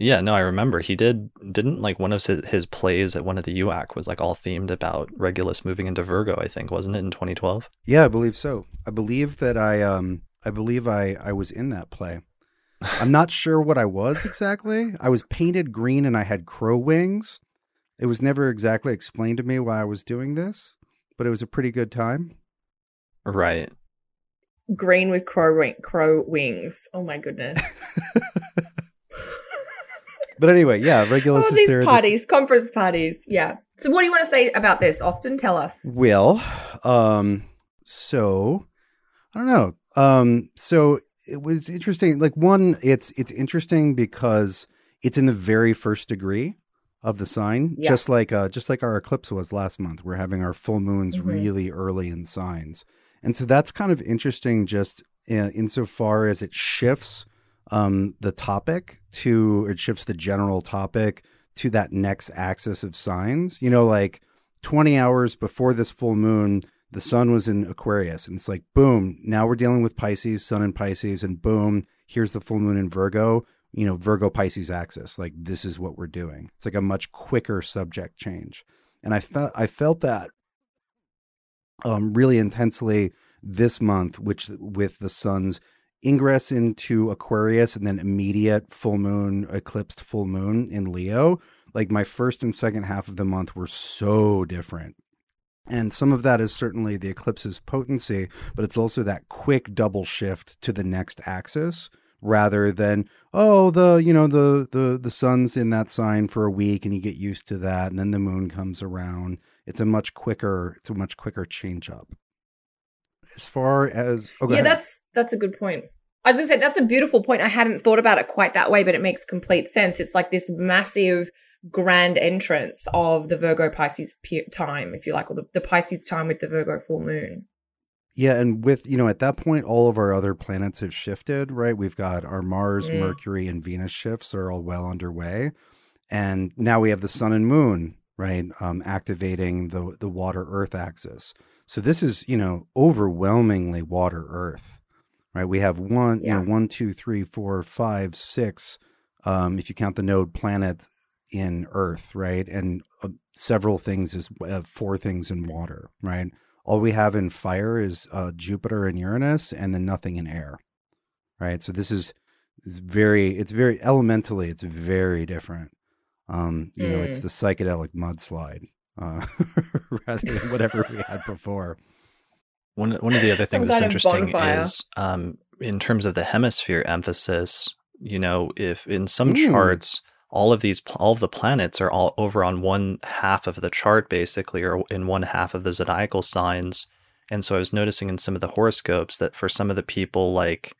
Yeah, no, I remember he did didn't like one of his, his plays at one of the UAC was like all themed about Regulus moving into Virgo, I think, wasn't it in 2012? Yeah, I believe so. I believe that I um I believe I I was in that play. I'm not sure what I was exactly. I was painted green and I had crow wings. It was never exactly explained to me why I was doing this, but it was a pretty good time. Right. Green with crow wing- crow wings. Oh my goodness. But anyway, yeah, Regulus All is these there. parties, conference parties. Yeah. So, what do you want to say about this, Austin? Tell us. Will, um, so I don't know. Um, so it was interesting. Like one, it's it's interesting because it's in the very first degree of the sign, Yeah. just like uh, just like our eclipse was last month. We're having our full moons Mhm. really early in signs, and so that's kind of interesting. Just in, insofar as it shifts um, the topic to it shifts the general topic to that next axis of signs. You know, like 20 hours before this full moon, the sun was in Aquarius. And it's like, boom, now we're dealing with Pisces, sun in Pisces, and boom, here's the full moon in Virgo, you know, Virgo Pisces axis. Like, this is what we're doing. It's like a much quicker subject change. And I felt I felt that um, really intensely this month, which with the sun's ingress into Aquarius and then immediate full moon, eclipsed full moon in Leo. Like my first and second half of the month were so different. And some of that is certainly the eclipse's potency, but it's also that quick double shift to the next axis rather than oh the you know the the the sun's in that sign for a week and you get used to that and then the moon comes around it's a much quicker it's a much quicker change up as far as oh, yeah, ahead. that's that's a good point. I was gonna say that's a beautiful point. I hadn't thought about it quite that way, but it makes complete sense. It's like this massive grand entrance of the Virgo Pisces time, if you like, or the, the Pisces time with the Virgo full moon. Yeah, and with you know at that point, all of our other planets have shifted, right? We've got our Mars, Mm. Mercury, and Venus shifts are all well underway, and now we have the Sun and Moon, right, um, activating the the Water Earth axis. So this is you know overwhelmingly Water Earth, right? We have one, you know, one, two, three, four, five, six, um, if you count the node planet in Earth, right, and uh, several things is uh, four things in water, right? all we have in fire is uh, Jupiter and Uranus, and then nothing in air. Right. So this is is very. It's very elementally. It's very different. Um, you know, it's Mm. the psychedelic mudslide uh, rather than whatever we had before. One one of the other things that's kind interesting is um, in terms of the hemisphere emphasis. You know, if in some Mm. charts, all of these all of the planets are all over on one half of the chart, basically, or in one half of the zodiacal signs. And so I was noticing in some of the horoscopes that for some of the people, like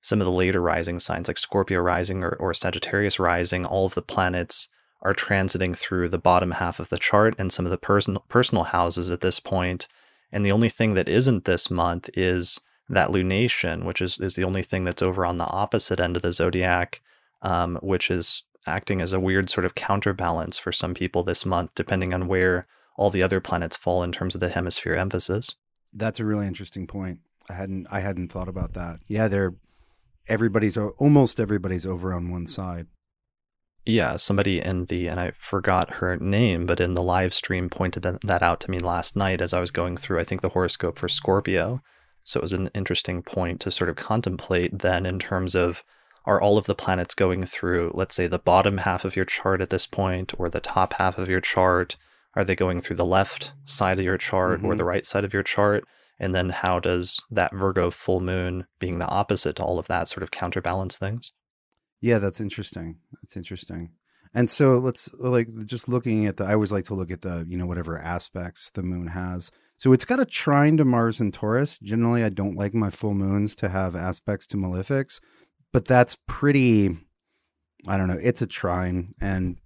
some of the later rising signs, like Scorpio rising or, or Sagittarius rising, all of the planets are transiting through the bottom half of the chart and some of the personal personal houses at this point. And the only thing that isn't this month is that lunation, which is, is the only thing that's over on the opposite end of the zodiac, um, which is acting as a weird sort of counterbalance for some people this month, depending on where all the other planets fall in terms of the hemisphere emphasis. That's a really interesting point. I hadn't I hadn't thought about that. Yeah, they're everybody's almost everybody's over on one side. Yeah, somebody in the and I forgot her name, but in the live stream pointed that out to me last night as I was going through I think the horoscope for Scorpio. So it was an interesting point to sort of contemplate then in terms of are all of the planets going through, let's say, the bottom half of your chart at this point or the top half of your chart? Are they going through the left side of your chart mm-hmm. or the right side of your chart? And then how does that Virgo full moon being the opposite to all of that sort of counterbalance things? Yeah, that's interesting. That's interesting. And so let's like just looking at the I always like to look at the, you know, whatever aspects the moon has. So it's got a trine to Mars and Taurus. Generally, I don't like my full moons to have aspects to malefics, but that's pretty I don't know, it's a trine and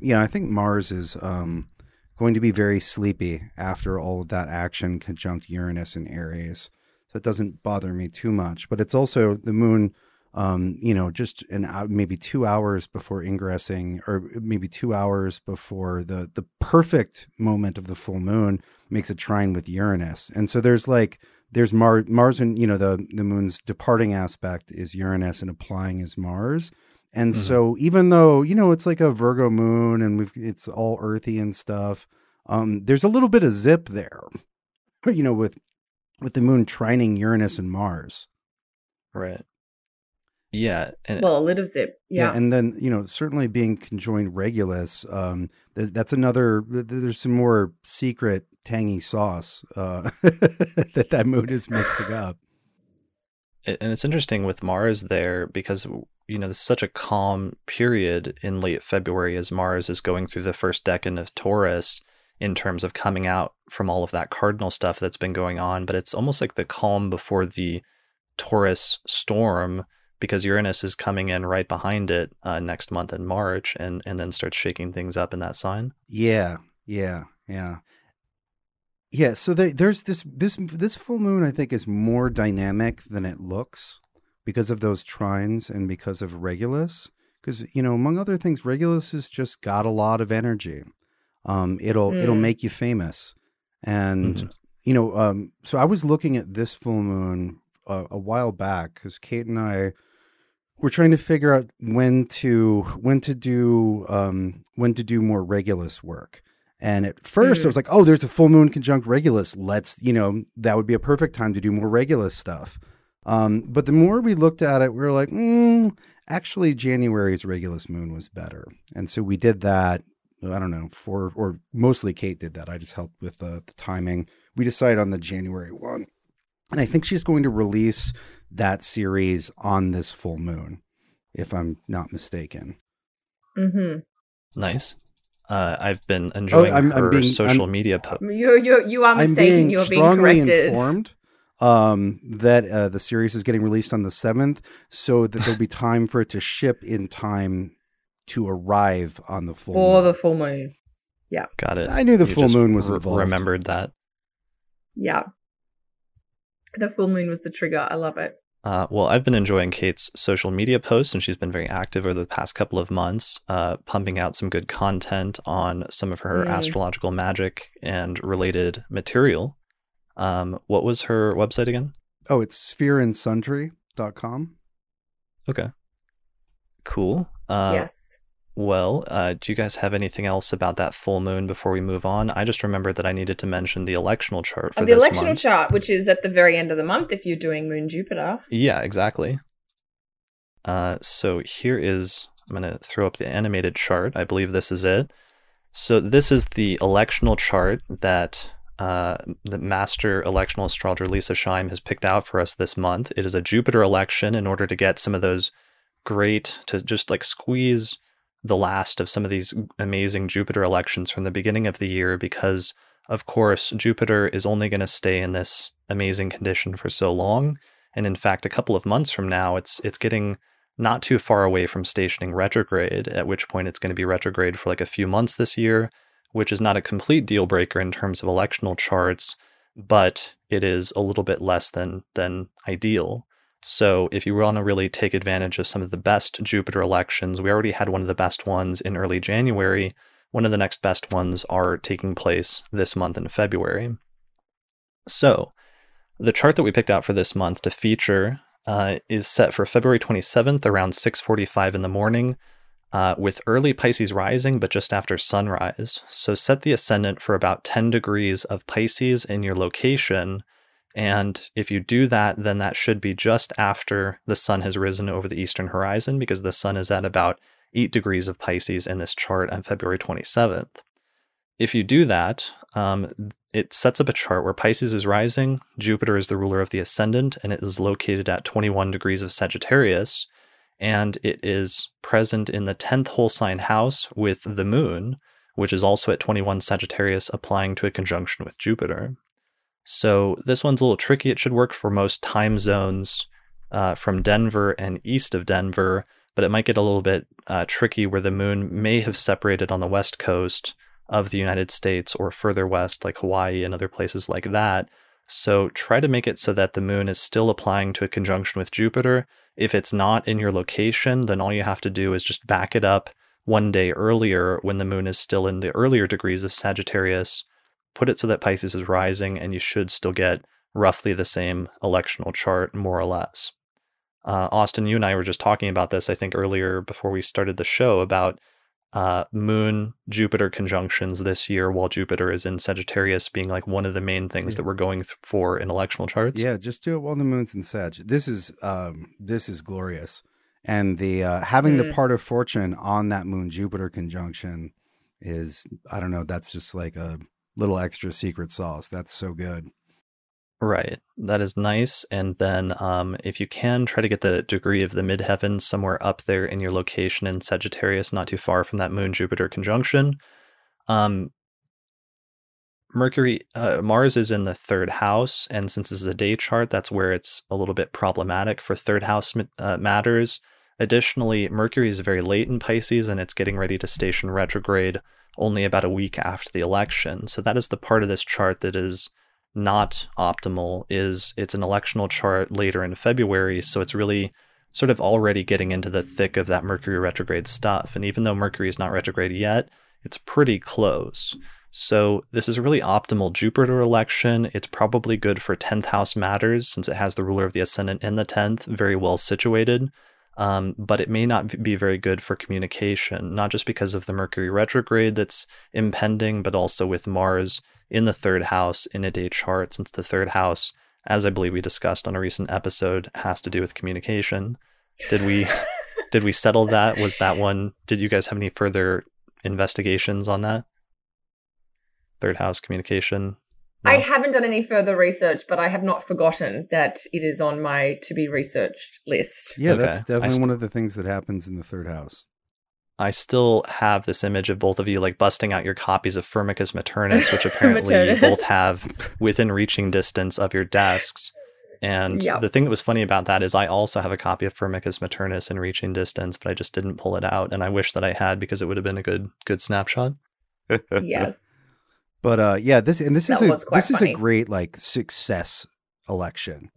yeah, I think Mars is um going to be very sleepy after all of that action conjunct Uranus and Aries. So it doesn't bother me too much. But it's also the moon, um, you know, just an maybe two hours before ingressing, or maybe two hours before the the perfect moment of the full moon makes a trine with Uranus. And so there's like there's Mars, Mars, and you know the the moon's departing aspect is Uranus and applying is Mars. And mm-hmm. so even though, you know, it's like a Virgo moon and we've it's all earthy and stuff, um, there's a little bit of zip there. You know, with with the moon trining Uranus and Mars. Right. Yeah. And, well, a little zip. Yeah. yeah. And then, you know, certainly being conjoined Regulus, um, that's another, there's some more secret tangy sauce uh, that that moon is mixing up. And it's interesting with Mars there because you know, this is such a calm period in late February as Mars is going through the first decan of Taurus in terms of coming out from all of that cardinal stuff that's been going on. But it's almost like the calm before the Taurus storm because Uranus is coming in right behind it uh, next month in March and, and then starts shaking things up in that sign. Yeah, yeah, yeah. Yeah, so they, there's this this this full moon I think is more dynamic than it looks because of those trines and because of Regulus. Because you know, among other things, Regulus has just got a lot of energy. Um, it'll mm. it'll make you famous, and mm-hmm. you know. Um, so I was looking at this full moon uh, a while back because Kate and I were trying to figure out when to when to do um, when to do more Regulus work. And at first, mm. I was like, "Oh, there's a full moon conjunct Regulus. Let's, you know, that would be a perfect time to do more Regulus stuff." Um, but the more we looked at it, we were like, mm, actually, January's Regulus moon was better. And so we did that. I don't know, for, or mostly Kate did that. I just helped with the, the timing. We decided on the January one. And I think she's going to release that series on this full moon, if I'm not mistaken. Mm-hmm. Nice. Uh, I've been oh, enjoying oh, I'm, her I'm being, social I'm, media posts. You you you are mistaken. You're being corrected. informed um, that uh, the series is getting released on the 7th so that there'll be time for it to ship in time to arrive on the full For moon. the full moon. Yeah. Got it. I knew the you full moon was involved. Remembered that. Yeah. The full moon was the trigger. I love it. Uh, well, I've been enjoying Kate's social media posts, and she's been very active over the past couple of months, uh, pumping out some good content on some of her mm. astrological magic and related material. Um, what was her website again? Oh, it's sphereandsundry.com. Okay. Cool. Uh, yes. Well, uh, do you guys have anything else about that full moon before we move on? I just remembered that I needed to mention the electional chart for oh, the electional month. chart, which is at the very end of the month if you're doing Moon Jupiter. Yeah, exactly. Uh, so here is I'm going to throw up the animated chart. I believe this is it. So this is the electional chart that uh, the master electional astrologer Leisa Schaim has picked out for us this month. It is a Jupiter election in order to get some of those great, to just like squeeze the last of some of these amazing Jupiter elections from the beginning of the year because, of course, Jupiter is only going to stay in this amazing condition for so long. And in fact, a couple of months from now, it's it's getting not too far away from stationing retrograde, at which point it's going to be retrograde for like a few months this year which is not a complete deal breaker in terms of electional charts, but it is a little bit less than than ideal. So, if you want to really take advantage of some of the best Jupiter elections, we already had one of the best ones in early January. One of the next best ones are taking place this month in February. So, the chart that we picked out for this month to feature uh, is set for February 27th around 6:45 in the morning, uh, with early Pisces rising, but just after sunrise. So set the ascendant for about 10 degrees of Pisces in your location. And if you do that, then that should be just after the sun has risen over the eastern horizon, because the sun is at about 8 degrees of Pisces in this chart on February 27th. If you do that, um, it sets up a chart where Pisces is rising, Jupiter is the ruler of the ascendant, and it is located at 21 degrees of Sagittarius and it is present in the 10th whole sign house with the moon, which is also at 21 Sagittarius, applying to a conjunction with Jupiter. So this one's a little tricky. It should work for most time zones uh, from Denver and east of Denver, but it might get a little bit uh, tricky where the moon may have separated on the west coast of the United States or further west, like Hawaii and other places like that. So try to make it so that the moon is still applying to a conjunction with Jupiter, if it's not in your location, then all you have to do is just back it up one day earlier when the moon is still in the earlier degrees of Sagittarius, put it so that Pisces is rising, and you should still get roughly the same electional chart, more or less. Uh, Austin, you and I were just talking about this, I think, earlier before we started the show about uh, Moon Jupiter conjunctions this year, while Jupiter is in Sagittarius, being like one of the main things yeah. that we're going th- for in electional charts. Yeah, just do it while the moon's in Sag. This is um, this is glorious, and the uh, having mm. the part of fortune on that Moon Jupiter conjunction is I don't know. That's just like a little extra secret sauce. That's so good. Right. That is nice. And then um, if you can, try to get the degree of the midheavens somewhere up there in your location in Sagittarius, not too far from that Moon Jupiter conjunction. Um, Mercury, uh, Mars is in the third house. And since this is a day chart, that's where it's a little bit problematic for third house uh, matters. Additionally, Mercury is very late in Pisces and it's getting ready to station retrograde only about a week after the election. So that is the part of this chart that is not optimal is it's an electional chart later in February, so it's really sort of already getting into the thick of that Mercury retrograde stuff. And even though Mercury is not retrograde yet, it's pretty close. So this is a really optimal Jupiter election. It's probably good for 10th house matters since it has the ruler of the ascendant in the 10th, very well situated. Um, but it may not be very good for communication, not just because of the Mercury retrograde that's impending, but also with Mars in the third house in a day chart, since the third house, as I believe we discussed on a recent episode, has to do with communication. Did we did we settle that? Was that one? Did you guys have any further investigations on that? Third house communication. No? I haven't done any further research, but I have not forgotten that it is on my to be researched list. Yeah, okay. that's definitely st- one of the things that happens in the third house. I still have this image of both of you like busting out your copies of Firmicus Maternus, which apparently you both have within reaching distance of your desks. And yep. the thing that was funny about that is I also have a copy of Firmicus Maternus in reaching distance, but I just didn't pull it out, and I wish that I had because it would have been a good good snapshot. yeah. But uh, yeah, this and this that is a this funny. is a great like success election.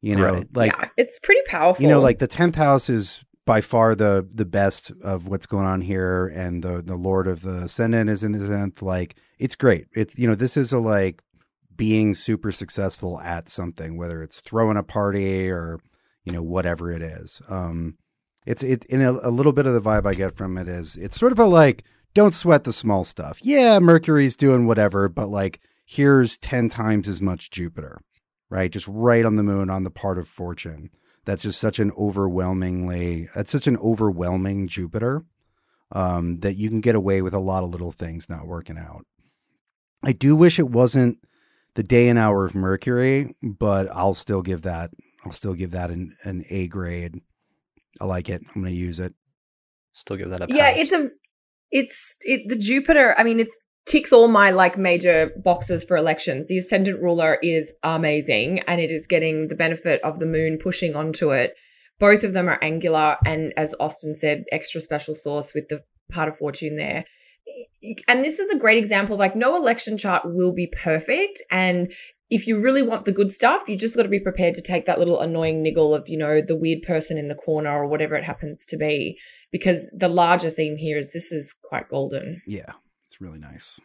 You know, right. like yeah, it's pretty powerful. You know, like the tenth house is by far the the best of what's going on here and the the lord of the ascendant is in the 10th like it's great it's you know this is a like being super successful at something whether it's throwing a party or you know whatever it is um it's it in a, a little bit of the vibe i get from it is it's sort of a like don't sweat the small stuff yeah mercury's doing whatever but like here's 10 times as much jupiter right just right on the moon on the part of fortune that's just such an overwhelmingly that's such an overwhelming Jupiter um, that you can get away with a lot of little things not working out. I do wish it wasn't the day and hour of Mercury, but I'll still give that I'll still give that an, an A grade. I like it. I'm going to use it. Still give that a pass. Yeah, it's a it's it the Jupiter. I mean, it ticks all my like major boxes for elections. The ascendant ruler is amazing and it is getting the benefit of the moon pushing onto it. Both of them are angular and as Austin said, extra special source with the part of fortune there. And this is a great example of like no election chart will be perfect and if you really want the good stuff, you just got to be prepared to take that little annoying niggle of, you know, the weird person in the corner or whatever it happens to be. Because the larger theme here is this is quite golden. Yeah, it's really nice.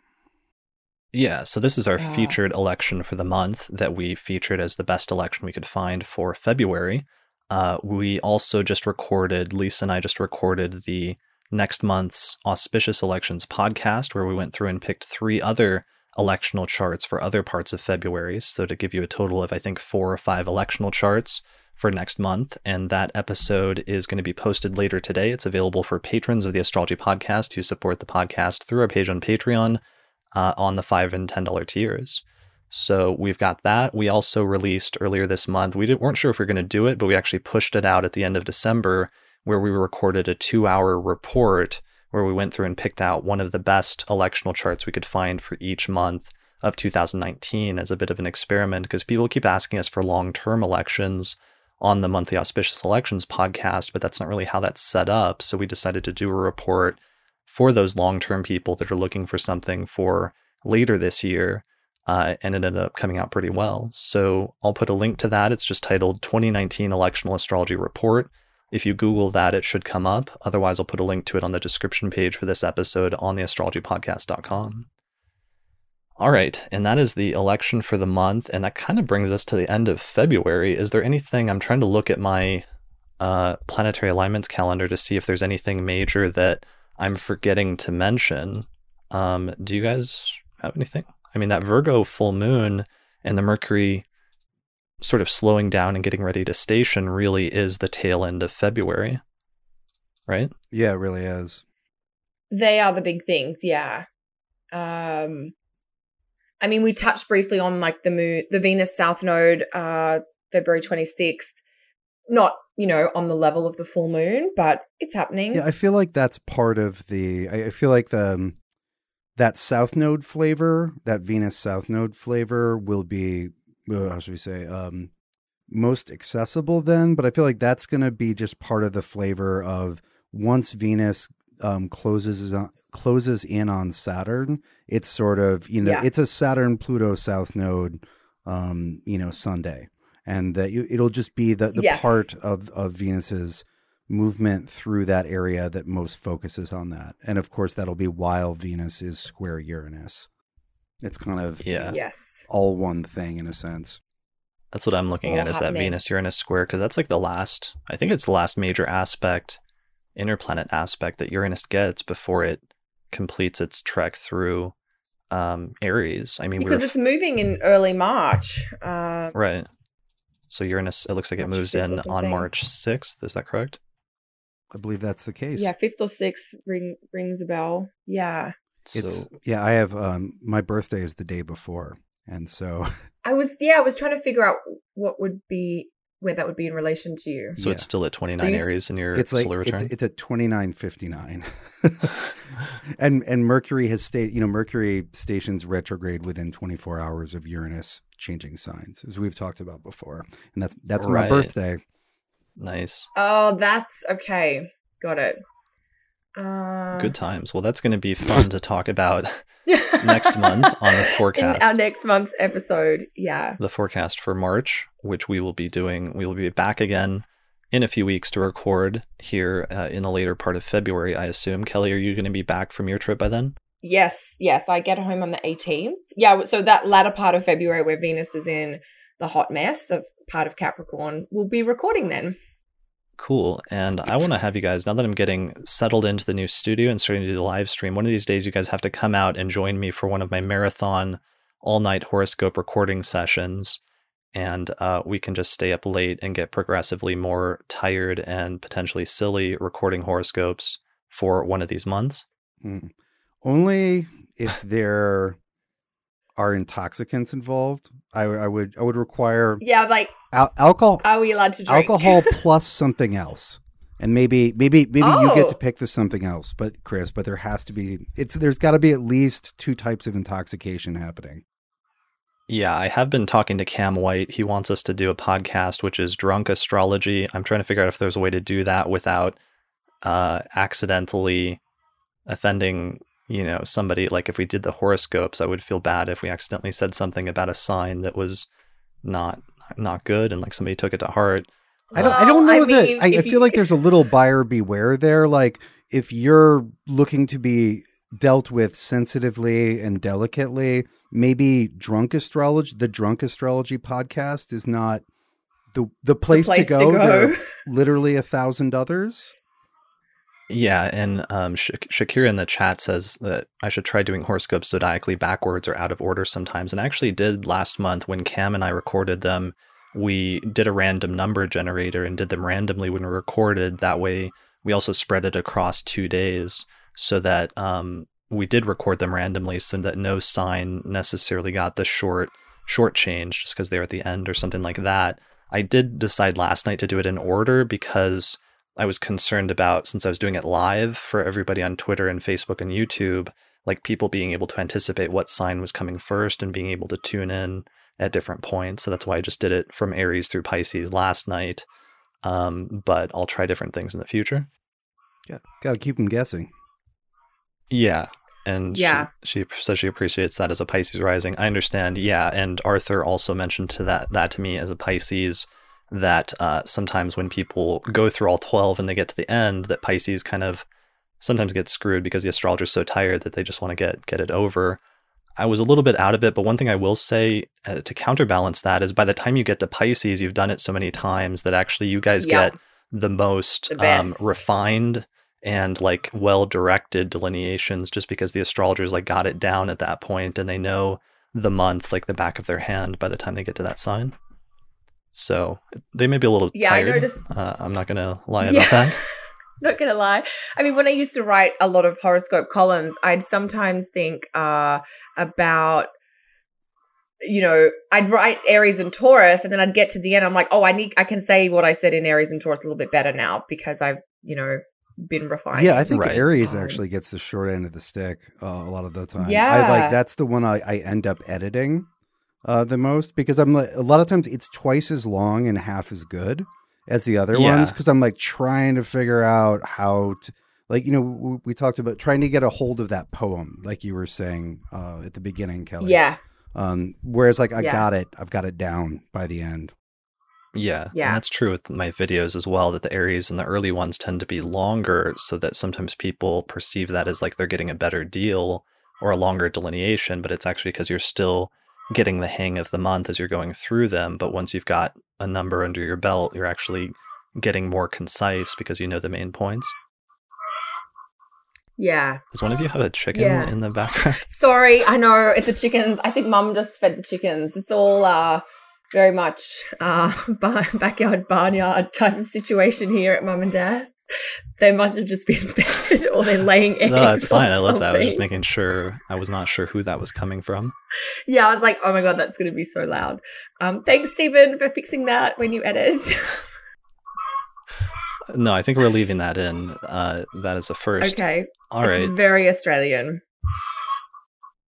Yeah, so this is our Yeah. featured election for the month that we featured as the best election we could find for February. Uh, we also just recorded, Leisa and I just recorded the next month's Auspicious Elections podcast, where we went through and picked three other electional charts for other parts of February. So to give you a total of, I think, four or five electional charts for next month. And that episode is going to be posted later today. It's available for patrons of the Astrology Podcast who support the podcast through our page on Patreon uh, on the five and ten dollar tiers. So we've got that. We also released earlier this month. We weren't sure if we were going to do it, but we actually pushed it out at the end of December, where we recorded a two-hour report where we went through and picked out one of the best electional charts we could find for each month of 2019 as a bit of an experiment because people keep asking us for long-term elections on the monthly auspicious elections podcast, but that's not really how that's set up. So we decided to do a report for those long term people that are looking for something for later this year. Uh, and it ended up coming out pretty well. So I'll put a link to that. It's just titled 2019 Electional Astrology Report. If you Google that, it should come up. Otherwise, I'll put a link to it on the description page for this episode on the astrologypodcast.com. All right, and that is the election for the month, and that kind of brings us to the end of February. Is there anything I'm trying to look at my uh, planetary alignments calendar to see if there's anything major that I'm forgetting to mention? Um, do you guys have anything? I mean, that Virgo full moon and the Mercury sort of slowing down and getting ready to station really is the tail end of February, right? Yeah, it really is. They are the big things, yeah. Um, I mean, we touched briefly on like the moon, the Venus South Node, uh, February twenty sixth. Not you know on the level of the full moon, but it's happening. Yeah, I feel like that's part of the. I, I feel like the um, that South Node flavor, that Venus South Node flavor, will be uh, how should we say um, most accessible then. But I feel like that's going to be just part of the flavor of once Venus um, closes on, closes in on Saturn. It's sort of you know Yeah. it's a Saturn Pluto South Node, um, you know Sunday, and that you, it'll just be the the Yeah. part of of Venus's movement through that area that most focuses on that. And of course, that'll be while Venus is square Uranus. It's kind of Yeah. Yes. all one thing in a sense. That's what I'm looking All at is that. Venus Uranus square because that's like the last, I think it's the last major aspect, interplanet aspect that Uranus gets before it completes its trek through um, Aries. I mean, we Because were it's moving in early March. Uh, right. So Uranus, it looks like it March moves in on. March 6th. Is that correct? I believe that's the case. yeah, fifth or sixth ring, rings a bell. Yeah. It's So yeah, I have um my birthday is the day before. And so I was yeah, I was trying to figure out what would be where that would be in relation to you. so yeah. it's still at 29 So you- Aries in your it's like solar it's return. it's at 2959. and and Mercury has stayed, you know, Mercury stations retrograde within 24 hours of Uranus changing signs as we've talked about before. And that's that's my birthday. nice. Oh, that's okay. Got it. Uh, Good times. Well, that's going to be fun to talk about next month on the In forecast. our next month's episode. Yeah. the forecast for March, which we will be doing. We will be back again in a few weeks to record here uh, in the later part of February, I assume. Kelly, are you going to be back from your trip by then? Yes, yes. I get home on the 18th. Yeah, so that latter part of February where Venus is in the hot mess of part of Capricorn, we'll be recording then. Cool. And I want to have you guys, now that I'm getting settled into the new studio and starting to do the live stream, one of these days you guys have to come out and join me for one of my marathon all night horoscope recording sessions. And uh, we can just stay up late and get progressively more tired and potentially silly recording horoscopes for one of these months. Mm. Only if there are intoxicants involved. I, I would I would require Yeah, like, al- alcohol are we allowed to drink? alcohol plus something else. And maybe maybe maybe you get Oh. to pick the something else, but Chris, but there has to be it's there's got to be at least two types of intoxication happening. Yeah, I have been talking to Cam White. He wants us to do a podcast, which is drunk astrology. I'm trying to figure out if there's a way to do that without uh, accidentally offending, you know, somebody like if we did the horoscopes, I would feel bad if we accidentally said something about a sign that was not not good and like somebody took it to heart. I don't. I don't know I that. mean, I, I feel you- like there's a little buyer beware there. Like if you're looking to be dealt with sensitively and delicately, maybe drunk astrology, the drunk astrology podcast is not the the place, to, go. There are literally a thousand others. Yeah, and um, Sha- Shakira in the chat says that I should try doing horoscopes zodiacally backwards or out of order sometimes. And I actually did last month when Cam and I recorded them. We did a random number generator and did them randomly when we recorded. That way, we also spread it across two days so that um, we did record them randomly so that no sign necessarily got the short short change just because they're at the end or something like that. I did decide last night to do it in order because I was concerned about since I was doing it live for everybody on Twitter and Facebook and YouTube, like people being able to anticipate what sign was coming first and being able to tune in at different points. So that's why I just did it from Aries through Pisces last night. Um, but I'll try different things in the future. Yeah, got to keep them guessing. Yeah. And Yeah. she, she says she appreciates that as a Pisces rising. I understand. Yeah. And Arthur also mentioned to that that to me as a Pisces that uh, sometimes when people go through all 12 and they get to the end, that Pisces kind of sometimes get screwed because the astrologer's so tired that they just want to get get it over. I was a little bit out of it, but one thing I will say uh, to counterbalance that is by the time you get to Pisces, you've done it so many times that actually you guys Yep. get the most The um, refined and like well directed delineations just because the astrologers like got it down at that point and they know the month like the back of their hand by the time they get to that sign. So they may be a little Yeah, I tired. noticed- Uh, I'm not gonna lie Yeah. about that. Not gonna lie. I mean, when I used to write a lot of horoscope columns, I'd sometimes think uh, about, you know, I'd write Aries and Taurus, and then I'd get to the end. I'm like, oh, I need, I can say what I said in Aries and Taurus a little bit better now because I've, you know, been refined. Yeah, I think Right. Aries Um, actually gets the short end of the stick uh, a lot of the time. Yeah, I Yeah. like that's the one I, I end up editing uh, the most because I'm like a lot of times it's twice as long and half as good as the other Yeah. ones because I'm like trying to figure out how to like you know we, we talked about trying to get a hold of that poem like you were saying uh, at the beginning, Kelly. yeah, Um, whereas like I Yeah. got it, I've got it down by the end. Yeah, Yeah. and that's true with my videos as well. That the Aries and the early ones tend to be longer, so that sometimes people perceive that as like they're getting a better deal or a longer delineation, but it's actually because you're still getting the hang of the month as you're going through them. But once you've got a number under your belt, you're actually getting more concise because you know the main points. yeah. Does one of you have a chicken Yeah. in the background? Sorry, I know it's the chickens. I think Mum just fed the chickens. It's all uh, very much uh, bar- backyard barnyard type of situation here at Mum and Dad's. They must have just been fed, or they're laying eggs. no, that's fine. I love that. I was just making sure. I was not sure who that was coming from. Yeah, I was like, oh my god, that's going to be so loud. Um, thanks, Stephen, for fixing that when you edit. No, I think we're leaving that in. Uh, that is a first. okay, All right. very Australian.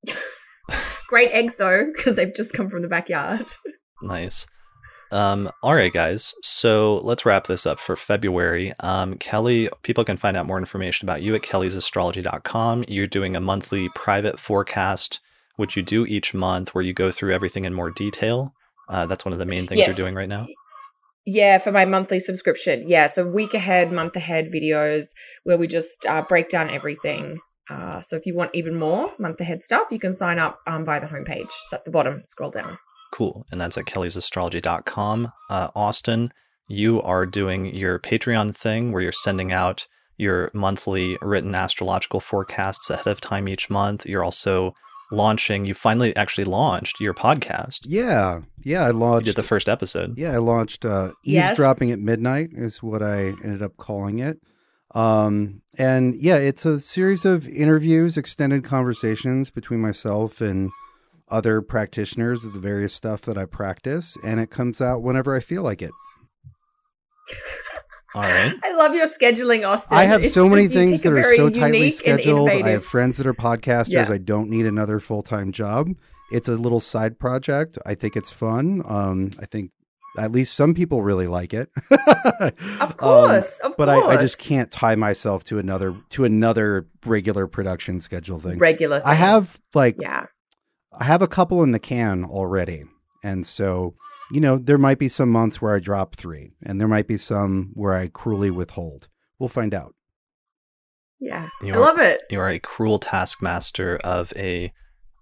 Great eggs though, because they've just come from the backyard. Nice. Um, all right, guys. So let's wrap this up for February. Um, Kelly, people can find out more information about you at kellysastrology.com. You're doing a monthly private forecast, which you do each month, where you go through everything in more detail. Uh, that's one of the main things you're doing right now. Yeah, for my monthly subscription. Yeah, so week ahead, month ahead videos where we just uh, break down everything. Uh, so if you want even more month ahead stuff, you can sign up um, by the homepage. It's at the bottom. Scroll down. Cool. And that's at kellysastrology.com. Uh, Austin, you are doing your Patreon thing where you're sending out your monthly written astrological forecasts ahead of time each month. You're also launching, you finally actually launched your podcast. Yeah, yeah. I You launched did the first episode. Yeah, I launched uh, Yes. Eavesdropping at Midnight, is what I ended up calling it. Um, and yeah, it's a series of interviews, extended conversations between myself and other practitioners of the various stuff that I practice. And it comes out whenever I feel like it. All right. I love your scheduling, Austin. I have It's so many just- things that are so tightly scheduled. I have friends that are podcasters. Yeah. I don't need another full time job. It's a little side project. I think it's fun. Um, I think at least some people really like it. Of course, of Um, but course. I, I just can't tie myself to another to another regular production schedule thing. regular. I have like yeah. I have a couple in the can already. And so, you know, there might be some months where I drop three, and there might be some where I cruelly withhold. We'll find out. Yeah. You I are- love it. You are a cruel taskmaster of a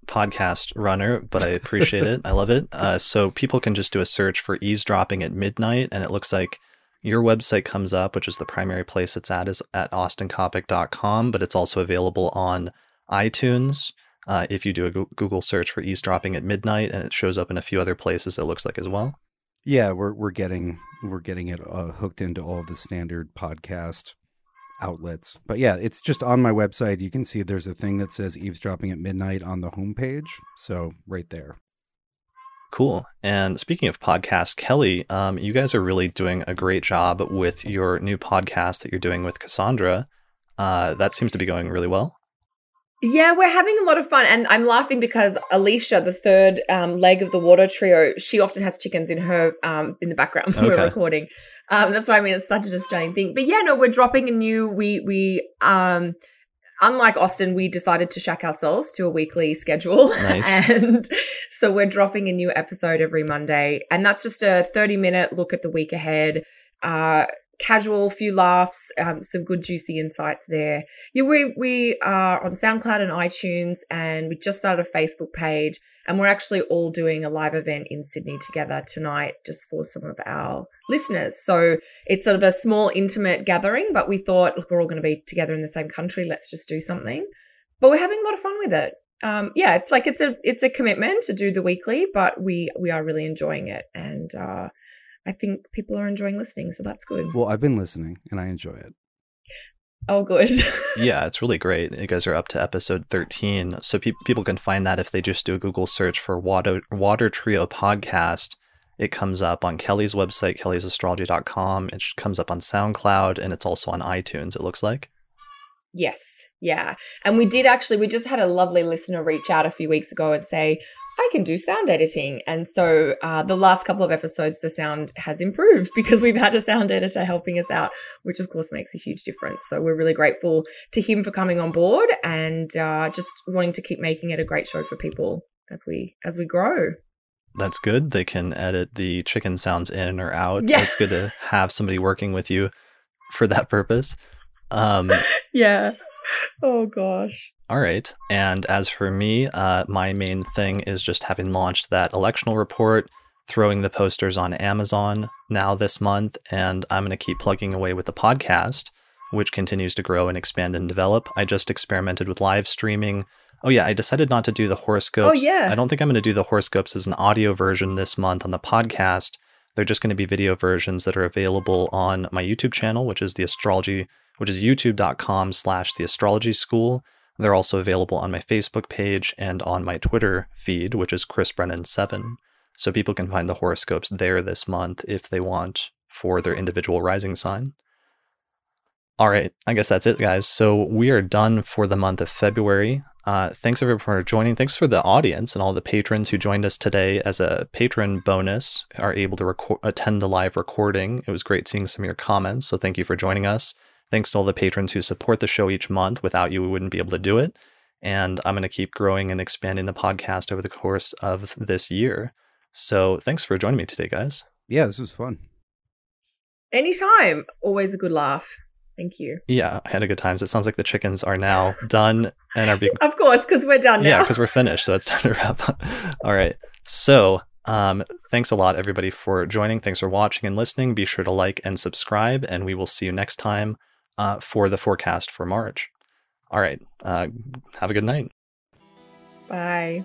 podcast runner, but I appreciate it. I love it. Uh, so people can just do a search for eavesdropping at midnight, and it looks like your website comes up, which is the primary place it's at, is at austincoppock.com, but it's also available on iTunes. Uh, if you do a Google search for eavesdropping at midnight, and it shows up in a few other places, it looks like as well. Yeah, we're we're getting we're getting it uh, hooked into all of the standard podcast outlets. But yeah, it's just on my website. You can see there's a thing that says eavesdropping at midnight on the homepage. So right there. Cool. And speaking of podcasts, Kelly, um, you guys are really doing a great job with your new podcast that you're doing with Cassandra. Uh, that seems to be going really well. Yeah, we're having a lot of fun, and I'm laughing because Alicia, the third um, leg of the water trio, she often has chickens in her um, in the background when Okay. we're recording. Um, that's why I mean it's such an Australian thing. But yeah, no, we're dropping a new. We we um, unlike Austin, we decided to shack ourselves to a weekly schedule, Nice. and so we're dropping a new episode every Monday, and that's just a 30 minute look at the week ahead. Uh, casual, few laughs, um, some good juicy insights there. Yeah, we we are on SoundCloud and iTunes, and we just started a Facebook page, and we're actually all doing a live event in Sydney together tonight, just for some of our listeners. So it's sort of a small, intimate gathering, but we thought, look, we're all going to be together in the same country. Let's just do something. But we're having a lot of fun with it. Um, yeah, it's like it's a it's a commitment to do the weekly, but we we are really enjoying it, and uh, I think people are enjoying listening, so that's good. Well, I've been listening and I enjoy it. Oh, good. Yeah, it's really great. You guys are up to episode 13. So pe- people can find that if they just do a Google search for Water, Water Trio Podcast. It comes up on Kelly's website, kellysastrology.com. It comes up on SoundCloud, and it's also on iTunes, it looks like. Yes. Yeah. And we did actually, we just had a lovely listener reach out a few weeks ago and say, I can do sound editing. And so uh, the last couple of episodes, the sound has improved because we've had a sound editor helping us out, which of course makes a huge difference. So we're really grateful to him for coming on board and uh, just wanting to keep making it a great show for people as we as we grow. That's good. They can edit the chicken sounds in or out. Yeah. It's good to have somebody working with you for that purpose. Um, Yeah. Oh gosh. All right. And as for me, uh, my main thing is just having launched that electional report, throwing the posters on Amazon now this month, and I'm going to keep plugging away with the podcast, which continues to grow and expand and develop. I just experimented with live streaming. Oh, yeah, I decided not to do the horoscopes. Oh yeah. I don't think I'm going to do the horoscopes as an audio version this month on the podcast. They're just going to be video versions that are available on my YouTube channel, which is the astrology, which is youtube.com slash the astrology school. They're also available on my Facebook page and on my Twitter feed, which is Chris Brennan7. So people can find the horoscopes there this month if they want for their individual rising sign. All right, I guess that's it, guys. So we are done for the month of February. Uh, thanks everyone for joining. Thanks for the audience and all the patrons who joined us today as a patron bonus are able to record, attend the live recording. It was great seeing some of your comments. So thank you for joining us. Thanks to all the patrons who support the show each month. Without you, we wouldn't be able to do it. And I'm going to keep growing and expanding the podcast over the course of this year. So thanks for joining me today, guys. Yeah, this was fun. Anytime. Always a good laugh. Thank you. Yeah, I had a good time. So it sounds like the chickens are now done and are being Of course, because we're done now. yeah because we're finished so it's time to wrap up all right so um thanks a lot everybody for joining thanks for watching and listening be sure to like and subscribe and we will see you next time uh, for the forecast for march all right uh, have a good night Bye.